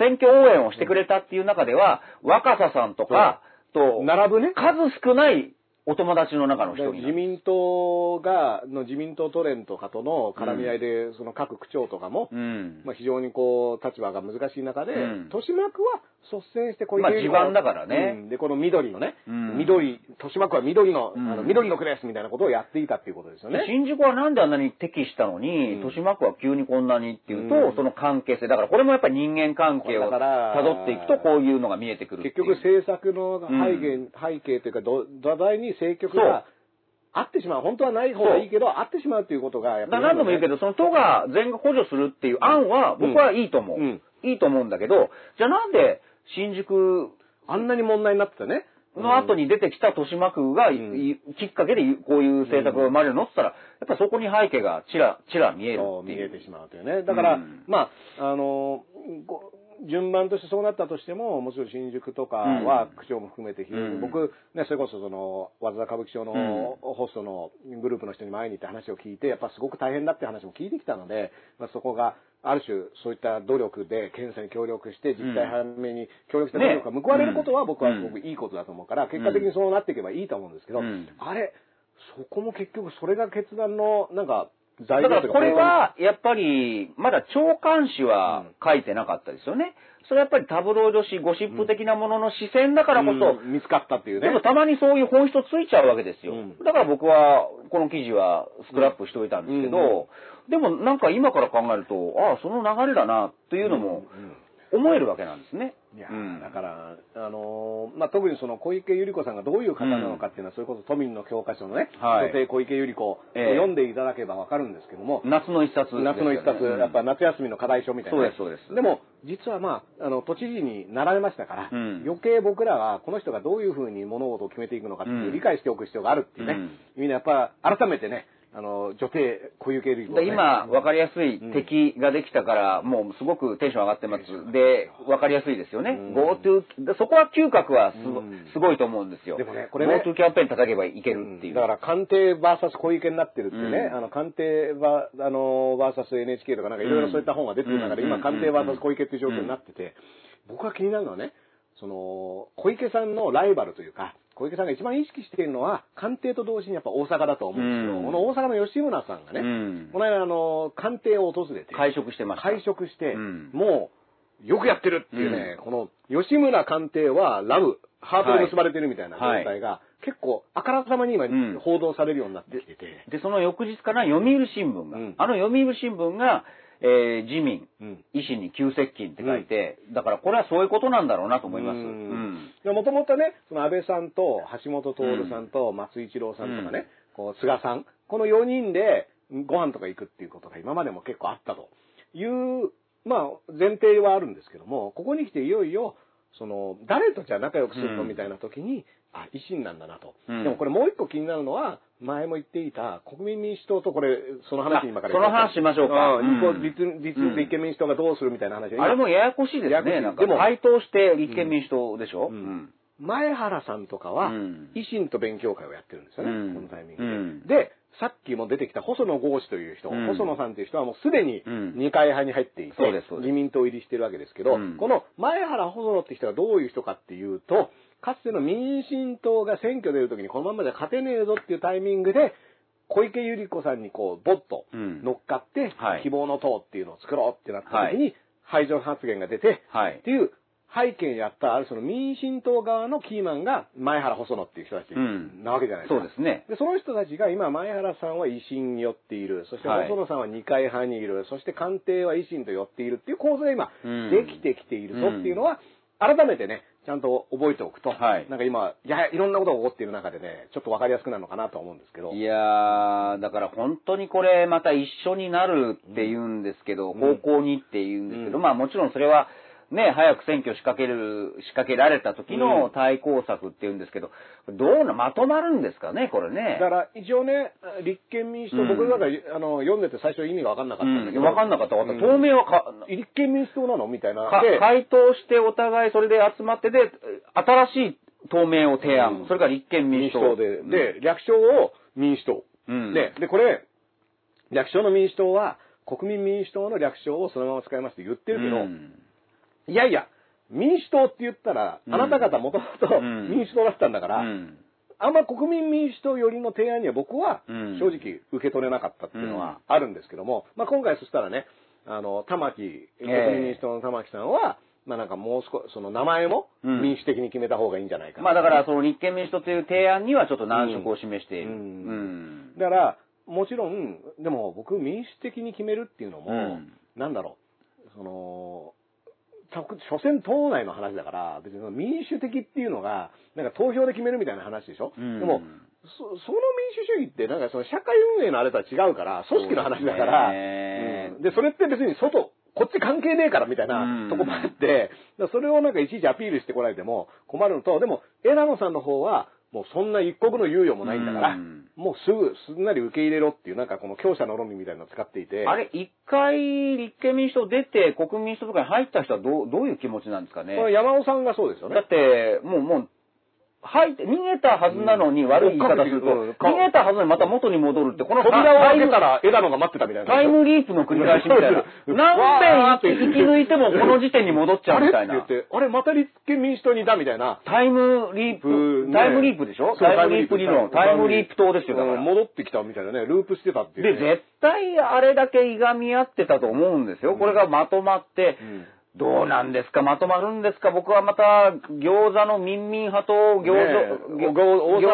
選挙応援をしてくれたっていう中では、若狭さんとかと、並ぶね。数少ないお友達の中の一人自民党が、の自民党都連とかとの絡み合いで、その各区長とかも、うん。まあ、非常にこう、立場が難しい中で、うん。豊島区は率先して小池まあ百合子地盤だからね。うん。で、この緑のね、うん。緑、豊島区は緑の、うん。あの緑の区ですみたいなことをやっていたっていうことですよね。新宿はなんであんなに敵したのに、うん。豊島区は急にこんなにっていうと、うん。その関係性。だからこれもやっぱり人間関係を辿っていくとこういうのが見えてくる結局政策の背景、背景というかど土台に政局があってしまう。本当はない方がいいけど、あってしまうっていうことがやっぱり、何度も言うけど、その都が全額補助するっていう案は僕はいいと思う。うんいいと思うんだけど、じゃあなんで新宿あんなに問題になってたね。の後に出てきた豊島区が、んいきっかけでこういう政策が生まれるのって言ったら、やっぱそこに背景がちらちら見えるそうっていう。見えてしまうというね。だから、うんまあ、あの、ご順番としてそうなったとしても、もちろん新宿とかはうん。区長も含めてうん。僕、ね、それこそその、和田歌舞伎町のホストのグループの人に前に行って話を聞いて、やっぱすごく大変だって話も聞いてきたので、まあ、そこが、ある種、そういった努力で検査に協力して、実態判明に協力した努力が報われることは僕はすごくいいことだと思うから、結果的にそうなっていけばいいと思うんですけど、うん。あれ、そこも結局それが決断の、なんか、材だからこれは、やっぱり、まだ長官誌は書いてなかったですよね。それはやっぱりタブロイド紙、ゴシップ的なものの視線だからこそ、うん見つかったっていうねでも。たまにそういう本質ついちゃうわけですよ。うんだから僕は、この記事はスクラップしておいたんですけど、うんでもなんか今から考えると、ああ、その流れだな、というのも思えるわけなんですね。いやうん。だから、あのーまあ、特にその小池百合子さんがどういう方なのかっていうのは、それこそ都民の教科書のね、はい。女性小池百合子をええ。読んでいただけばわかるんですけども、夏の一冊ね、夏の一冊、うん。やっぱ夏休みの課題書みたいなね、そうですそうです。でも、実はまあ、あの、都知事になられましたから、うん。余計僕らはこの人がどういうふうに物事を決めていくのかっていううん。理解しておく必要があるっていうね、うん。みんなやっぱ改めてね、あの、女帝、小池百合子、ね。で今、わかりやすい敵ができたから、もうすごくテンション上がってます。で、わかりやすいですよね。うん。GoTo、でそこは嗅覚はすご,、うん。すごいと思うんですよ。でもねこれね。GoTo キャンペーン叩けばいけるっていう。だから官邸 VS 小池になってるってね、うん。あの官邸はあの VS NHK とかなんかいろいろそういった本が出てる中で、うん。今官邸うん。VS 小池っていう状況になってて、僕が気になるのはねその小池さんのライバルというか小池さんが一番意識しているのは官邸と同時にやっぱ大阪だと思うんですよ、うん。この大阪の吉村さんがね、うん。この間あの官邸を訪れて会食してました。会食して、うん。もうよくやってるっていうね、この吉村官邸はラブ、ハートで結ばれてるみたいな状態が、結構あからさまに今ん。報道されるようになってきてて、で、その翌日から読売新聞が、うん。あの読売新聞が、えー自民、うん。維新に急接近って書いて、だからこれはそういうことなんだろうなと思います。もともとね、その安倍さんと橋本徹さんと松井一郎さんとかね、こう菅さん、この4人でご飯とか行くっていうことが今までも結構あったという、まあ前提はあるんですけども、ここに来ていよいよ、その、誰とじゃあ仲良くするのうん。みたいな時に、あ、維新なんだなと。うん。でもこれもう一個気になるのは、前も言っていた国民民主党とこれ、その話に今からあその話しましょうか。んうん。立立うん。立憲民主党がどうするみたいな話。あれもややこしいですね。でも対等して立憲民主党でしょ、ううん。ん前原さんとかはうん、維新と勉強会をやってるんですよね、うん。このタイミングで。うん。で、さっきも出てきた細野豪志という人、うん。細野さんという人はもうすでにうん。二階派に入っていて、自民党入りしてるわけですけど、うん。この前原細野って人がどういう人かっていうと、かつての民進党が選挙出るときにこのままじゃ勝てねえぞっていうタイミングで、小池百合子さんにこう、ボッとうん乗っかって、はい希望の党っていうのを作ろうってなった時に、排除発言が出て、はいっていう背景にあった、あるその民進党側のキーマンが前原細野っていう人たちうんなわけじゃないですか。そうですね。で、その人たちが今、前原さんは維新に寄っている。そしてはい細野さんは二階派にいる。そして官邸は維新と寄っているっていう構図が今、うんできてきているぞっていうのは、改めてね、ちゃんと覚えておくと、はい。なんか今、いや、いろんなことが起こっている中でね、ちょっとわかりやすくなるのかなと思うんですけど。いやー、だから本当にこれまた一緒になるって言うんですけど、うん。方向にって言うんですけど、うん。まあもちろんそれは、ね、早く選挙仕掛ける、仕掛けられた時うんの対抗策って言うんですけど、どうな、まとまるんですかね、これね。だから一応ね、立憲民主党、うん僕だからあの読んでて最初意味が分かんなかったんだけど、うん、分かんなかった、分かった。うん透明はか、立憲民主党なのみたいな。回答してお互いそれで集まってで、新しい透明を提案。うんそれから立憲民民主党。主党で、で、略称を民主党。うん、で、で、これ、略称の民主党は、国民民主党の略称をそのまま使いますって言ってるけど、うんいやいや、民主党って言ったら、うん。あなた方もともとうん。民主党だったんだから、うん。あんま国民民主党寄りの提案には僕はうん。正直受け取れなかったっていうのはあるんですけども、まあ今回そしたらね、あの、玉木、国民民主党の玉木さんは、まあなんかもう少し、その名前もうん。民主的に決めた方がいいんじゃないかな。まあだから、その立憲民主党という提案にはちょっと難色を示している。うん。うん。だから、もちろん、でも僕民主的に決めるっていうのも、うん。なんだろう、その、た所詮党内の話だから、別に民主的っていうのが、なんか投票で決めるみたいな話でしょ、うん。でも、そその民主主義って、なんかその社会運営のあれとは違うから、組織の話だから、そうん。で、それって別に外、こっち関係ねえからみたいなとこもあって、だからそれをなんかいちいちアピールしてこられても困るのと、でも枝野さんの方は、もうそんな一刻の猶予もないんだから、うんもうすぐすんなり受け入れろっていう、なんかこの強者の論理みたいなのを使っていて、あれ、一回立憲民主党出て国民民主党とかに入った人はどうどういう気持ちなんですかね？これ山尾さんがそうですよね。だって、もう、もう、入って、逃げたはずなのに悪い言い方すると、うん逃げたはずにまた元に戻るって、この扉を開けたら、ら枝野が待ってたみたいな。タイムリープの繰り返しみたいな。何遍生き抜いてもこの時点に戻っちゃうみたいなあれあれまた立憲民主党にいたみたいな。タイムリープ、ねタイムリープでしょ？タイムリープ理論。タイムリープ党ですよ、だから。うん戻ってきたみたいなね、ループしてたっていう、で、ね。絶対あれだけいがみ合ってたと思うんですよ。これがまとまって、うんどうなんですか？まとまるんですか？僕はまた、餃子の民民派と餃子、ねえ餃子の王将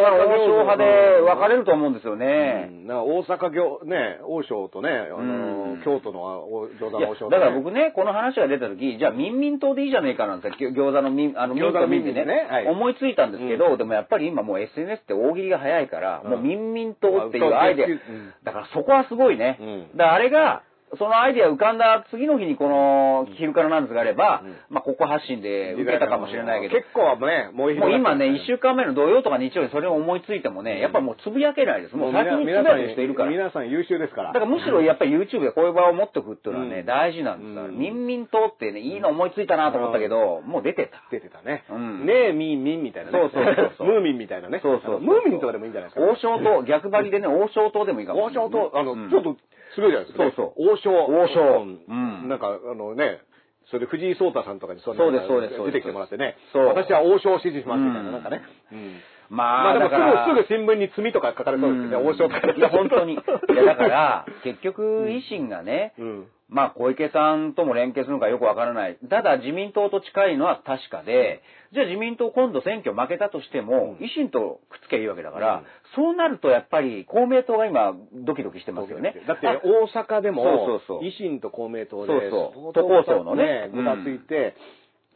派で分かれると思うんですようね。ん、なんか大阪行、ね、王将とね、あの、うん。京都のお餃子の王将と、ね、だから僕ね、この話が出た時、じゃあ民民党でいいじゃねえかなんて、餃子の民、あの、民民ってね。ねはい。思いついたんですけど、うん。でもやっぱり今もう SNS って大喜利が早いから、うん。もう民民党っていうアイデア。うん、だからそこはすごいね。うん。だからあれが、そのアイディア浮かんだ次の日にこの昼からなんですがあれば、まあ、ここ発信で受けたかもしれないけど、結構ね、もう今ね、1週間目の土曜とか日曜にそれを思いついてもね、やっぱもうつぶやけないです。もう先につぶやく人いるから。皆さん優秀ですから。だからむしろやっぱり YouTube でこういう場を持っておくっていうのはね、大事なんですから。ミンミン島ってね、いいの思いついたなと思ったけど、もう出てた。出てたね。うんねえ、ミンミンみたいなね。そうそうそうムーミンみたいなね。そうそうムーミンとかでもいいんじゃないですか。王将と、逆張りでね、王将島でもいいかも王将と、あの、うんちょっと、すごいじゃないですか、ね。そう王将。王将うんうんなんか、あのね、それで藤井聡太さんとかにそそうですそうです出てきてもらってね。そう私は王将を支持しますみたいな、うんなんかね。うんまあ、まあでもすぐ、すぐ新聞に罪とか書かれそうですね、王将とか。いや、本当に。いや、だから、(laughs) 結局、維新がね、うん。まあ、小池さんとも連携するのかよくわからない。ただ、自民党と近いのは確かで、じゃあ自民党今度選挙負けたとしても、維新とくっつけばいいわけだから、うん。そうなるとやっぱり公明党が今、ドキドキしてますよね。だって大阪でも維新と公明党でそうそう。都構想のね。ごたついて、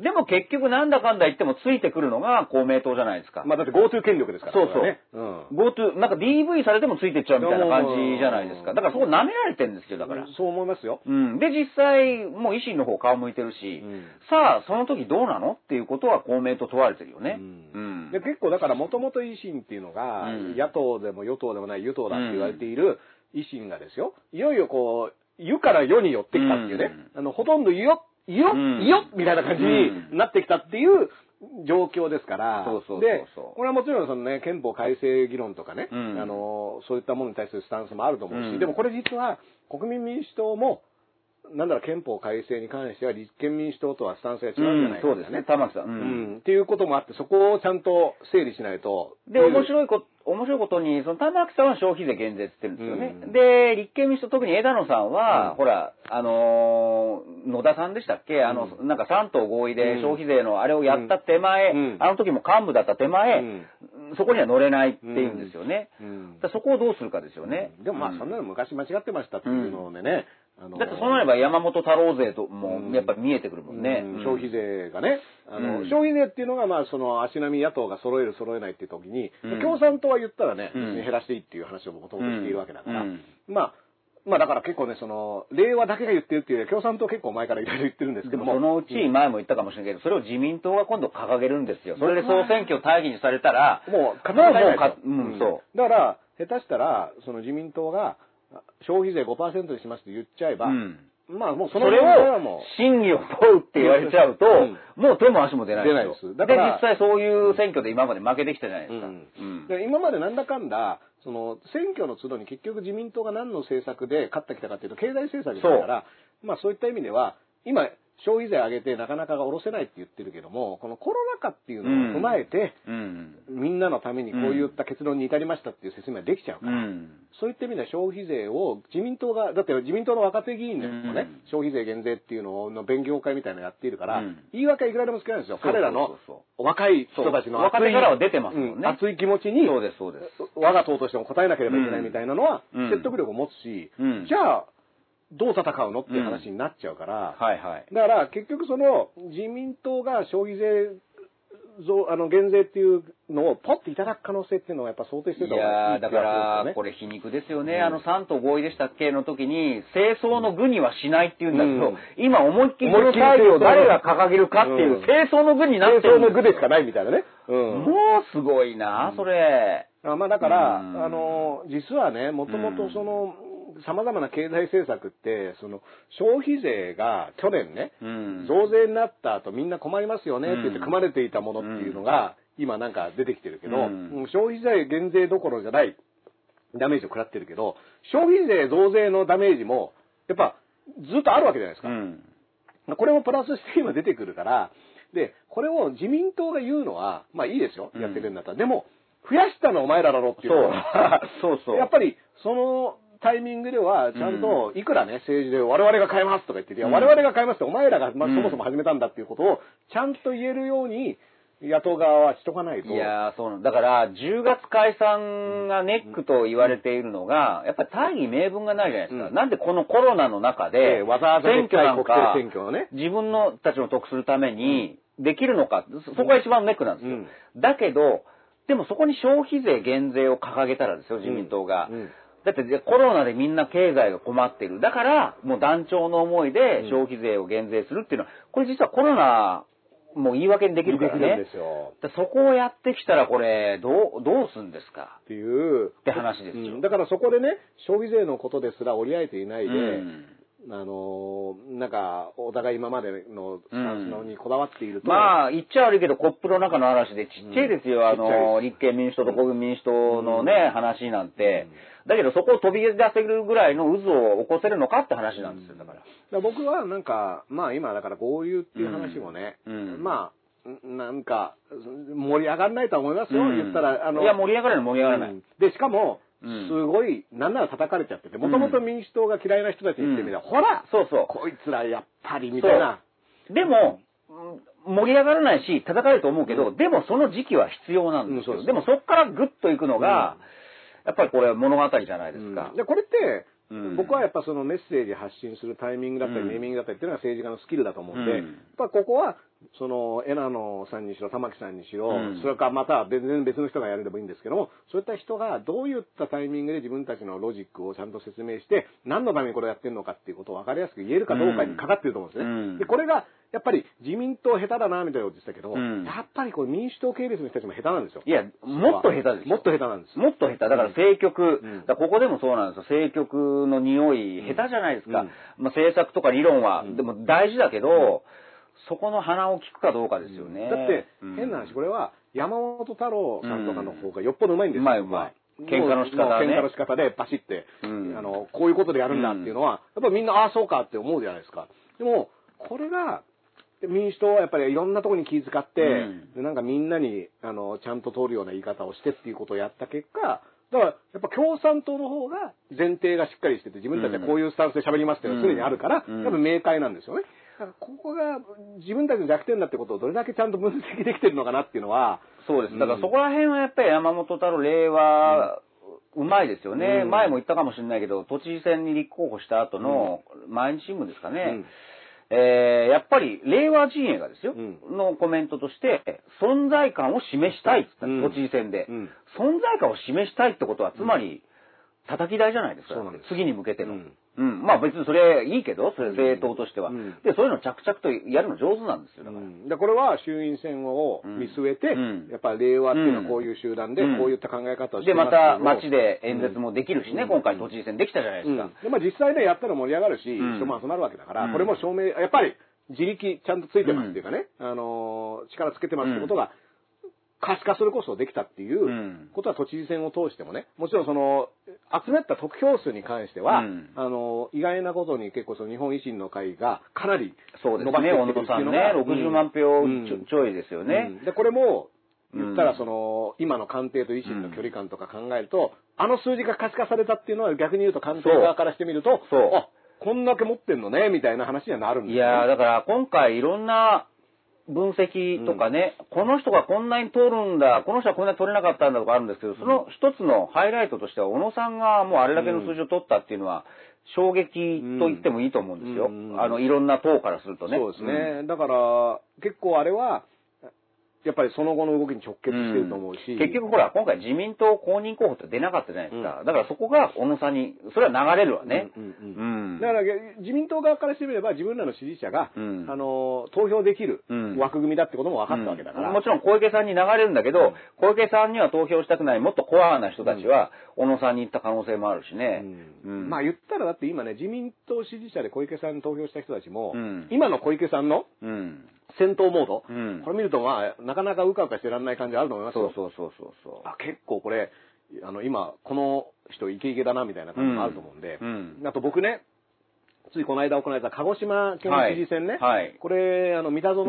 でも結局なんだかんだ言ってもついてくるのが公明党じゃないですか。まあだって GoTo 権力ですからそうそう GoTo、なんか DV されてもついてっちゃうみたいな感じじゃないですか。だからそこ舐められてるんですよ、だから。そう思いますよ。うん。で、実際、もう維新の方顔向いてるし、うんさあ、その時どうなのっていうことは公明党問われてるよね。ううん。で結構だからもともと維新っていうのが、うん野党でも与党でもない与党だって言われている維新がですよ、いよいよこう、湯から世に寄ってきたっていうね、あの、ほとんど湯よ、湯よ、うん。湯よみたいな感じになってきたっていう状況ですから、そうそうで、これはもちろんそのね、憲法改正議論とかね、うん。あの、そういったものに対するスタンスもあると思うし、うん。でもこれ実は国民民主党も、なんだろう、憲法改正に関しては立憲民主党とはスタンスが違うんじゃないかそうですね、玉木さん。ううん。ん、っていうこともあって、そこをちゃんと整理しないと。で、面い。白いこ、面白いことに、その玉木さんは消費税減税って言ってるんですよね。うん。で、立憲民主党、特に枝野さんは、うん。ほら、あのー野田さんでしたっけ？あの、うなんか3党合意うん。で消費税のあれをやった手前、うん。あの時も幹部だった手前、うん。そこには乗れないっていうんですよね。そこをどうするかですよね。でもまあ、そんなの昔間違ってましたっていうのでね。あのだってそうなれば山本太郎税ともうん。やっぱ見えてくるもんね。うん。消費税がね、あの、うん。消費税っていうのが、まあ、その、足並み野党が揃える、揃えないっていう時に、うん。共産党は言ったらね、減らしていいっていう話をもともとしているわけだから、うん。まあ、まあだから結構ね、その、令和だけが言ってるっていうよりは、共産党結構前からいろいろ言ってるんですけども。そのうち前も言ったかもしれないけど、それを自民党が今度掲げるんですよ。それで総選挙大義にされたら、もう、もうもうかか、うんそう。だから、下手したら、その自民党が、消費税5%にしますって言っちゃえば、うん。まあもうそのそれをもう、審議を問うって言われちゃうと、(laughs) うんもう手も足も出ない出ないです。よだからで、実際そういう選挙で今まで負けてきたじゃないですか。で今までなんだかんだ、その選挙の都度に結局自民党が何の政策で勝ってきたかっていうと、経済政策だから、まあそういった意味では、今、消費税上げてなかなかが下ろせないって言ってるけども、このコロナ禍っていうのを踏まえて、うん。みんなのためにこういった結論に至りましたっていう説明ができちゃうから、うん。そういった意味では消費税を自民党が、だって自民党の若手議員でもね、うん。消費税減税っていうのの勉強会みたいなのやっているから、うん。言い訳はいくらでもつけないんですよ。彼らの若い人たちのそう若手からは出てますもんね。うん。熱い気持ちに、そうです、そうです。我が党としても答えなければいけないみたいなのは、うん。説得力を持つし、うん。じゃあ、どう戦うのっていう話になっちゃうから、はいはい。だから結局その自民党が消費税増あの減税っていうのをポッていただく可能性っていうのはやっぱ想定していたいいやー、だから、これ、れ皮肉ですよね。うん。あの、3党合意でしたっけの時に、清掃の具にはしないって言うんだけど、うん。今思いっきりこの会議を誰が掲げるかっていう、うん。清掃の具になって清掃るんの具でしかないみたいなね。うん。もうすごいな、それ。あまあだから、うん。あの、実はね、もともとその、様々な経済政策って、その、消費税が去年ね、うん。増税になった後みんな困りますよねって言ってうん。組まれていたものっていうのが、今なんか出てきてるけど、うん。うん消費税減税どころじゃないダメージを食らってるけど、消費税増税のダメージも、やっぱずっとあるわけじゃないですか。うん。これもプラスして今出てくるから、で、これを自民党が言うのは、まあいいですよ、うん。やってるんだったら。でも、増やしたのはお前らだろっていうのは。そうそう。やっぱり、そのタイミングでは、ちゃんと、いくらね、政治で我々が変えますとか言ってて、いや、うん我々が変えますって、お前らが、まあ、うん。そもそも始めたんだっていうことを、ちゃんと言えるように、野党側はしとかないと。いやー、そうなんだ。から、10月解散がネックと言われているのが、やっぱり大義名分がないじゃないですか。うん。なんでこのコロナの中で、ええわざわざ選挙なん国か政選挙をね、自分のたちの得するためにできるのか、そこが一番ネックなんですよ。うん。だけど、でもそこに消費税減税を掲げたらですよ、自民党が。うんだってでコロナでみんな経済が困ってる。だから、もう団長の思いで消費税を減税するっていうのは、これ実はコロナも言い訳にできるからねで。すよ。でそこをやってきたらこれ、どう、どうすんですか？っていう。って話ですようんだからそこでね、消費税のことですら折り合えていないで、うんあのーなんか、お互い今までのスタンスのにこだわっていると、まあ、言っちゃ悪いけど、コップの中の嵐でちっちゃいですよ。うんあの、立憲民主党と国民民主党のね、話なんて。だけど、そこを飛び出せるぐらいの渦を起こせるのかって話なんですよ、だから。だから僕はなんか、まあ今だから豪遊っていう話もね、うんうんまあ、んなんか、盛り上がらないとは思いますよ、うん言ったら。あのいや、盛り上がらない、盛り上がらない。うんで、しかも、うんすごい、なんなら叩かれちゃってて、もともと民主党が嫌いな人たちに言ってみれば、ほらそうそう。こいつらやっぱりみたいな。でも、うん盛り上がらないし、叩かれると思うけど、でもその時期は必要なんですよ。うんですでもそこからグッといくのが、やっぱりこれ物語じゃないですか。でこれって、うん。僕はやっぱそのメッセージ発信するタイミングだったり、うん。ネーミングだったりっていうのが政治家のスキルだと思うんで、うん。やっぱここは、その、枝野さんにしろ、玉木さんにしろ、うんそれからまた全然別の人がやるでもいいんですけども、そういった人がどういったタイミングで自分たちのロジックをちゃんと説明して、何のためにこれをやってるのかっていうことを分かりやすく言えるかどうかにかかってると思うんですね。うんで、これが、やっぱり自民党下手だな、みたいなこと言ってたけど、うんやっぱりこれ民主党系列の人たちも下手なんですよ。いや、もっと下手ですよもっと下手なんです。もっと下手。だから政局、うんここでもそうなんですよ。政局の匂い、下手じゃないですか。うんまあ政策とか理論は、うんでも大事だけど、そこの鼻を聞くかどうかですよね。だって、うん。変な話、これは山本太郎さんとかの方がよっぽどうまいんですよ。うまいうまい。喧嘩の仕方はね喧嘩の仕方でバシって、うん。あの、こういうことでやるんだっていうのは、やっぱみんな、ああ、そうかって思うじゃないですか。でも、これが、民主党はやっぱりいろんなところに気遣って、うん。でなんかみんなに、あの、ちゃんと通るような言い方をしてっていうことをやった結果、だから、やっぱ共産党の方が前提がしっかりしてて、自分たちはこういうスタンスで喋りますっていうのが常にあるから、うん。多分明快なんですよね。だからここが自分たちの弱点だってことをどれだけちゃんと分析できてるのかなっていうのは、そうです。だからそこら辺はやっぱり山本太郎、令和、うまいですよね、うん。前も言ったかもしれないけど、都知事選に立候補した後の毎日新聞ですかね。うん。えーやっぱり令和陣営がですよ、うん。のコメントとして、存在感を示したいって言った、うん。都知事選で、うん。存在感を示したいってことは、つまり、叩き台じゃないですか。す。次に向けての。ううん。ん。まあ別にそれいいけど、それ政党としては、うん。で、そういうのを着々とやるの上手なんですよ。だから。うん。でこれは衆院選を見据えて、うん。やっぱり令和っていうのはこういう集団で、うん。こういった考え方をしてで、また街で演説もできるしね、うん。今回都知事選できたじゃないですか。うん。でまあ、実際ね、やったら盛り上がるし、うん。人も集まるわけだから、うん。これも証明、やっぱり自力ちゃんとついてますっていうかね、あのー力つけてますってことが、可視化するこそできたっていううん。ことは都知事選を通してもね、もちろんその、集めた得票数に関しては、うん。あのー意外なことに結構その日本維新の会がかなりそうですね、伸ばして小野さんねきてるっていうのが、、60万票うん。ちょいですよね。うん。で、これも、言ったうんらその、今の官邸と維新の距離感とか考えると、あの数字が可視化されたっていうのは逆に言うと官邸側からしてみると、あ、こんだけ持ってんのね、みたいな話にはなるんですいやー、だから今回いろんな分析とかね、この人がこんなに通るんだ、この人はこんなに取れなかったんだとかあるんですけど、その一つのハイライトとしては、小野さんがもうあれだけの数字を取ったっていうのは、衝撃と言ってもいいと思うんですよ。うん。あの、いろんな党からするとね。そうですね。だから、結構あれは、やっぱりその後の動きに直結してると思うし。結局ほら、今回自民党公認候補って出なかったじゃないですか。だからそこが小野さんに、それは流れるわね。うんうんうん。だから自民党側からしてみれば自分らの支持者が、うん。あの投票できるうん。枠組みだってことも分かったわけだから、うんもちろん小池さんに流れるんだけど、小池さんには投票したくない、もっとコアな人たちは、小野さんに行った可能性もあるしね。うん。まあ言ったらだって今ね自民党支持者で小池さんに投票した人たちも、うん。今の小池さんのうん。戦闘モード、うん。これ見るとまあなかなかうかうかしてらんない感じあると思いますよ。そうそうそうそう。あ結構これあの今この人イケイケだなみたいな感じもあると思うんで、うん。あと僕ねついこの間行われた鹿児島県知事選ね、はい。はいこれあの三田園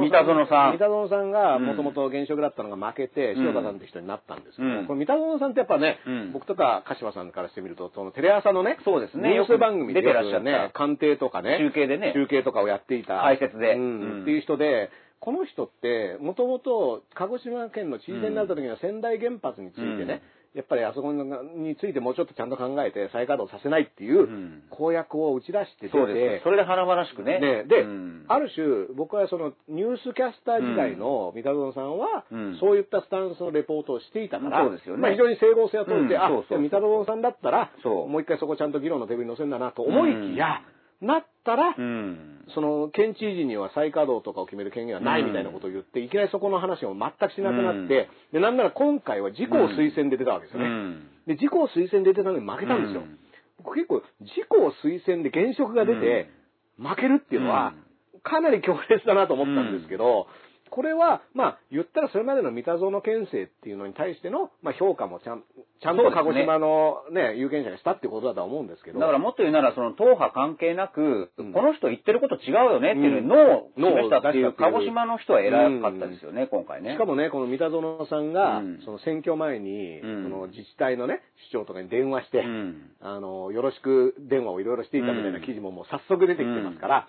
さん。三田園さん。がうん。もともと現職だったのが負けて、うん。塩田さんって人になったんですけど、うん。これ三田園さんってやっぱね、うん。僕とか鹿島さんからしてみるとそのテレ朝のねそうですね。ニュース番組でよく出てらっしゃね官邸とかね中継でね。中継とかをやっていた。解説で。うん。うん。っていう人でこの人って、もともと鹿児島県の知事選になった時には仙台原発についてね、やっぱりあそこについてもうちょっとちゃんと考えて再稼働させないっていううん。公約を打ち出して出て、そうです。それで華々しくね。ね、で、うん。ある種、僕はそのニュースキャスター時代の三田園さんは、うん。そういったスタンスのレポートをしていたから、そうですよね。まあ、非常に整合性をとって、あ、うん。そうそうそう三田園さんだったら、もう一回そこちゃんと議論のテーブルに載せるんだなと思いきや、なったら、うん。その県知事には再稼働とかを決める権限はないみたいなことを言って、いきなりそこの話を全くしなくなって、でなんなら今回は自公推薦で出たわけですよね。うん。で、自公推薦で出たのに負けたんですよ。うん。僕結構、自公推薦で現職が出て、負けるっていうのは、かなり強烈だなと思ったんですけど、これは、まあ、言ったらそれまでの三田園県政っていうのに対しての、まあ、評価もちゃん、ちゃんと鹿児島のね、有権者がしたってことだとは思うんですけど。だからもっと言うなら、その党派関係なく、うん。この人言ってること違うよねっていうのを示したっていう、鹿児島の人は偉かったですよね、今回ね。しかもね、この三田園さんが、うん。その選挙前に、うん。その自治体のね、市長とかに電話して、うん。あの、よろしく電話をいろいろしていたみたいな記事ももう早速出てきてますから、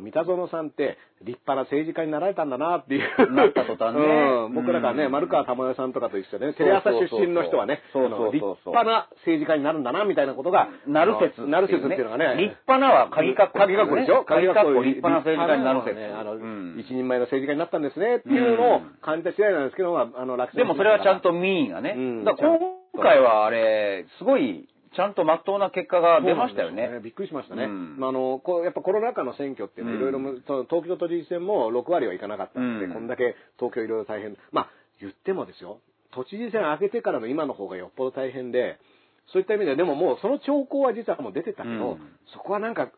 三田園さんって立派な政治家になられたんだなっていう。なった途端ね。うん、僕らがね、うん。丸川珠代さんとかと一緒でね、テレ朝出身の人はね、立派な政治家になるんだなみたいなことが、なる説。なる説っていうのがね、立派なは鍵括弧、鍵括弧でしょ？鍵括弧立派な政治家になる説。ね、あの、うん。一人前の政治家になったんですねっていうのを感じた次第なんですけど、まあ、あの、落でもそれはちゃんと民意がね。うん。だから今回はあれ、すごい、ちゃんと真っ当な結果が出ましたよね。びっくりしましたね。うんまあ、あの、こうやっぱコロナ禍の選挙っていうのは、いろいろむ、その東京都知事選も6割はいかなかったので、うんこんだけ東京いろいろ大変。まあ、言ってもですよ、都知事選明けてからの今の方がよっぽど大変で、そういった意味では、でももうその兆候は実はもう出てたけど、うんそこはなんか、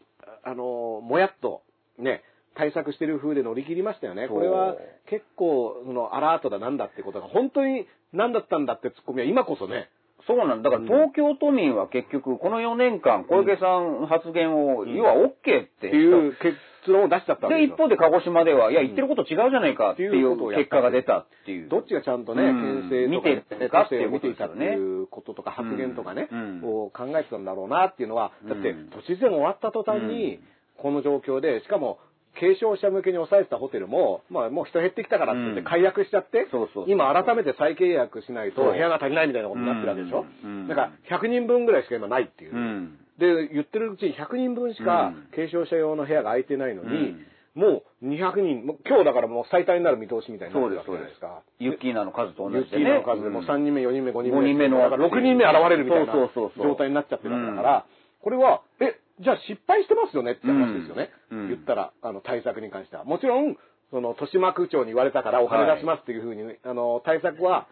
あの、もやっと、ね、対策してる風で乗り切りましたよね。これは結構、そのアラートだなんだってことが、本当に何だったんだってツッコミは今こそね、そうなんだ。だから東京都民は結局、この4年間、小池さん発言を、要は OK って。っていう結論を出しちゃったで、一方で鹿児島では、いや、言ってること違うじゃないかっていう結果が出たっていう。どっちがちゃんとね、うん。牽制見てるかっていうことですよね。いうこととか、発言とかね、うん。を考えてたんだろうなっていうのは、だってうん、都知事選終わった途端に、この状況で、しかも、軽症者向けに抑えてたホテルも、まあもう人減ってきたからって言ってうん解約しちゃって、そうそうそう今改めて再契約しないと部屋が足りないみたいなことになってるわけでしょ。うんだから100人分ぐらいしか今ないっていう。うん。で、言ってるうちに100人分しかうん軽症者用の部屋が空いてないのに、うんもう200人、今日だからもう最多になる見通しみたいになってるわけじゃそうですないですか。ユッキーナの数と同ユッじでね。キーの数でもう3人目、4人目、5人目。五人目のだから6人目現れるみたいな状態になっちゃってるわけだから、これは、え、じゃあ失敗してますよねって話ですよね。うんうん言ったら、あの、対策に関しては。もちろん、その、豊島区長に言われたからお金出しますっていうふうに、あの、対策は、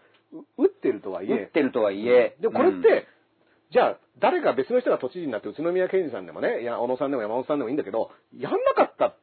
う打ってるとはいえ、打ってるとはいえ。でもこれって、うんじゃあ、誰か別の人が都知事になって、宇都宮健児さんでもね、いや、小野さんでも山本さんでもいいんだけど、やんなかった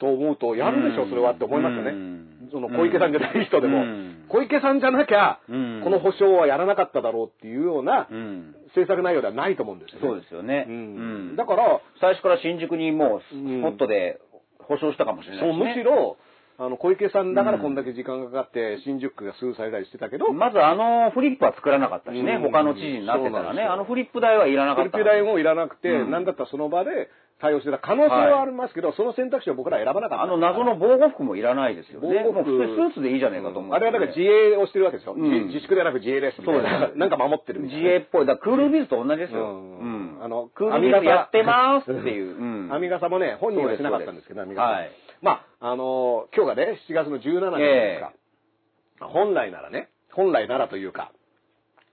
と思うと、やるでしょ、それはって思いますよね。うんその小池さんじゃない人でも、うん小池さんじゃなきゃ、うんこの保証はやらなかっただろうっていうようなうん。政策内容ではないと思うんですよね。そうですよね。ううんん。だから、最初から新宿にもうスうんポットで保証したかもしれないそう、しねむしろ、あの、小池さんだからこんだけ時間がかかって、新宿区が数されたりしてたけど、まずあのフリップは作らなかったしね、うん他の知事になってたらね、あのフリップ代はいらなかった。フリップ代もいらなくて、うんなんだったらその場で対応してた可能性はありますけど、その選択肢を僕らは選ばなかった。あの謎の防護服もいらないですよね。防護服スーツでいいじゃないかと思う、あれはだから自衛をしてるわけですよ。うん自自粛ではなく自衛ですみたいな。そうですなんか守ってるみたい自な。衛っぽい。だクールビズと同じですよ。うんうんあのクールビズやってますっていう。うん編み笠もね、本人はしなかったんですけど、編み笠。はいまあ、あのー今日がね、7月の17日ですか。本来ならね、本来ならというか、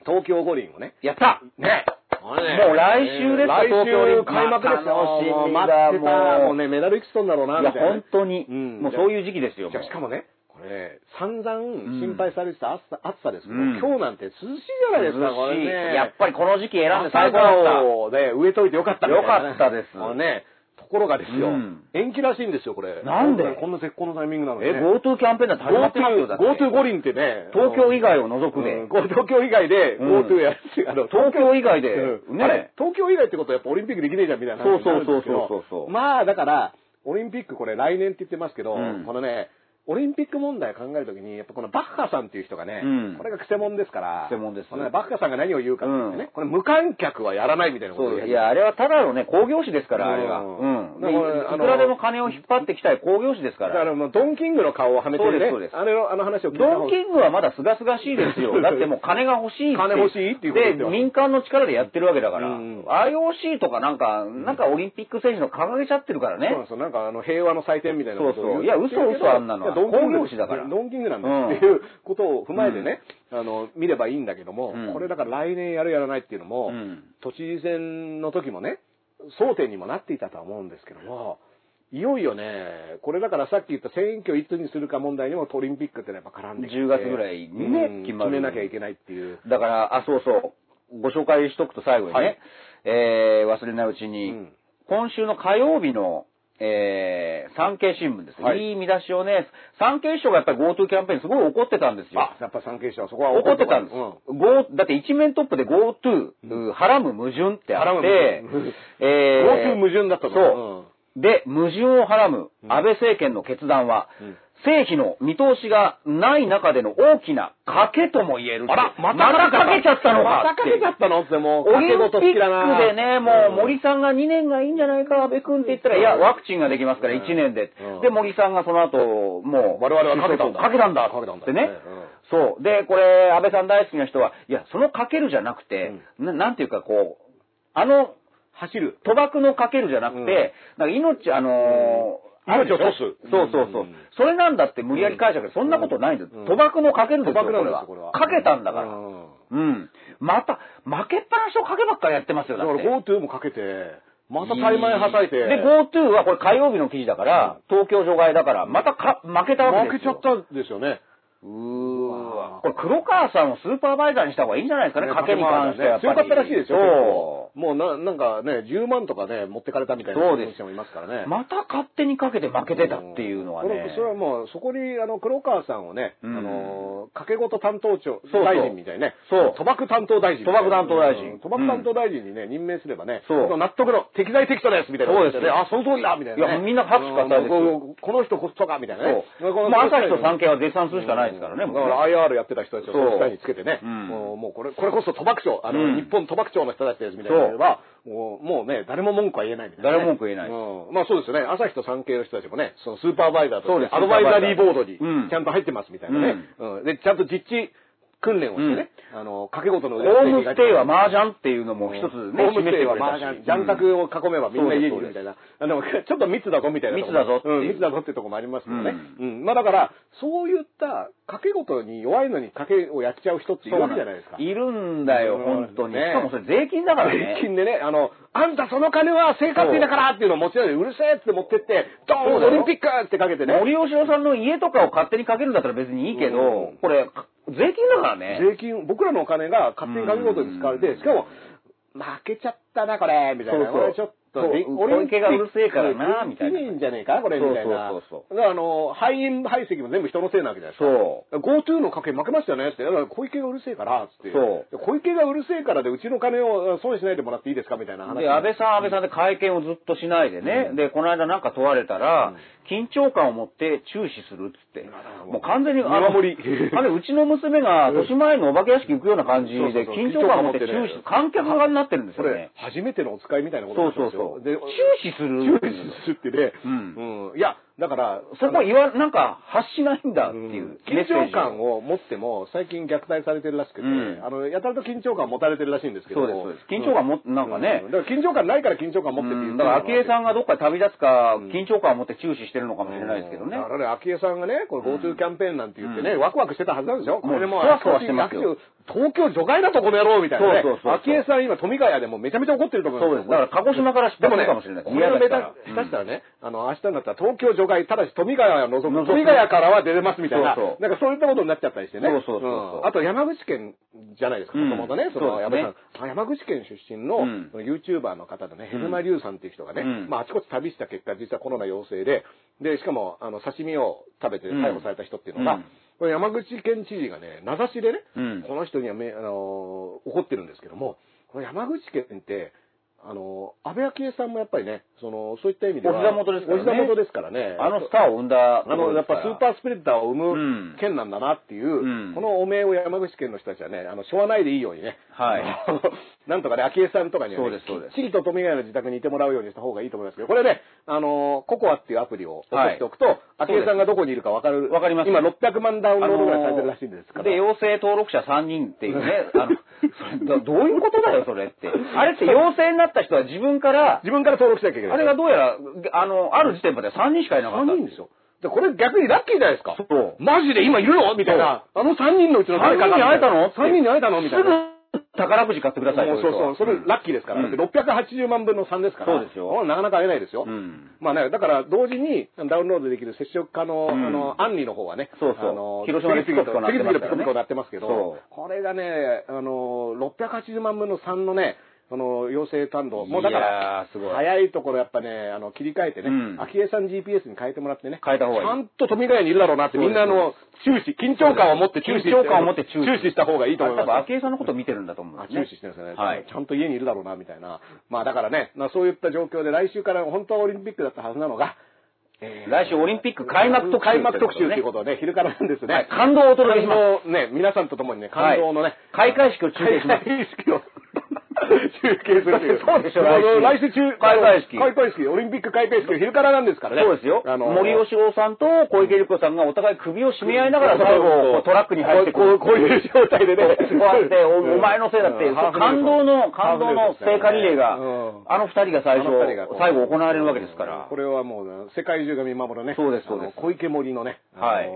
東京五輪をね、やったね、もう来週ですよ来週開幕ですよ。待ってた。もうもうね、メダルいくつ取んだろうな、いや。本当に、うんもうそういう時期ですよ。しかもね、これ、散々ん心配されてた暑さ,、暑さですけど、うん今日なんて涼しいじゃないですか、これね。やっぱりこの時期選んで朝最高だった。顔で植えといてよかったよかったですね、ところがですよ、うん。延期らしいんですよ、これ。なんで？こんな絶好のタイミングなのに、え、ね。GoTo キャンペーンだって始まってますよ、だって。GoTo 五輪ってね、東京以外を除くで。うん。東京以外でうん。GoTo やる、あの、東京以外で、うん。あれね。東京以外ってことはやっぱオリンピックできねえじゃんみたいなそうそうそうそうそう。まあだから、オリンピックこれ来年って言ってますけど、うん。このね、オリンピック問題考えるときに、やっぱこのバッハさんっていう人がね、うんこれがクセモンですから、クセモンですねバッハさんが何を言うかって言ってね、うんこれ無観客はやらないみたいなことをそう、いや、あれはただのね、工業誌ですから、うんあれは。うん。でだからあのいくらでも金を引っ張ってきたい工業誌ですか。だかららもうドンキングの顔をはめてるねそうですそうですあれのあの話を聞いたドンキングはまだ清々しいですよ。(laughs) だってもう金が欲しいって。金欲しいっていうことで言ってます民間の力でやってるわけだから。うん IOC とかなんか、なんかオリンピック選手の掲げちゃってるからねそうなん。ですよ。なんかあの平和の祭典みたいなことをそうそう言いや嘘嘘あんなのドンキングだからドンキングなんだっていうことを踏まえてね、あの、見ればいいんだけども、うんこれだから来年やるやらないっていうのも、うん都知事選の時もね、争点にもなっていたとは思うんですけども、いよいよね、これだからさっき言った選挙いつにするか問題にもオリンピックってのはやっぱ絡んできて10月ぐらいにね決めなきゃいけないっていう。だから、あ、そうそう。ご紹介しとくと最後にね、はいえー忘れないうちに、うん今週の火曜日の、えー産経新聞です、はいい。い見出しをね、産経省がやっぱり GoTo キャンペーンにすごい怒ってたんですよ。あ、やっぱ産経省はそこは怒ってたんです。うん。Go だって一面トップで GoTo、はらむ矛盾ってあって、(laughs) えー GoTo 矛盾だったとそう。で、矛盾をはらむ安倍政権の決断は、うん政費の見通しがない中での大きな賭けとも言える。あら、またまたかけちゃったのかまたかけちゃったの？ってもう、オリンピックでね、もう森さんが2年がいいんじゃないか、安倍君って言ったら、いや、ワクチンができますからうん。1年で。うん。で、森さんがその後、もう、我々はかけたんだ。かけたんだ。かけたんだ。ってね。うん。そう。で、これ、安倍さん大好きな人は、いや、そのかけるじゃなくて、ななんていうかこう、あの、走る。賭博のかけるじゃなくて、なんか命、あの命を落とすそうそうそううん。それなんだって無理やり解釈で、そんなことないんです。うん賭博のかけるんですよこれは。かけたんだから。うんうん。また、負けっぱなしの賭けばっかりやってますよ、だから。GoTo もかけて、また怠慢はたいて。で、GoTo はこれ火曜日の記事だから、東京除外だから、またか負けたわけ負ですよ。けちゃったんですよね。うーわ。これ黒川さんをスーパーバイザーにした方がいいんじゃないですかね、賭けに関してはやっぱり。強かったらしいですよ。そもうな、なんかね、10万とかね、持ってかれたみたいなそうです人もいますからね。う。また勝手にかけて負けてたっていうのはね。それはもう、そこに、あの、黒川さんをね、うんあの、掛け事担当長、そう大臣みたいにね、そう賭博担当大臣。賭博担当大臣うん賭博担当大臣にね、任命すればね、そう納得の、適材適所ですみたいなこと言ってね。そうあ、その通りだみたいなね。いやみんな拍手喝采ですこの人こそかみたいなね。そう。まあ、朝日と産経は絶賛するしかないですからね、だから IR やってた人たちをそうその下につけてね、うんもうもうこれ、これこそ賭博庁、あの、うん日本賭博庁の人たちですみたいなのが、もうもうね、誰も文句は言えないみたいな、ね。誰も文句言えないうん。まあそうですよね。朝日と産経の人たちもね、そのスーパーバイザーとそうですしてアドバイザリーボードにうんちゃんと入ってますみたいなね。うん。で、ちゃんと実地訓練をしてね、あの、掛け事のホームステイは麻雀っていうのも一つね、ホームステイは示麻雀、してくを囲めばみんな家にいるみたいな。あでも、ちょっと密だぞみたいな。密だぞううん、密だぞってとこもありますけどね。うん。まあだから、そういった掛け事に弱いのに掛けをやっちゃう人っているわけじゃないですか。いるんだよ、うん本当に。ねしかもそれ税金だからね。税金でね、あの、あんたその金は生活費だからっていうのを持ち上げて、うるせえって持ってって、ドーンオリンピックってかけてね。森吉郎さんの家とかを勝手にかけるんだったら別にいいけど、うんこれ、税金だからね。税金、僕らのお金が勝手に掛け事に使われて、しかも、負けちゃったな、これ、みたいな。そうそうちょっと、そうで小池がうるせえからなみたいな意味んじゃねえか、これ、みたいな。そうそうそうだから、あの、敗因排斥も全部人のせいなわけじゃないですか。そ GoTo の賭け負けましたよねって。だから小池がうるせえから、つって。そう小池がうるせえからで、うちの金を損しないでもらっていいですかみたいな話。で、安倍さん、安倍さんで会見をずっとしないでね、で、この間なんか問われたら、緊張感を持って注視するっつって、もう完全に、あのあれ、うちの娘が、豊島園のお化け屋敷行くような感じで、緊張感を持って注視、観客側になってるんですよね、。初めてのお使いみたいなことそうそうそう。注視する。注視するってね。うんうん。いや、だから、そこ言わ、なんか発しないんだってうん。いう。緊張感を持っても、最近虐待されてるらしくて、うん。あの、やたらと緊張感を持たれてるらしいんですけど。そうですそうです。緊張感持ってなんかね。うだから緊張感ないから緊張感持ってって言う。ん。だから、昭恵さんががどっか旅立つか、うん。緊張感を持って注視してるのかもしれないですけどね。だ。からね、昭恵さんがね、これ GoTo キャンペーンなんて言ってね、ワクワクしてたはずなんですよ。これでもう、もうそわそわしてますよ。東京除外だとこの野郎みたいなね。そうそう昭恵さん今富ヶ谷でもうめちゃめちゃ怒ってると思そうです。だから、鹿児島から出でもね、かもしれない。これがめた、うん下手したらね、あの、明日になったら東京除外、ただし富ヶ谷を除く、除く。富ヶ谷からは出れますみたいな、そうそう。なんかそういったことになっちゃったりしてね。そうそうそうそう。ん。あと山口県じゃないですか、うん。もともとね、その山口さん。あ山口県出身の、うん。YouTuber の方でね、うん。ヘルマリュウさんっていう人がね、うん。まああちこち旅した結果、実はコロナ陽性で、で、しかも、あの、刺身を食べて逮捕された人っていうのが、山口県知事がね、名指しでね、うん。この人にはめ、あのー怒ってるんですけども、この山口県って、ああの、安倍昭恵さんもやっぱりね、その、そういった意味では。お膝元ですからねお膝元ですからね。あのスターを生んだあの、やっぱスーパースプレッダーを生うんむ県なんだなっていう、うんこのお名を山口県の人たちはね、あの、しょわないでいいようにね。はいなんとかね、昭恵さんとかにはね、そうですそうですきっちりと富ヶ谷の自宅にいてもらうようにした方がいいと思いますけど、これね、あの、ココアっていうアプリを落としておくと、昭恵さんがどこにいるかわかる。わかります今600万ダウンロードぐらいされてるらしいんですから。で、陽性登録者3人っていうね、(laughs) あの、それどどういうことだよ、それって。あれって陽性になった人は自分から、自分から登録しなきゃいけない。あれがどうやら、あの、ある時点まで3人しかいなかった。3人ですよ。で、これ逆にラッキーじゃないですか。そうマジで今いるのみたいな。あの3人のうちの誰かが3人に会えたの ?3 人に会えたのみたいな。宝くじ買ってくださいそうそう、それラッキーですから。うんだって680万分の3ですから。そうですよもなかなか会えないですよ。うんまあね、だから同時にダウンロードできる接触可能、うんあの、アンリの方はね、そうそうあの、広島でピコピコなって次ますけどそ、これがね、あの、680万分の3のね、その、陽性担当。もうだから早いところやっぱね、あの、切り替えてね、うん。昭恵さん GPS に変えてもらってね、変えた方がいい。ちゃんと富ヶ谷にいるだろうなって、みんなあの、注視、緊張感を持って注視緊張感を持って注視注視した方がいいと思います。多分、昭恵さんのこと見てるんだと思うんあですね。注視してるんですよね、はいちゃんと家にいるだろうなみたいな、まあだからね、まあ、そういった状況で来週から本当はオリンピックだったはずなのが、えー来週オリンピック開幕特集開幕特集ということで、昼からなんですね、はい感動をお届けします。感動ね、皆さんと共にね、感動のね、開会式を中継します。開会式を中継するという。(laughs) そうでしょ来週。来週中、開会式。開会式、オリンピック開会式、昼からなんですからね。そうですよ。あの森喜朗さんと小池百合子さんがお互い首を絞め合いながら最後トラックに入って。こうこういう状態でね。こうやっておお前のせいだって、感動の、感動の聖火リレーがうん、あの二人が最初最後行われるわけですから。こ。れはもう、世界中が見守るね。そうですそうです。小池森のね、はい。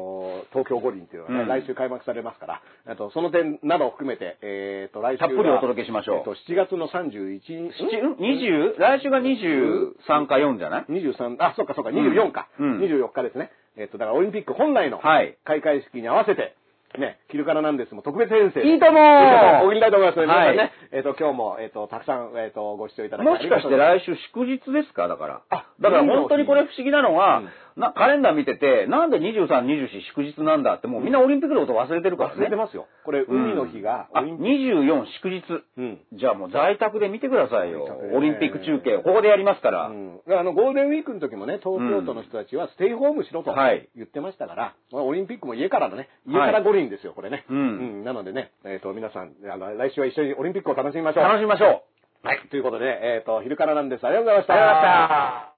東京五輪っていうのがね、うん。来週開幕されますから、あとその点などを含めて、えっ、と、来週はたっぷりお届けしましょう。えっ、と、7月の31日、七ん ?20? 来週が23か4じゃない？23、あ、そっかそっか、24か。うん。24日ですね。えっ、と、だからオリンピック本来のはい。開会式に合わせて、ね、昼からなんですも特別編成で。いいとも送りたいと思います皆さんね、えっ、と、今日も、えっ、と、たくさん、えっ、と、ご視聴いただきもしかして来来週祝日ですか？だから。あだから本当にこれ不思議なのは、うんなカレンダー見てて、なんで23、24祝日なんだって、もうみんなオリンピックのこと忘れてるからね。忘れてますよ。これ、海の日が、あ、オリンピッ24祝日。ク。うん。じゃあもう在宅で見てくださいよオリンピック中継をここでやりますから。うん、だからあのゴールデンウィークの時もね、東京都の人たちはステイホームしろとはい言ってましたから、まあオリンピックも家からのね、家から五輪ですよ、これね。うんなのでね、えっ、と、皆さん、あの、来週は一緒にオリンピックを楽しみましょう。楽しみましょう。はい。ということで、えっ、と、昼からなんです。ありがとうございました。ありがとうございました。